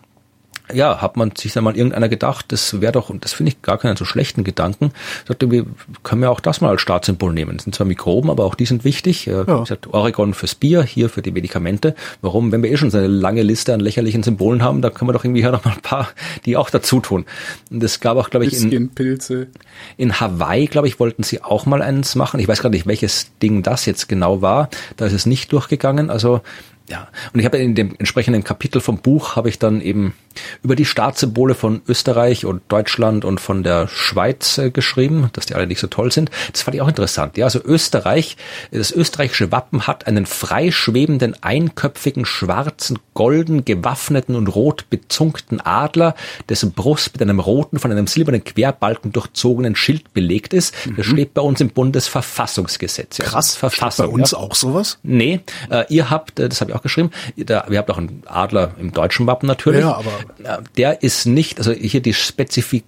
ja, hat man sich dann mal irgendeiner gedacht, das wäre doch, und das finde ich gar keinen so schlechten Gedanken, sagte, wir können ja auch das mal als Startsymbol nehmen. Das sind zwar Mikroben, aber auch die sind wichtig. Ja. Wie gesagt, Oregon fürs Bier, hier für die Medikamente. Warum, wenn wir eh schon so eine lange Liste an lächerlichen Symbolen haben, da können wir doch irgendwie hier noch mal ein paar, die auch dazu tun. Und es gab auch, glaube ich, in, Pilze. in Hawaii, glaube ich, wollten sie auch mal eins machen. Ich weiß gar nicht, welches Ding das jetzt genau war. Da ist es nicht durchgegangen. Also ja, und ich habe in dem entsprechenden Kapitel vom Buch habe ich dann eben über die Staatssymbole von Österreich und Deutschland und von der Schweiz äh, geschrieben, dass die alle nicht so toll sind. Das fand ich auch interessant. Ja, also Österreich, das österreichische Wappen hat einen freischwebenden, einköpfigen, schwarzen, golden, gewaffneten und rot bezungten Adler, dessen Brust mit einem roten, von einem silbernen Querbalken durchzogenen Schild belegt ist. Mhm. Das steht bei uns im Bundesverfassungsgesetz. Ja. Krass, Verfassung. bei uns ja. auch sowas? Nee, äh, ihr habt, äh, das habe ich auch geschrieben, da, ihr habt auch einen Adler im deutschen Wappen natürlich. Ja, aber der ist nicht, also hier die Spezifik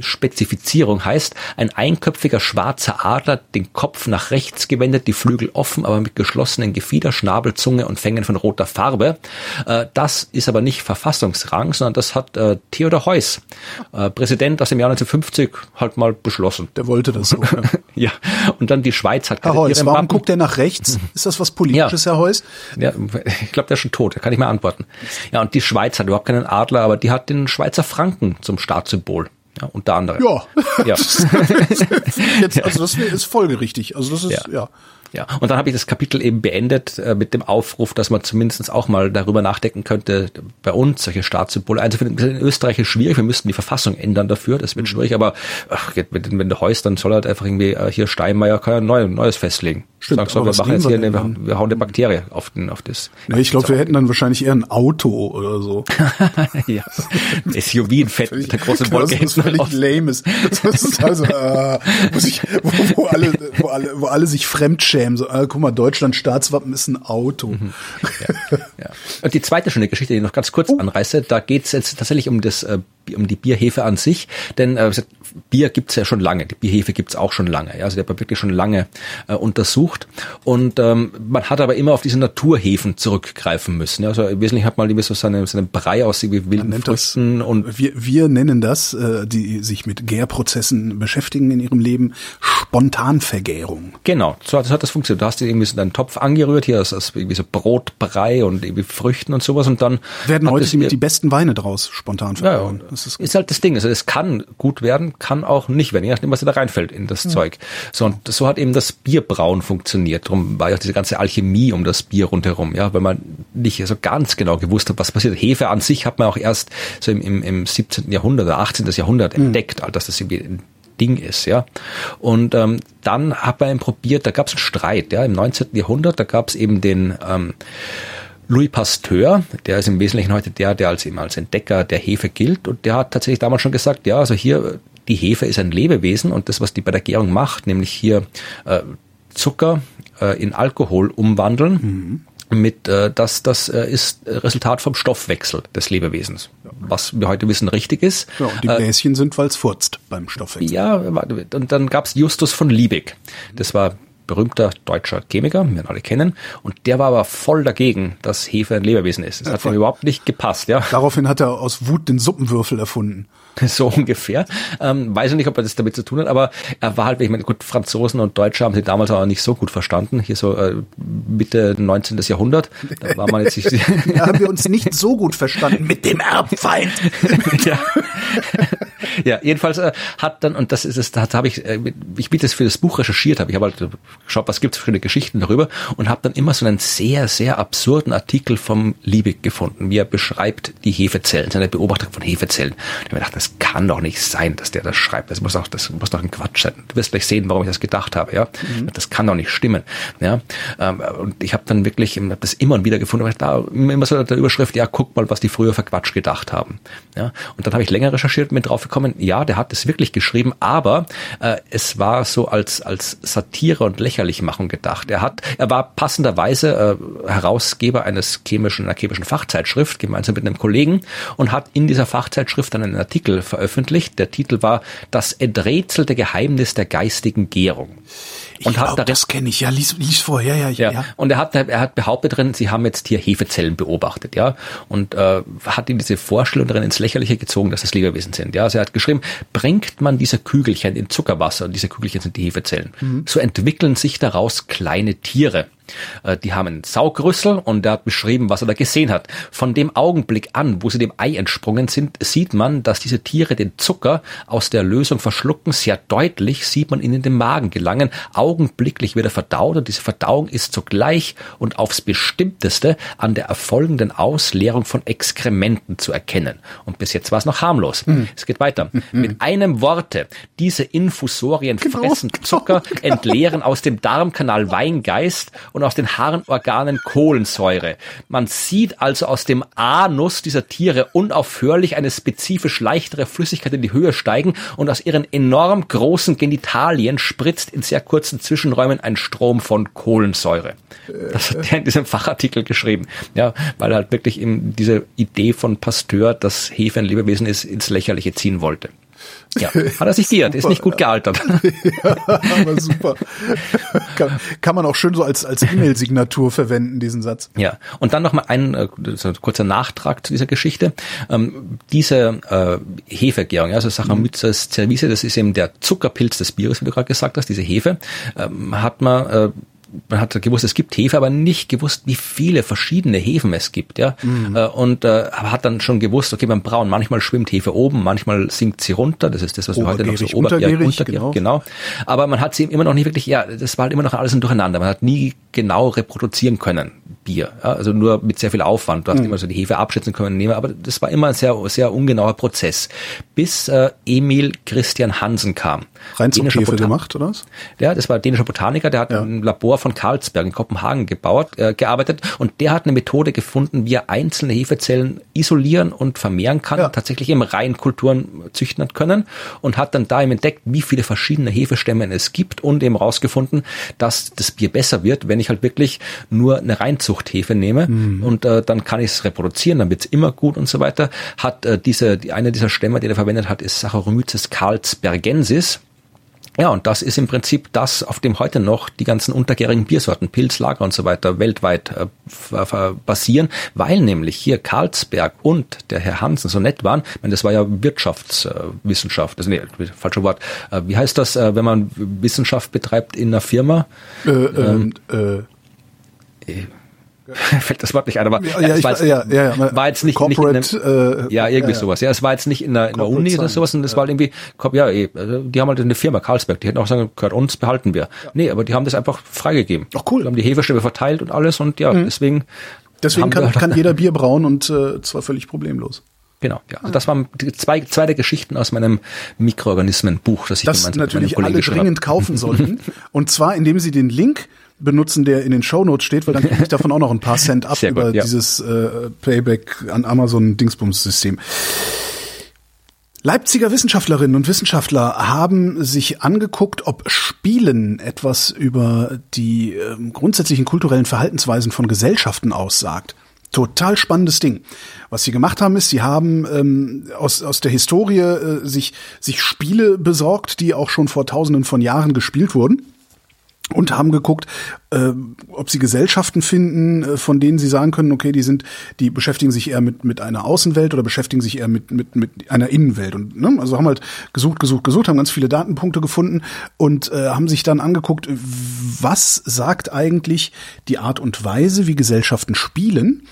Spezifizierung heißt, ein einköpfiger schwarzer Adler, den Kopf nach rechts gewendet, die Flügel offen, aber mit geschlossenen Gefieder, Schnabel, Zunge und Fängen von roter Farbe. Äh, das ist aber nicht Verfassungsrang, sondern das hat äh, Theodor Heuss, äh, Präsident aus dem Jahr 1950, halt mal beschlossen. Der wollte das so. ja, und dann die Schweiz hat Herr Heuss, warum guckt er nach rechts? Ist das was Politisches, ja. Herr Heuss? Ja, ich glaube, der ist schon tot, da kann ich mal antworten. Ja, und die Schweiz hat überhaupt keinen Adler, aber die hat den Schweizer Franken zum Staatssymbol. Ja, unter anderem. Ja. ja. Jetzt, also das ist folgerichtig. Also das ist, ja. ja. Ja, und dann habe ich das Kapitel eben beendet äh, mit dem Aufruf, dass man zumindest auch mal darüber nachdenken könnte, bei uns solche Staatssymbole einzufinden. In Österreich ist schwierig, wir müssten die Verfassung ändern dafür, das wird mhm. schwierig, aber ach, wenn, wenn der Heust, dann soll er halt einfach irgendwie äh, hier Steinmeier kann ja neu, Neues festlegen. Stimmt, Sagst, so, wir machen jetzt hier eine, wir hauen eine Bakterie auf, den, auf das. Ja, ich glaube, wir hätten dann wahrscheinlich eher ein Auto oder so. ja. SUV in Fett mit der großen Wolke. Das ist völlig lame ist. Das ist also, äh, wo, sich, wo, wo, alle, wo, alle, wo alle sich fremdschämen. So, äh, guck mal, Deutschland Staatswappen ist ein Auto. Mhm. Ja, ja. Und die zweite schöne Geschichte, die ich noch ganz kurz oh. anreiße, da geht es jetzt tatsächlich um das äh, um die Bierhefe an sich, denn äh, Bier gibt's ja schon lange, die Bierhefe gibt's auch schon lange, ja, also der wird wirklich schon lange äh, untersucht und ähm, man hat aber immer auf diese Naturhefen zurückgreifen müssen. Ja. Also im Wesentlichen hat man irgendwie so seinen, seinen Brei aus wie wilden Früchten und wir, wir nennen das, äh, die sich mit Gärprozessen beschäftigen in ihrem Leben, Spontanvergärung. Genau, so hat, so hat das funktioniert. Du hast irgendwie so deinen Topf angerührt, hier ist das irgendwie so Brotbrei und irgendwie Früchten und sowas und dann werden heute die, die besten Weine draus spontan vergären. Ja, das ist, ist, halt das Ding. Also es kann gut werden, kann auch nicht werden, je nachdem, was da reinfällt in das mhm. Zeug. So, und so hat eben das Bierbrauen funktioniert. Darum war ja diese ganze Alchemie um das Bier rundherum, ja, weil man nicht so ganz genau gewusst hat, was passiert. Hefe an sich hat man auch erst so im, im, im 17. Jahrhundert oder 18. Jahrhundert mhm. entdeckt, dass das irgendwie Ding ist, ja. Und ähm, dann hat man probiert, da gab es einen Streit, ja, im 19. Jahrhundert, da gab es eben den ähm, Louis Pasteur, der ist im Wesentlichen heute der, der als eben als Entdecker der Hefe gilt und der hat tatsächlich damals schon gesagt, ja, also hier die Hefe ist ein Lebewesen und das, was die bei der Gärung macht, nämlich hier äh, Zucker äh, in Alkohol umwandeln, mhm. Mit äh, das das äh, ist Resultat vom Stoffwechsel des Lebewesens, was wir heute wissen richtig ist. Ja, und die Bläschen äh, sind, weil es furzt beim Stoffwechsel. Ja, und dann gab's Justus von Liebig. Das war berühmter deutscher Chemiker, wir alle kennen, und der war aber voll dagegen, dass Hefe ein Lebewesen ist. Das ja, hat ihm überhaupt nicht gepasst, ja. Daraufhin hat er aus Wut den Suppenwürfel erfunden. So ungefähr. Ähm, weiß ich nicht, ob er das damit zu tun hat, aber er war halt, ich meine, gut, Franzosen und Deutsche haben sie damals auch nicht so gut verstanden. Hier so äh, Mitte 19. Jahrhundert. Da war man jetzt nicht. da haben wir uns nicht so gut verstanden mit dem Erbfeind. ja. ja, jedenfalls äh, hat dann, und das ist es, da habe ich, äh, ich bin das für das Buch recherchiert, habe ich habe halt geschaut, was gibt's für eine Geschichten darüber und habe dann immer so einen sehr, sehr absurden Artikel vom Liebig gefunden, wie er beschreibt die Hefezellen, seine Beobachtung von Hefezellen. Und ich habe gedacht, das kann doch nicht sein, dass der das schreibt. Das muss doch, das muss doch ein Quatsch sein. Du wirst gleich sehen, warum ich das gedacht habe, ja. Mhm. Das kann doch nicht stimmen, ja. Ähm, und ich habe dann wirklich, hab das immer wieder gefunden, weil da immer so der Überschrift, ja, guck mal, was die früher für Quatsch gedacht haben, ja. Und dann habe ich länger recherchiert und bin drauf gekommen, ja, der hat es wirklich geschrieben, aber äh, es war so als als Satire und Lächerlichmachung gedacht. Er hat, er war passenderweise äh, Herausgeber eines chemischen, einer chemischen Fachzeitschrift gemeinsam mit einem Kollegen und hat in dieser Fachzeitschrift dann einen Artikel veröffentlicht. Der Titel war Das enträtselte Geheimnis der geistigen Gärung. Und ich hat glaub, das kenne ich, ja, lies, lies vor, ja, ja, ja, ja. Und er hat, er hat behauptet drin, sie haben jetzt hier Hefezellen beobachtet, ja, und äh, hat in diese Vorstellung darin ins Lächerliche gezogen, dass das Lebewesen sind, ja. Also er hat geschrieben, bringt man diese Kügelchen in Zuckerwasser, und diese Kügelchen sind die Hefezellen, mhm. so entwickeln sich daraus kleine Tiere. Äh, die haben einen Saugrüssel und er hat beschrieben, was er da gesehen hat. Von dem Augenblick an, wo sie dem Ei entsprungen sind, sieht man, dass diese Tiere den Zucker aus der Lösung verschlucken. Sehr deutlich sieht man ihn in den Magen gelangen. Augenblicklich wird er verdaut und diese Verdauung ist zugleich und aufs bestimmteste an der erfolgenden Ausleerung von Exkrementen zu erkennen. Und bis jetzt war es noch harmlos. Mhm. Es geht weiter. Mhm. Mit einem Worte, diese Infusorien genau. fressen Zucker, entleeren aus dem Darmkanal Weingeist und aus den Harnorganen Kohlensäure. Man sieht also aus dem Anus dieser Tiere unaufhörlich eine spezifisch leichtere Flüssigkeit in die Höhe steigen und aus ihren enorm großen Genitalien spritzt in sehr kurzen Zwischenräumen ein Strom von Kohlensäure. Das hat er in diesem Fachartikel geschrieben. Ja, weil er halt wirklich eben diese Idee von Pasteur, dass Hefe ein Lebewesen ist, ins Lächerliche ziehen wollte. Ja, hat er sich geirrt, ist nicht gut gealtert. ja, aber super. Kann, kann man auch schön so als, als E-Mail-Signatur verwenden, diesen Satz. Ja, und dann nochmal ein, äh, ein kurzer Nachtrag zu dieser Geschichte. Ähm, diese äh, Hefegärung, also Saccharomyces cerevisiae, das ist eben der Zuckerpilz des Bieres, wie du gerade gesagt hast, diese Hefe, ähm, hat man äh, man hat gewusst, es gibt Hefe, aber nicht gewusst, wie viele verschiedene Hefen es gibt, ja. Mhm. Äh, und äh, hat dann schon gewusst, okay, beim Brauen, manchmal schwimmt Hefe oben, manchmal sinkt sie runter. Das ist das, was wir heute noch so ober untergärig, ja, untergärig, genau. genau. Aber man hat sie immer noch nicht wirklich, ja, das war halt immer noch alles ein Durcheinander. Man hat nie genau reproduzieren können, Bier. Ja? Also nur mit sehr viel Aufwand. Du hast mhm. immer so die Hefe abschätzen können, nehmen, aber das war immer ein sehr, sehr ungenauer Prozess. Bis äh, Emil Christian Hansen kam. Rein zum Hefe gemacht, oder was? Ja, das war dänischer Botaniker, der hat ja. ein Labor von Karlsberg in Kopenhagen gebaut, äh, gearbeitet und der hat eine Methode gefunden, wie er einzelne Hefezellen isolieren und vermehren kann, ja. tatsächlich im Reinkulturen züchten können und hat dann da eben entdeckt, wie viele verschiedene Hefestämme es gibt und eben rausgefunden, dass das Bier besser wird, wenn ich halt wirklich nur eine Reinzuchthefe nehme mhm. und äh, dann kann ich es reproduzieren, dann wird's immer gut und so weiter. Hat äh, diese, die, eine dieser Stämme, die er verwendet hat, ist Saccharomyces carlsbergensis ja, und das ist im Prinzip das, auf dem heute noch die ganzen untergärigen Biersorten, Pilzlager und so weiter weltweit äh, basieren, weil nämlich hier Karlsberg und der Herr Hansen so nett waren. Ich meine, das war ja Wirtschaftswissenschaft, also nee, falscher Wort. Äh, wie heißt das, äh, wenn man Wissenschaft betreibt in einer Firma? Äh, ähm, ähm äh, äh fällt das Wort nicht ein, aber ja, ja, es war, jetzt, ja, ja, ja, war jetzt nicht, nicht in einem, äh, ja irgendwie ja, sowas. Ja, es war jetzt nicht in der, in der Uni oder sowas, und das war halt irgendwie, ja, eh, also die haben halt eine Firma Karlsberg, die hätten auch sagen, gehört uns, behalten wir. Ja. Nee, aber die haben das einfach freigegeben. Ach cool. Die haben die Hefestäbe verteilt und alles und ja, mhm. deswegen. Deswegen kann, kann jeder Bier brauen und äh, zwar völlig problemlos. Genau, ja. Also das waren zwei, zwei der Geschichten aus meinem Mikroorganismenbuch, das ich das natürlich alle dringend kaufen sollten. und zwar, indem sie den Link benutzen, der in den Shownotes steht, weil dann kriege ich davon auch noch ein paar Cent ab gut, über ja. dieses äh, Playback an Amazon Dingsbums System. Leipziger Wissenschaftlerinnen und Wissenschaftler haben sich angeguckt, ob Spielen etwas über die äh, grundsätzlichen kulturellen Verhaltensweisen von Gesellschaften aussagt. Total spannendes Ding. Was sie gemacht haben, ist, sie haben ähm, aus, aus der Historie äh, sich, sich Spiele besorgt, die auch schon vor tausenden von Jahren gespielt wurden und haben geguckt, äh, ob sie Gesellschaften finden, äh, von denen sie sagen können, okay, die sind, die beschäftigen sich eher mit mit einer Außenwelt oder beschäftigen sich eher mit mit mit einer Innenwelt. Und ne, also haben halt gesucht, gesucht, gesucht, haben ganz viele Datenpunkte gefunden und äh, haben sich dann angeguckt, was sagt eigentlich die Art und Weise, wie Gesellschaften spielen,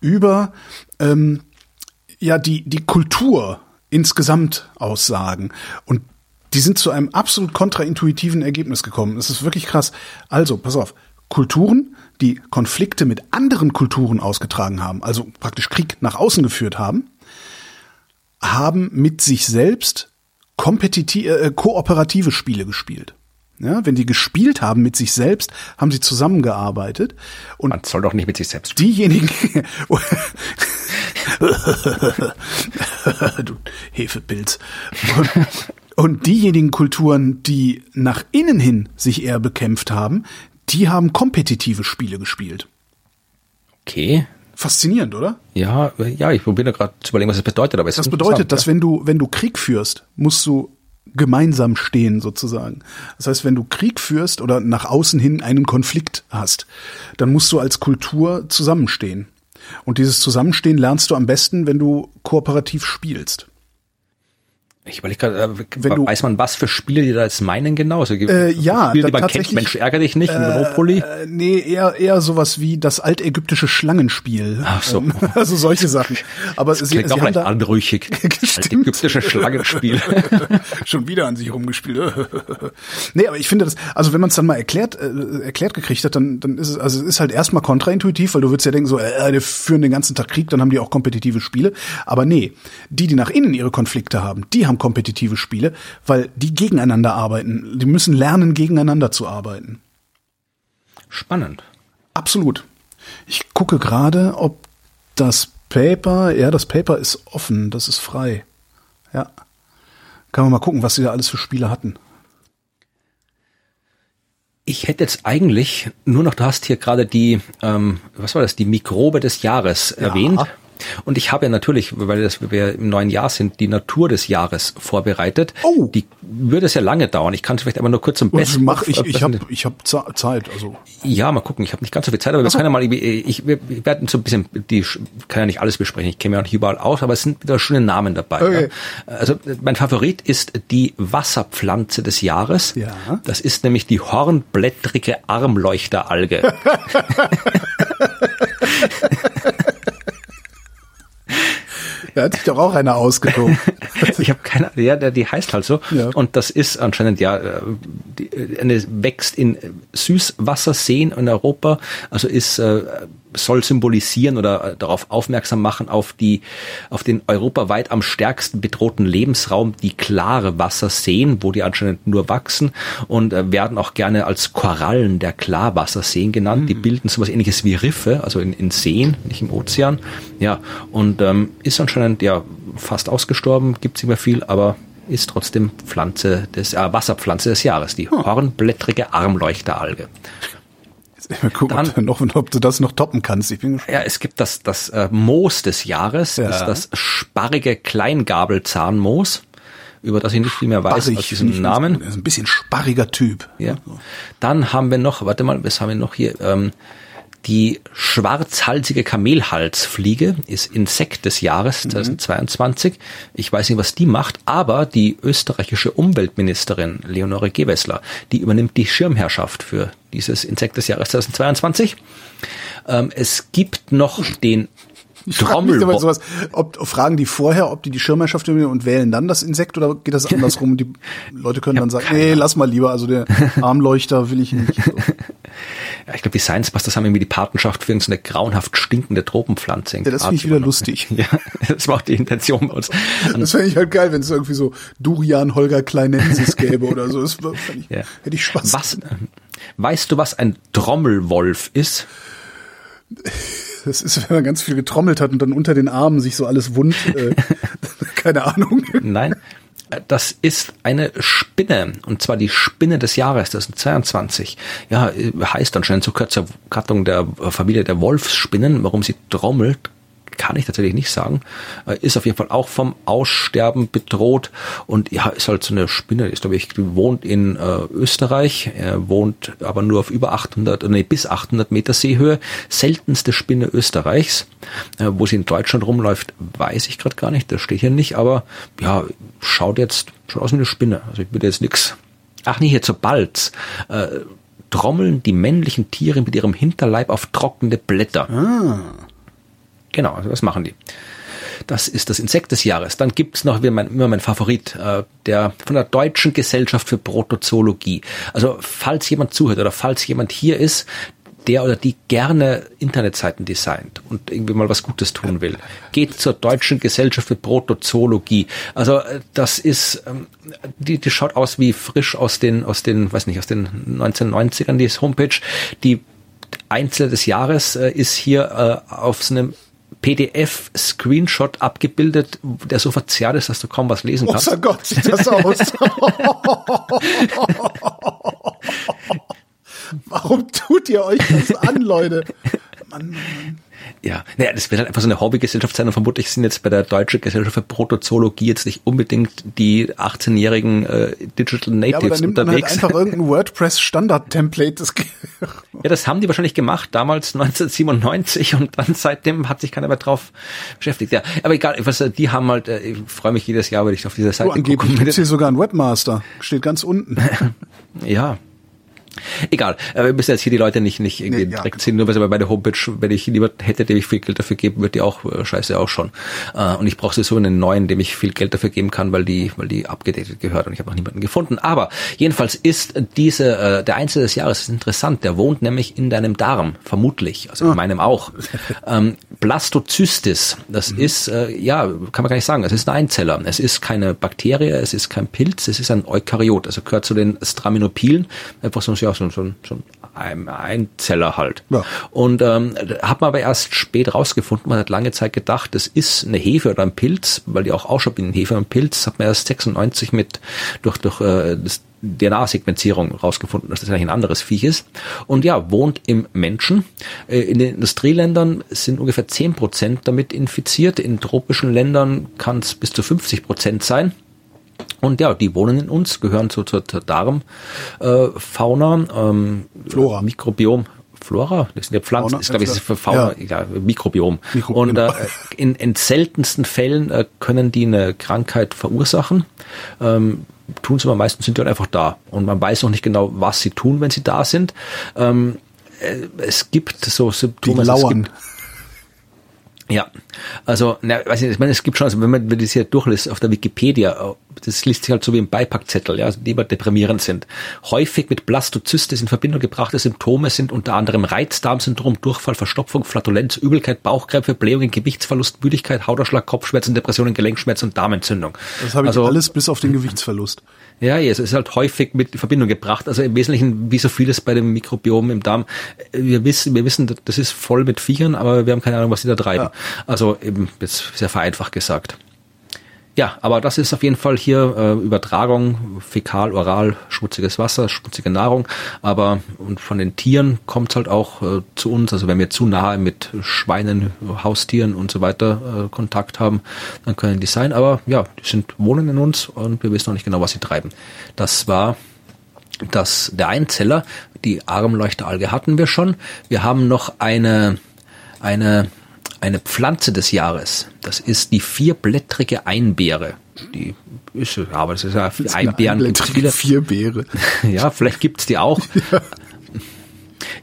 über ähm, ja die die Kultur insgesamt aussagen. Und die sind zu einem absolut kontraintuitiven Ergebnis gekommen. Das ist wirklich krass. Also, pass auf. Kulturen, die Konflikte mit anderen Kulturen ausgetragen haben, also praktisch Krieg nach außen geführt haben, haben mit sich selbst kompetitive, äh, kooperative Spiele gespielt. Ja, wenn die gespielt haben mit sich selbst, haben sie zusammengearbeitet. Und Man soll doch nicht mit sich selbst spielen. Diejenigen, du Hefepilz. Und diejenigen Kulturen, die nach innen hin sich eher bekämpft haben, die haben kompetitive Spiele gespielt. Okay. Faszinierend, oder? Ja, ja, ich probiere gerade zu überlegen, was das bedeutet. Aber es das bedeutet, dass wenn du, wenn du Krieg führst, musst du gemeinsam stehen sozusagen. Das heißt, wenn du Krieg führst oder nach außen hin einen Konflikt hast, dann musst du als Kultur zusammenstehen. Und dieses Zusammenstehen lernst du am besten, wenn du kooperativ spielst. Ich überlege gerade, äh, weiß man, was für Spiele die da jetzt meinen genau? Also, äh, ja, Spiele, die man kennt, Mensch, ärgere dich nicht, äh, Monopoly? Äh, nee, eher, eher sowas wie das altägyptische Schlangenspiel. Ach so. Ähm, also solche Sachen. Aber das sie, klingt sie auch leicht da, anrüchig. Altägyptische Schlangenspiel. Schon wieder an sich rumgespielt. nee, aber ich finde das, also wenn man es dann mal erklärt, äh, erklärt gekriegt hat, dann, dann ist es, also es ist halt erstmal kontraintuitiv, weil du würdest ja denken, so, äh, die führen den ganzen Tag Krieg, dann haben die auch kompetitive Spiele. Aber nee, die, die nach innen ihre Konflikte haben, die haben kompetitive Spiele, weil die gegeneinander arbeiten. Die müssen lernen, gegeneinander zu arbeiten. Spannend. Absolut. Ich gucke gerade, ob das Paper, ja, das Paper ist offen, das ist frei. Ja. Kann man mal gucken, was sie da alles für Spiele hatten. Ich hätte jetzt eigentlich nur noch, du hast hier gerade die, ähm, was war das, die Mikrobe des Jahres ja. erwähnt. Und ich habe ja natürlich, weil das, wir im neuen Jahr sind, die Natur des Jahres vorbereitet. Oh. Die würde es ja lange dauern. Ich kann es vielleicht aber nur kurz zum Besten. Mach ich, ich habe ich hab Zeit. Also. Ja, mal gucken. Ich habe nicht ganz so viel Zeit, aber wir können ja mal, ich, ich, wir werden so ein bisschen, die kann ja nicht alles besprechen. Ich kenne ja auch nicht überall aus, aber es sind wieder schöne Namen dabei. Okay. Ja. Also mein Favorit ist die Wasserpflanze des Jahres. Ja. Das ist nämlich die hornblättrige Armleuchteralge. Da hat sich doch auch einer ausgetobt. ich habe keine Ahnung, ja, die heißt halt so. Ja. Und das ist anscheinend ja, äh, die, eine wächst in Süßwasserseen in Europa, also ist äh, soll symbolisieren oder äh, darauf aufmerksam machen auf die, auf den europaweit am stärksten bedrohten Lebensraum, die klare Wasserseen, wo die anscheinend nur wachsen und äh, werden auch gerne als Korallen der Klarwasserseen genannt. Mhm. Die bilden sowas ähnliches wie Riffe, also in, in Seen, nicht im Ozean. Ja, und ähm, ist anscheinend ja fast ausgestorben, gibt's nicht mehr viel, aber ist trotzdem Pflanze des äh, Wasserpflanze des Jahres, die hm. hornblättrige Armleuchteralge. Mal gucken, Dann, ob, du noch, ob du das noch toppen kannst. Ich bin gespannt. Ja, es gibt das, das äh, Moos des Jahres, ja. ist das sparrige Kleingabelzahnmoos, über das ich nicht viel mehr weiß Sparrig, aus diesem Namen. Das ist ein bisschen sparriger Typ. Ja. Dann haben wir noch, warte mal, was haben wir noch hier? Ähm, die schwarzhalsige Kamelhalsfliege ist Insekt des Jahres 2022. Mhm. Ich weiß nicht, was die macht, aber die österreichische Umweltministerin Leonore Gewessler, die übernimmt die Schirmherrschaft für dieses Insekt des Jahres 2022. Ähm, es gibt noch den Trommel. Sowas, ob, fragen die vorher, ob die die Schirmherrschaft übernehmen und wählen dann das Insekt oder geht das andersrum? die Leute können dann sagen, nee, lass mal lieber, also der Armleuchter will ich nicht. Ja, ich glaube, die Science Busters haben irgendwie die Patenschaft für eine grauenhaft stinkende Tropenpflanze. Ja, das finde ich wieder lustig. Ja, das war auch die Intention bei uns. Das fände ich halt geil, wenn es irgendwie so Durian Holger Kleinensis gäbe oder so. Das ich, ja. hätte ich Spaß. Was, weißt du, was ein Trommelwolf ist? Das ist, wenn man ganz viel getrommelt hat und dann unter den Armen sich so alles wund, äh, keine Ahnung. Nein, das ist eine Spinne und zwar die Spinne des Jahres, das ist 22. Ja, heißt anscheinend zur kürzer Gattung der Familie der Wolfsspinnen. Warum sie trommelt, kann ich tatsächlich nicht sagen. Äh, ist auf jeden Fall auch vom Aussterben bedroht und ja, ist halt so eine Spinne, ist glaube ich, wohnt in äh, Österreich, er wohnt aber nur auf über 800, nee, bis 800 Meter Seehöhe, seltenste Spinne Österreichs. Äh, wo sie in Deutschland rumläuft, weiß ich gerade gar nicht, das steht hier nicht, aber ja, schaut jetzt, schaut aus wie eine Spinne. Also ich würde jetzt nix. Ach nee, hier zur Balz. Äh, trommeln die männlichen Tiere mit ihrem Hinterleib auf trockene Blätter. Ah. Genau, also das machen die. Das ist das Insekt des Jahres. Dann gibt's noch wie mein, immer mein Favorit, äh, der von der Deutschen Gesellschaft für Protozoologie. Also falls jemand zuhört oder falls jemand hier ist, der oder die gerne Internetseiten designt und irgendwie mal was Gutes tun will, geht zur Deutschen Gesellschaft für Protozoologie. Also äh, das ist, ähm, die, die schaut aus wie frisch aus den, aus den, weiß nicht, aus den 1990ern, die Homepage. Die Einzel des Jahres äh, ist hier äh, auf so einem PDF-Screenshot abgebildet, der so verzerrt ist, dass du kaum was lesen kannst. Oh Gott, sieht das aus. Warum tut ihr euch das an, Leute? Mann, Mann, Mann. Ja, naja, das wird halt einfach so eine Hobbygesellschaft sein und vermutlich sind jetzt bei der Deutschen Gesellschaft für Protozoologie jetzt nicht unbedingt die 18-jährigen äh, Digital Natives ja, aber dann nimmt unterwegs. Man halt einfach irgendein WordPress-Standard-Template. Ja, das haben die wahrscheinlich gemacht, damals 1997 und dann seitdem hat sich keiner mehr drauf beschäftigt. Ja, aber egal, was, die haben halt, äh, ich freue mich jedes Jahr, wenn ich auf dieser Seite oh, angeblich gucke. Hier sogar ein Webmaster, steht ganz unten. ja, Egal, wir müssen jetzt hier die Leute nicht, nicht irgendwie nee, ja, direkt ziehen, nur weil sie bei der Homepage, wenn ich lieber hätte, dem ich viel Geld dafür geben, würde die auch äh, scheiße ausschauen. Äh, und ich brauche so einen neuen, dem ich viel Geld dafür geben kann, weil die, weil die abgedatet gehört und ich habe noch niemanden gefunden. Aber jedenfalls ist diese, äh, der Einzel des Jahres ist interessant, der wohnt nämlich in deinem Darm, vermutlich, also in ah. meinem auch. Ähm, Blastozystis, das mhm. ist, äh, ja, kann man gar nicht sagen, es ist ein Einzeller. Es ist keine Bakterie, es ist kein Pilz, es ist ein Eukaryot, also gehört zu den Straminophilen, einfach so, ja, so, so, so ein Einzeller halt. Ja. Und ähm, hat man aber erst spät rausgefunden, man hat lange Zeit gedacht, das ist eine Hefe oder ein Pilz, weil die auch eine Hefe und Pilz, hat man erst 96 mit durch, durch äh, das DNA-Sequenzierung rausgefunden, dass das eigentlich ein anderes Viech ist. Und ja, wohnt im Menschen. Äh, in den Industrieländern sind ungefähr 10 Prozent damit infiziert. In tropischen Ländern kann es bis zu 50 Prozent sein. Und ja, die wohnen in uns, gehören zur, zur, zur Darmfauna, äh, ähm, Flora. Mikrobiom. Flora, das sind ja Pflanzen, Fauna, ist glaube ich ist für Fauna, ja. ja Mikrobiom. Mikrobiom. Und äh, in, in seltensten Fällen äh, können die eine Krankheit verursachen. Ähm, tun sie aber meistens sind die halt einfach da. Und man weiß noch nicht genau, was sie tun, wenn sie da sind. Ähm, äh, es gibt so Symptome. Die lauern. Ja, also, na, weiß nicht, ich meine, es gibt schon, also wenn man, wenn das hier durchliest auf der Wikipedia, das liest sich halt so wie ein Beipackzettel, ja, also die immer deprimierend sind. Häufig mit Blastozystis in Verbindung gebrachte Symptome sind unter anderem Reizdarmsyndrom, Durchfall, Verstopfung, Flatulenz, Übelkeit, Bauchkrämpfe, Blähungen, Gewichtsverlust, Müdigkeit, Hautausschlag, Kopfschmerzen, Depressionen, Gelenkschmerzen und Darmentzündung. Das habe ich also, alles bis auf den Gewichtsverlust. Ja, ja, es ist halt häufig mit Verbindung gebracht. Also im Wesentlichen, wie so vieles bei dem Mikrobiom im Darm. Wir wissen, wir wissen, das ist voll mit Viechern, aber wir haben keine Ahnung, was sie da treiben. Ja. Also eben, jetzt sehr vereinfacht gesagt. Ja, aber das ist auf jeden Fall hier äh, Übertragung, fäkal, oral, schmutziges Wasser, schmutzige Nahrung. Aber und von den Tieren kommt halt auch äh, zu uns. Also wenn wir zu nahe mit Schweinen, Haustieren und so weiter äh, Kontakt haben, dann können die sein. Aber ja, die sind wohnen in uns und wir wissen noch nicht genau, was sie treiben. Das war das der Einzeller. Die Armleuchteralge hatten wir schon. Wir haben noch eine eine eine Pflanze des Jahres. Das ist die vierblättrige Einbeere. Die ist, ja, aber das ist ja das Einbeeren. Eine viele. Vierbeere. ja, vielleicht gibt's die auch. Ja.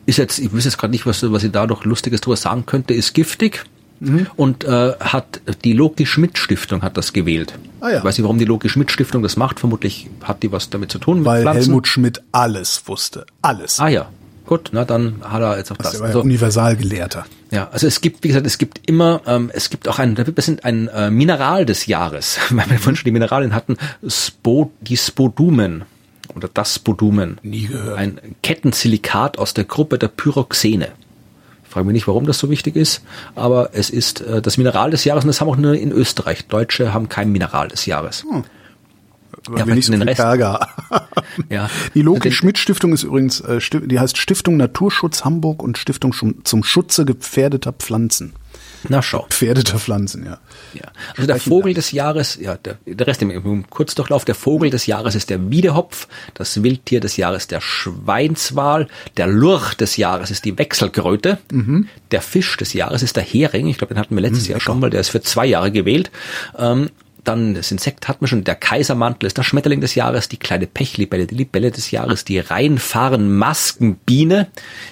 Ist jetzt, ich weiß jetzt gerade nicht, was, was ich da noch Lustiges drüber sagen könnte, ist giftig. Mhm. Und äh, hat die Loki Schmidt Stiftung hat das gewählt. Ah, ja. Ich weiß nicht, warum die Loki Schmidt Stiftung das macht. Vermutlich hat die was damit zu tun. Weil Helmut Schmidt alles wusste. Alles. Ah ja, Gut, na dann hat er jetzt auch das. das. Also, Universalgelehrter. Ja, also es gibt, wie gesagt, es gibt immer, ähm, es gibt auch ein, wir sind ein äh, Mineral des Jahres, weil wir vorhin schon die Mineralien hatten, Spo, die Spodumen oder das Spodumen. Nie gehört. Ein Kettensilikat aus der Gruppe der Pyroxene Frage mich nicht, warum das so wichtig ist, aber es ist äh, das Mineral des Jahres und das haben auch nur in Österreich. Deutsche haben kein Mineral des Jahres. Hm. Ja, wir nicht so den Rest. Ärger. ja. Die Loki Schmidt Stiftung ist übrigens, äh, die heißt Stiftung Naturschutz Hamburg und Stiftung zum Schutze gefährdeter Pflanzen. Na schau. Gefährdeter Pflanzen, ja. Ja. Also der Vogel des Jahres, ja, der, der Rest im Kurzdurchlauf, der Vogel des Jahres ist der Wiedehopf, das Wildtier des Jahres der Schweinswal, der Lurch des Jahres ist die Wechselkröte, mhm. der Fisch des Jahres ist der Hering, ich glaube, den hatten wir letztes mhm, Jahr schon mal, der ist für zwei Jahre gewählt. Ähm, dann das Insekt hat man schon, der Kaisermantel ist der Schmetterling des Jahres, die kleine Pechlibelle, die Libelle des Jahres, die Reinfahren Maskenbiene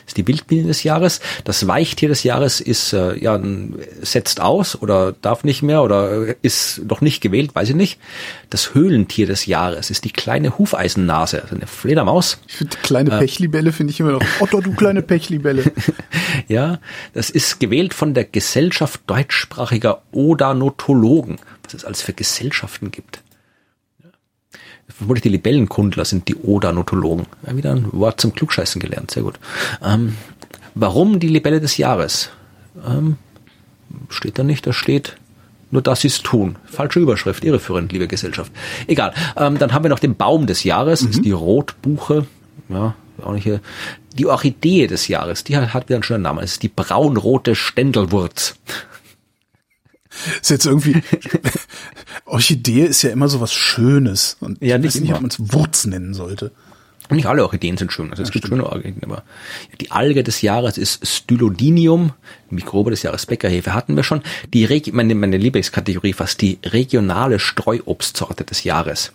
ist die Wildbiene des Jahres, das Weichtier des Jahres ist äh, ja setzt aus oder darf nicht mehr oder ist noch nicht gewählt, weiß ich nicht. Das Höhlentier des Jahres ist die kleine Hufeisennase, also eine Fledermaus. Ich finde kleine äh, Pechlibelle finde ich immer noch Otto, du kleine Pechlibelle. ja, das ist gewählt von der Gesellschaft deutschsprachiger Odanotologen was es alles für Gesellschaften gibt. Vermutlich die Libellenkundler sind die Odanotologen. Ja, wieder ein Wort zum Klugscheißen gelernt, sehr gut. Ähm, warum die Libelle des Jahres? Ähm, steht da nicht, da steht nur dass sie es tun. Falsche Überschrift, irreführend, liebe Gesellschaft. Egal. Ähm, dann haben wir noch den Baum des Jahres, mhm. ist die Rotbuche. Ja, auch nicht hier. Die Orchidee des Jahres, die hat, hat wieder einen schönen Namen. Es ist die braunrote Ständelwurz. Ist jetzt irgendwie, Orchidee ist ja immer so was Schönes. Und ja, nicht, ich weiß nicht, ob man es Wurz nennen sollte. Und nicht alle Orchideen sind schön. Also es ja, gibt schöne Orchideen, aber die Alge des Jahres ist Stylodinium, Mikrobe des Jahres Bäckerhefe hatten wir schon. Die Regi meine, meine Lieblingskategorie fast die regionale Streuobstsorte des Jahres.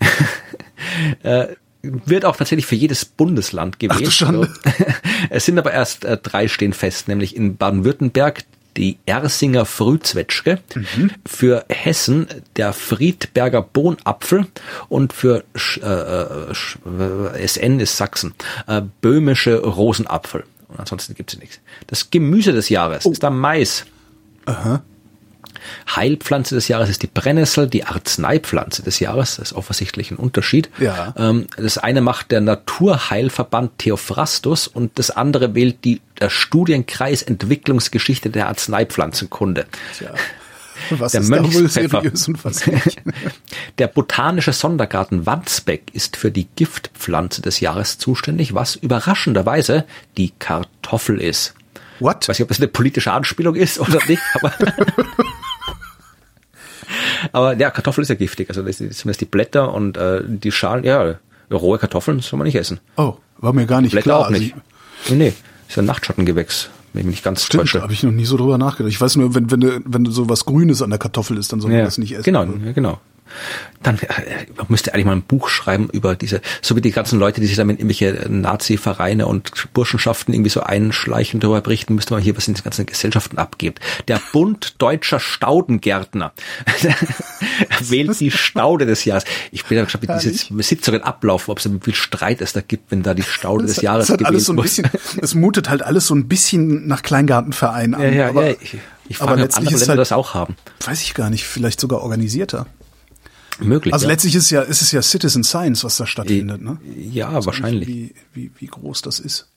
äh, wird auch tatsächlich für jedes Bundesland gewählt. Ach, schon. es sind aber erst äh, drei stehen fest, nämlich in Baden-Württemberg die Ersinger Frühzwetschge, mhm. für Hessen der Friedberger Bohnapfel und für äh, äh SN ist Sachsen äh, böhmische Rosenapfel. Und ansonsten gibt es nichts. Das Gemüse des Jahres oh. ist der Mais. Aha. Heilpflanze des Jahres ist die Brennnessel, die Arzneipflanze des Jahres, das ist offensichtlich ein Unterschied. Ja. Ähm, das eine macht der Naturheilverband Theophrastus und das andere wählt die, der Studienkreis Entwicklungsgeschichte der Arzneipflanzenkunde. Tja. Was der ist nicht? Der botanische Sondergarten Wandsbeck ist für die Giftpflanze des Jahres zuständig, was überraschenderweise die Kartoffel ist. What? Ich weiß nicht, ob das eine politische Anspielung ist oder nicht, aber Aber ja, Kartoffel ist ja giftig. Also das zumindest die Blätter und äh, die Schalen, ja, rohe Kartoffeln soll man nicht essen. Oh, war mir gar nicht Blätter klar. auch nicht. Also, nee, nee, ist ja ein Nachtschattengewächs, wenn ich mich nicht ganz Stimmt, habe ich noch nie so drüber nachgedacht. Ich weiß nur, wenn, wenn, du, wenn so was Grünes an der Kartoffel ist, dann soll man das nicht essen. Genau, ja, genau dann äh, man müsste eigentlich mal ein Buch schreiben über diese, so wie die ganzen Leute, die sich dann in irgendwelche Nazi-Vereine und Burschenschaften irgendwie so einschleichen, darüber berichten, müsste man hier was in die ganzen Gesellschaften abgibt. Der Bund deutscher Staudengärtner wählt die Staude des Jahres. Ich bin ja gespannt, wie diese Sitzungen ablaufen, ob es wie viel Streit es da gibt, wenn da die Staude des Jahres das gewählt so ein bisschen, Es mutet halt alles so ein bisschen nach Kleingartenverein an. Ja, ja, aber, ja. Ich, ich frage, ob andere Länder halt, das auch haben. Weiß ich gar nicht, vielleicht sogar organisierter. Möglich. Also ja. letztlich ist ja, ist es ja Citizen Science, was da stattfindet, ne? Ja, also wahrscheinlich. Wie, wie, wie groß das ist.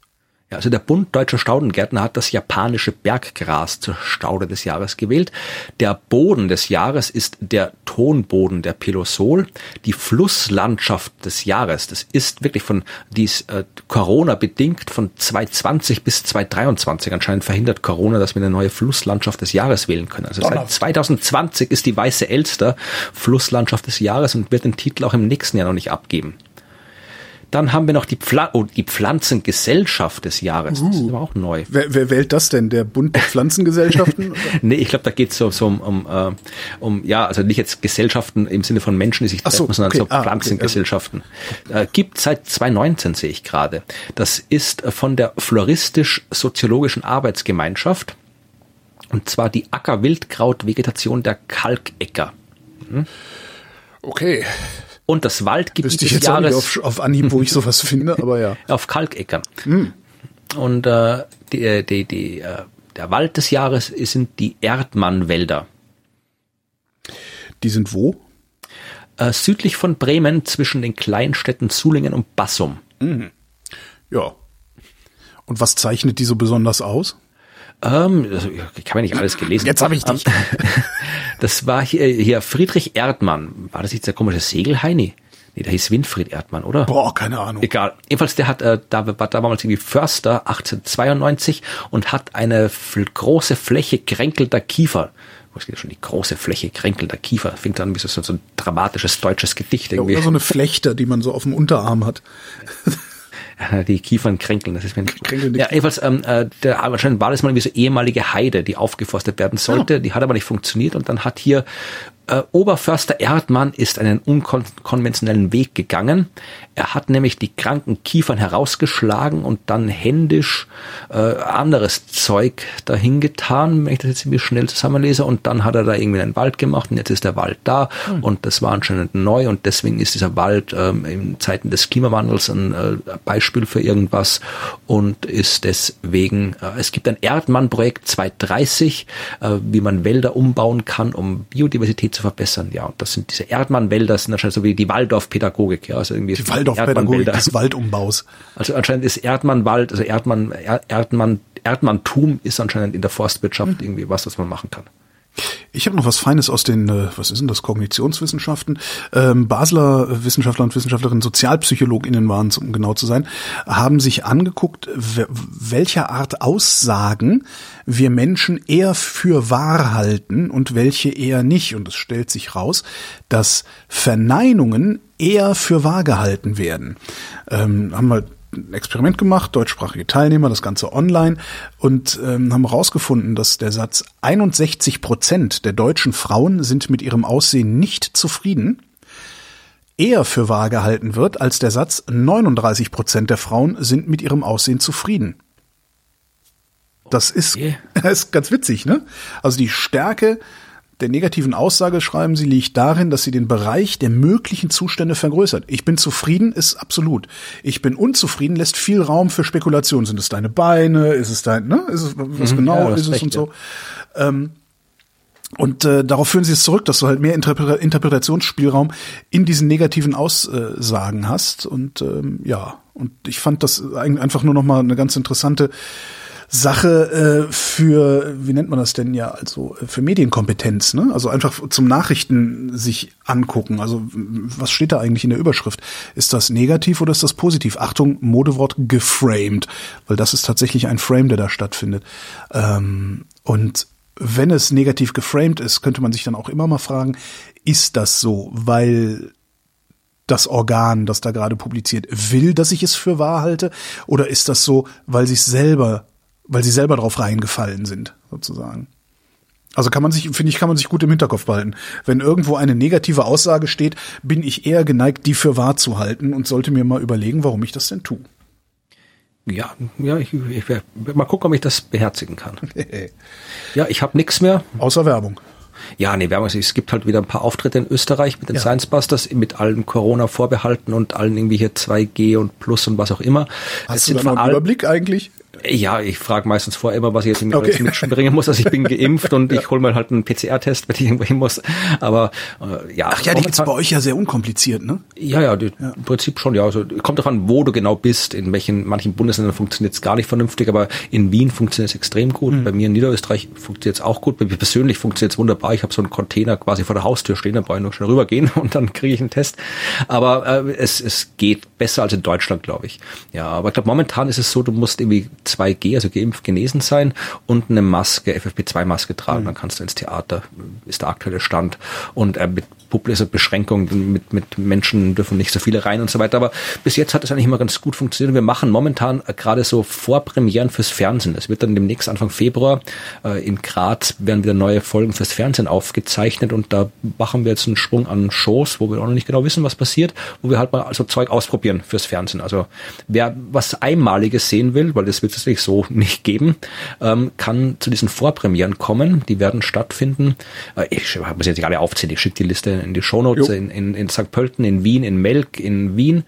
Ja, also der Bund Deutscher Staudengärtner hat das japanische Berggras zur Staude des Jahres gewählt. Der Boden des Jahres ist der Tonboden der Pilosol. Die Flusslandschaft des Jahres, das ist wirklich von dies äh, Corona bedingt von 2020 bis 2023. Anscheinend verhindert Corona, dass wir eine neue Flusslandschaft des Jahres wählen können. Also seit 2020 ist die Weiße Elster Flusslandschaft des Jahres und wird den Titel auch im nächsten Jahr noch nicht abgeben. Dann haben wir noch die, Pfla oh, die Pflanzengesellschaft des Jahres. Das ist uh. aber auch neu. Wer, wer wählt das denn? Der Bund der Pflanzengesellschaften? nee, ich glaube, da geht es so, so um, um, uh, um, ja, also nicht jetzt Gesellschaften im Sinne von Menschen, die sich treffen, so, sondern okay. so ah, Pflanzengesellschaften. Okay. Äh, gibt seit 2019, sehe ich gerade. Das ist von der Floristisch-Soziologischen Arbeitsgemeinschaft. Und zwar die Acker-Wildkraut-Vegetation der Kalkecker. Hm? Okay. Und das Waldgebiet Wüsste ich jetzt Jahres. Auch nicht auf, auf Anhieb, wo ich sowas finde, aber ja. Auf Kalkeckern. Hm. Und äh, die, äh, die, die, äh, der Wald des Jahres sind die Erdmannwälder. Die sind wo? Äh, südlich von Bremen zwischen den Kleinstädten Zulingen und Bassum. Mhm. Ja. Und was zeichnet die so besonders aus? Ähm, ich habe ja nicht alles gelesen. Jetzt habe ich dich. Das war hier, hier Friedrich Erdmann. War das jetzt der komische Segelheini? Nee, der hieß Winfried Erdmann, oder? Boah, keine Ahnung. Egal. Jedenfalls, der hat, äh, da war damals irgendwie Förster 1892 und hat eine große Fläche kränkelter Kiefer was geht schon die große Fläche kränkelter Kiefer, fängt an wie so, so ein dramatisches deutsches Gedicht irgendwie. Ja, oder so eine Flechte, die man so auf dem Unterarm hat. die Kiefern kränkeln, das ist nicht. Ja, jedenfalls, ähm, äh, der, anscheinend war das mal irgendwie so ehemalige Heide, die aufgeforstet werden sollte, ja. die hat aber nicht funktioniert und dann hat hier äh, Oberförster Erdmann ist einen unkonventionellen Weg gegangen. Er hat nämlich die kranken Kiefern herausgeschlagen und dann händisch äh, anderes Zeug dahin getan, wenn ich das jetzt irgendwie schnell zusammenlese. Und dann hat er da irgendwie einen Wald gemacht und jetzt ist der Wald da mhm. und das war anscheinend neu und deswegen ist dieser Wald ähm, in Zeiten des Klimawandels ein äh, Beispiel für irgendwas und ist deswegen, äh, es gibt ein Erdmann-Projekt 230, äh, wie man Wälder umbauen kann, um Biodiversität zu verbessern. Ja, und das sind diese Erdmann-Wälder, sind anscheinend so wie die Waldorf-Pädagogik. Ja, also irgendwie die Waldorf-Pädagogik des Waldumbaus. Also anscheinend ist Erdmann-Wald, also Erdmann, Erdmann, Erdmanntum ist anscheinend in der Forstwirtschaft mhm. irgendwie was, was man machen kann. Ich habe noch was Feines aus den, äh, was ist denn das, Kognitionswissenschaften. Ähm, Basler Wissenschaftler und Wissenschaftlerinnen, SozialpsychologInnen waren es, um genau zu sein, haben sich angeguckt, welcher Art Aussagen wir Menschen eher für wahr halten und welche eher nicht. Und es stellt sich raus, dass Verneinungen eher für wahr gehalten werden. Ähm, haben wir ein Experiment gemacht, deutschsprachige Teilnehmer, das Ganze online und ähm, haben herausgefunden, dass der Satz 61 Prozent der deutschen Frauen sind mit ihrem Aussehen nicht zufrieden eher für wahr gehalten wird als der Satz 39 Prozent der Frauen sind mit ihrem Aussehen zufrieden. Das ist, okay. ist ganz witzig, ne? Also die Stärke der negativen Aussage, schreiben Sie, liegt darin, dass sie den Bereich der möglichen Zustände vergrößert. Ich bin zufrieden, ist absolut. Ich bin unzufrieden, lässt viel Raum für Spekulation. Sind es deine Beine? Ist es dein, ne? Ist es, was mhm, genau ja, ist es recht, und so? Ja. Ähm, und äh, darauf führen sie es zurück, dass du halt mehr Interpre Interpretationsspielraum in diesen negativen Aussagen hast. Und ähm, ja, und ich fand das einfach nur noch mal eine ganz interessante Sache äh, für, wie nennt man das denn ja, also äh, für Medienkompetenz, ne? Also einfach zum Nachrichten sich angucken. Also was steht da eigentlich in der Überschrift? Ist das negativ oder ist das positiv? Achtung, Modewort geframed, weil das ist tatsächlich ein Frame, der da stattfindet. Ähm, und wenn es negativ geframed ist, könnte man sich dann auch immer mal fragen, ist das so, weil das Organ, das da gerade publiziert, will, dass ich es für wahr halte? Oder ist das so, weil sie es selber weil sie selber drauf reingefallen sind, sozusagen. Also kann man sich, finde ich, kann man sich gut im Hinterkopf behalten. Wenn irgendwo eine negative Aussage steht, bin ich eher geneigt, die für wahr zu halten und sollte mir mal überlegen, warum ich das denn tue. Ja, ja, ich, ich mal gucken, ob ich das beherzigen kann. ja, ich habe nichts mehr. Außer Werbung. Ja, nee, Werbung, es gibt halt wieder ein paar Auftritte in Österreich mit den ja. Science Busters, mit allen Corona-Vorbehalten und allen irgendwie hier 2G und Plus und was auch immer. Hast es du da noch einen Überblick eigentlich? Ja, ich frage meistens vorher immer, was ich jetzt okay. alles mitbringen muss. Also ich bin geimpft und ich hole mir halt einen PCR-Test, wenn ich irgendwo hin muss. Aber äh, ja. Ach ja, die gibt's bei euch ja sehr unkompliziert, ne? Ja, ja, die, ja. im Prinzip schon, ja. Also kommt davon, wo du genau bist. In welchen manchen Bundesländern funktioniert es gar nicht vernünftig, aber in Wien funktioniert es extrem gut. Mhm. Bei mir in Niederösterreich funktioniert es auch gut. Bei mir persönlich funktioniert es wunderbar. Ich habe so einen Container quasi vor der Haustür stehen, da brauche ich nur schnell rübergehen und dann kriege ich einen Test. Aber äh, es, es geht besser als in Deutschland, glaube ich. Ja, aber ich glaube, momentan ist es so, du musst irgendwie 2G, also geimpft, genesen sein und eine Maske, FFP2-Maske tragen. Mhm. Dann kannst du ins Theater, ist der aktuelle Stand. Und äh, mit also Beschränkungen, mit, mit Menschen dürfen nicht so viele rein und so weiter. Aber bis jetzt hat es eigentlich immer ganz gut funktioniert. Wir machen momentan äh, gerade so Vorpremieren fürs Fernsehen. Es wird dann demnächst Anfang Februar äh, in Graz werden wieder neue Folgen fürs Fernsehen aufgezeichnet und da machen wir jetzt einen Schwung an Shows, wo wir auch noch nicht genau wissen, was passiert, wo wir halt mal also Zeug ausprobieren fürs Fernsehen. Also wer was Einmaliges sehen will, weil das wird es wirklich so nicht geben, ähm, kann zu diesen Vorpremieren kommen. Die werden stattfinden. Äh, ich muss jetzt nicht alle aufzählen, ich schicke die Liste in die Shownotes in, in, in St. Pölten, in Wien, in Melk, in Wien,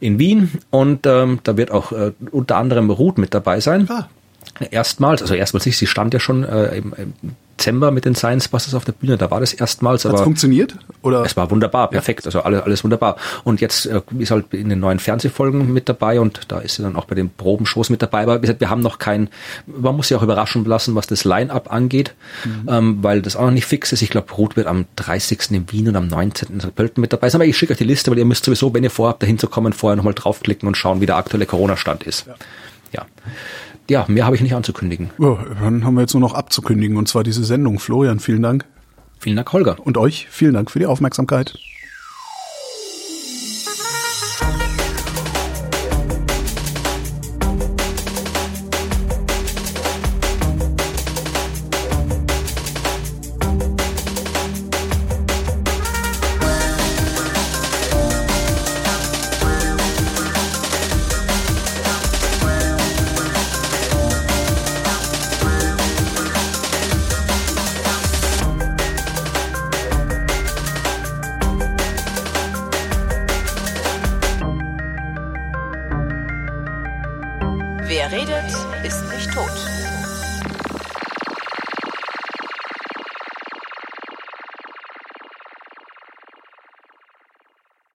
in Wien. Und ähm, da wird auch äh, unter anderem Ruth mit dabei sein. Ah. Erstmals, also erstmals nicht, sie stand ja schon äh, im, Dezember mit den Science Busters auf der Bühne. Da war das erstmals. Hat's funktioniert? Oder? Es war wunderbar, perfekt. Also alles, alles wunderbar. Und jetzt äh, ist halt in den neuen Fernsehfolgen mit dabei und da ist sie dann auch bei den Probenshows mit dabei. Aber wie gesagt, wir haben noch kein, man muss sich auch überraschen lassen, was das Line-Up angeht, mhm. ähm, weil das auch noch nicht fix ist. Ich glaube, Ruth wird am 30. in Wien und am 19. in St. Pölten mit dabei sein. Aber ich schicke euch die Liste, weil ihr müsst sowieso, wenn ihr vorhabt, dahin zu kommen, vorher nochmal draufklicken und schauen, wie der aktuelle Corona-Stand ist. Ja. ja ja, mehr habe ich nicht anzukündigen. Ja, dann haben wir jetzt nur noch abzukündigen und zwar diese Sendung. Florian, vielen Dank. Vielen Dank, Holger. Und euch vielen Dank für die Aufmerksamkeit.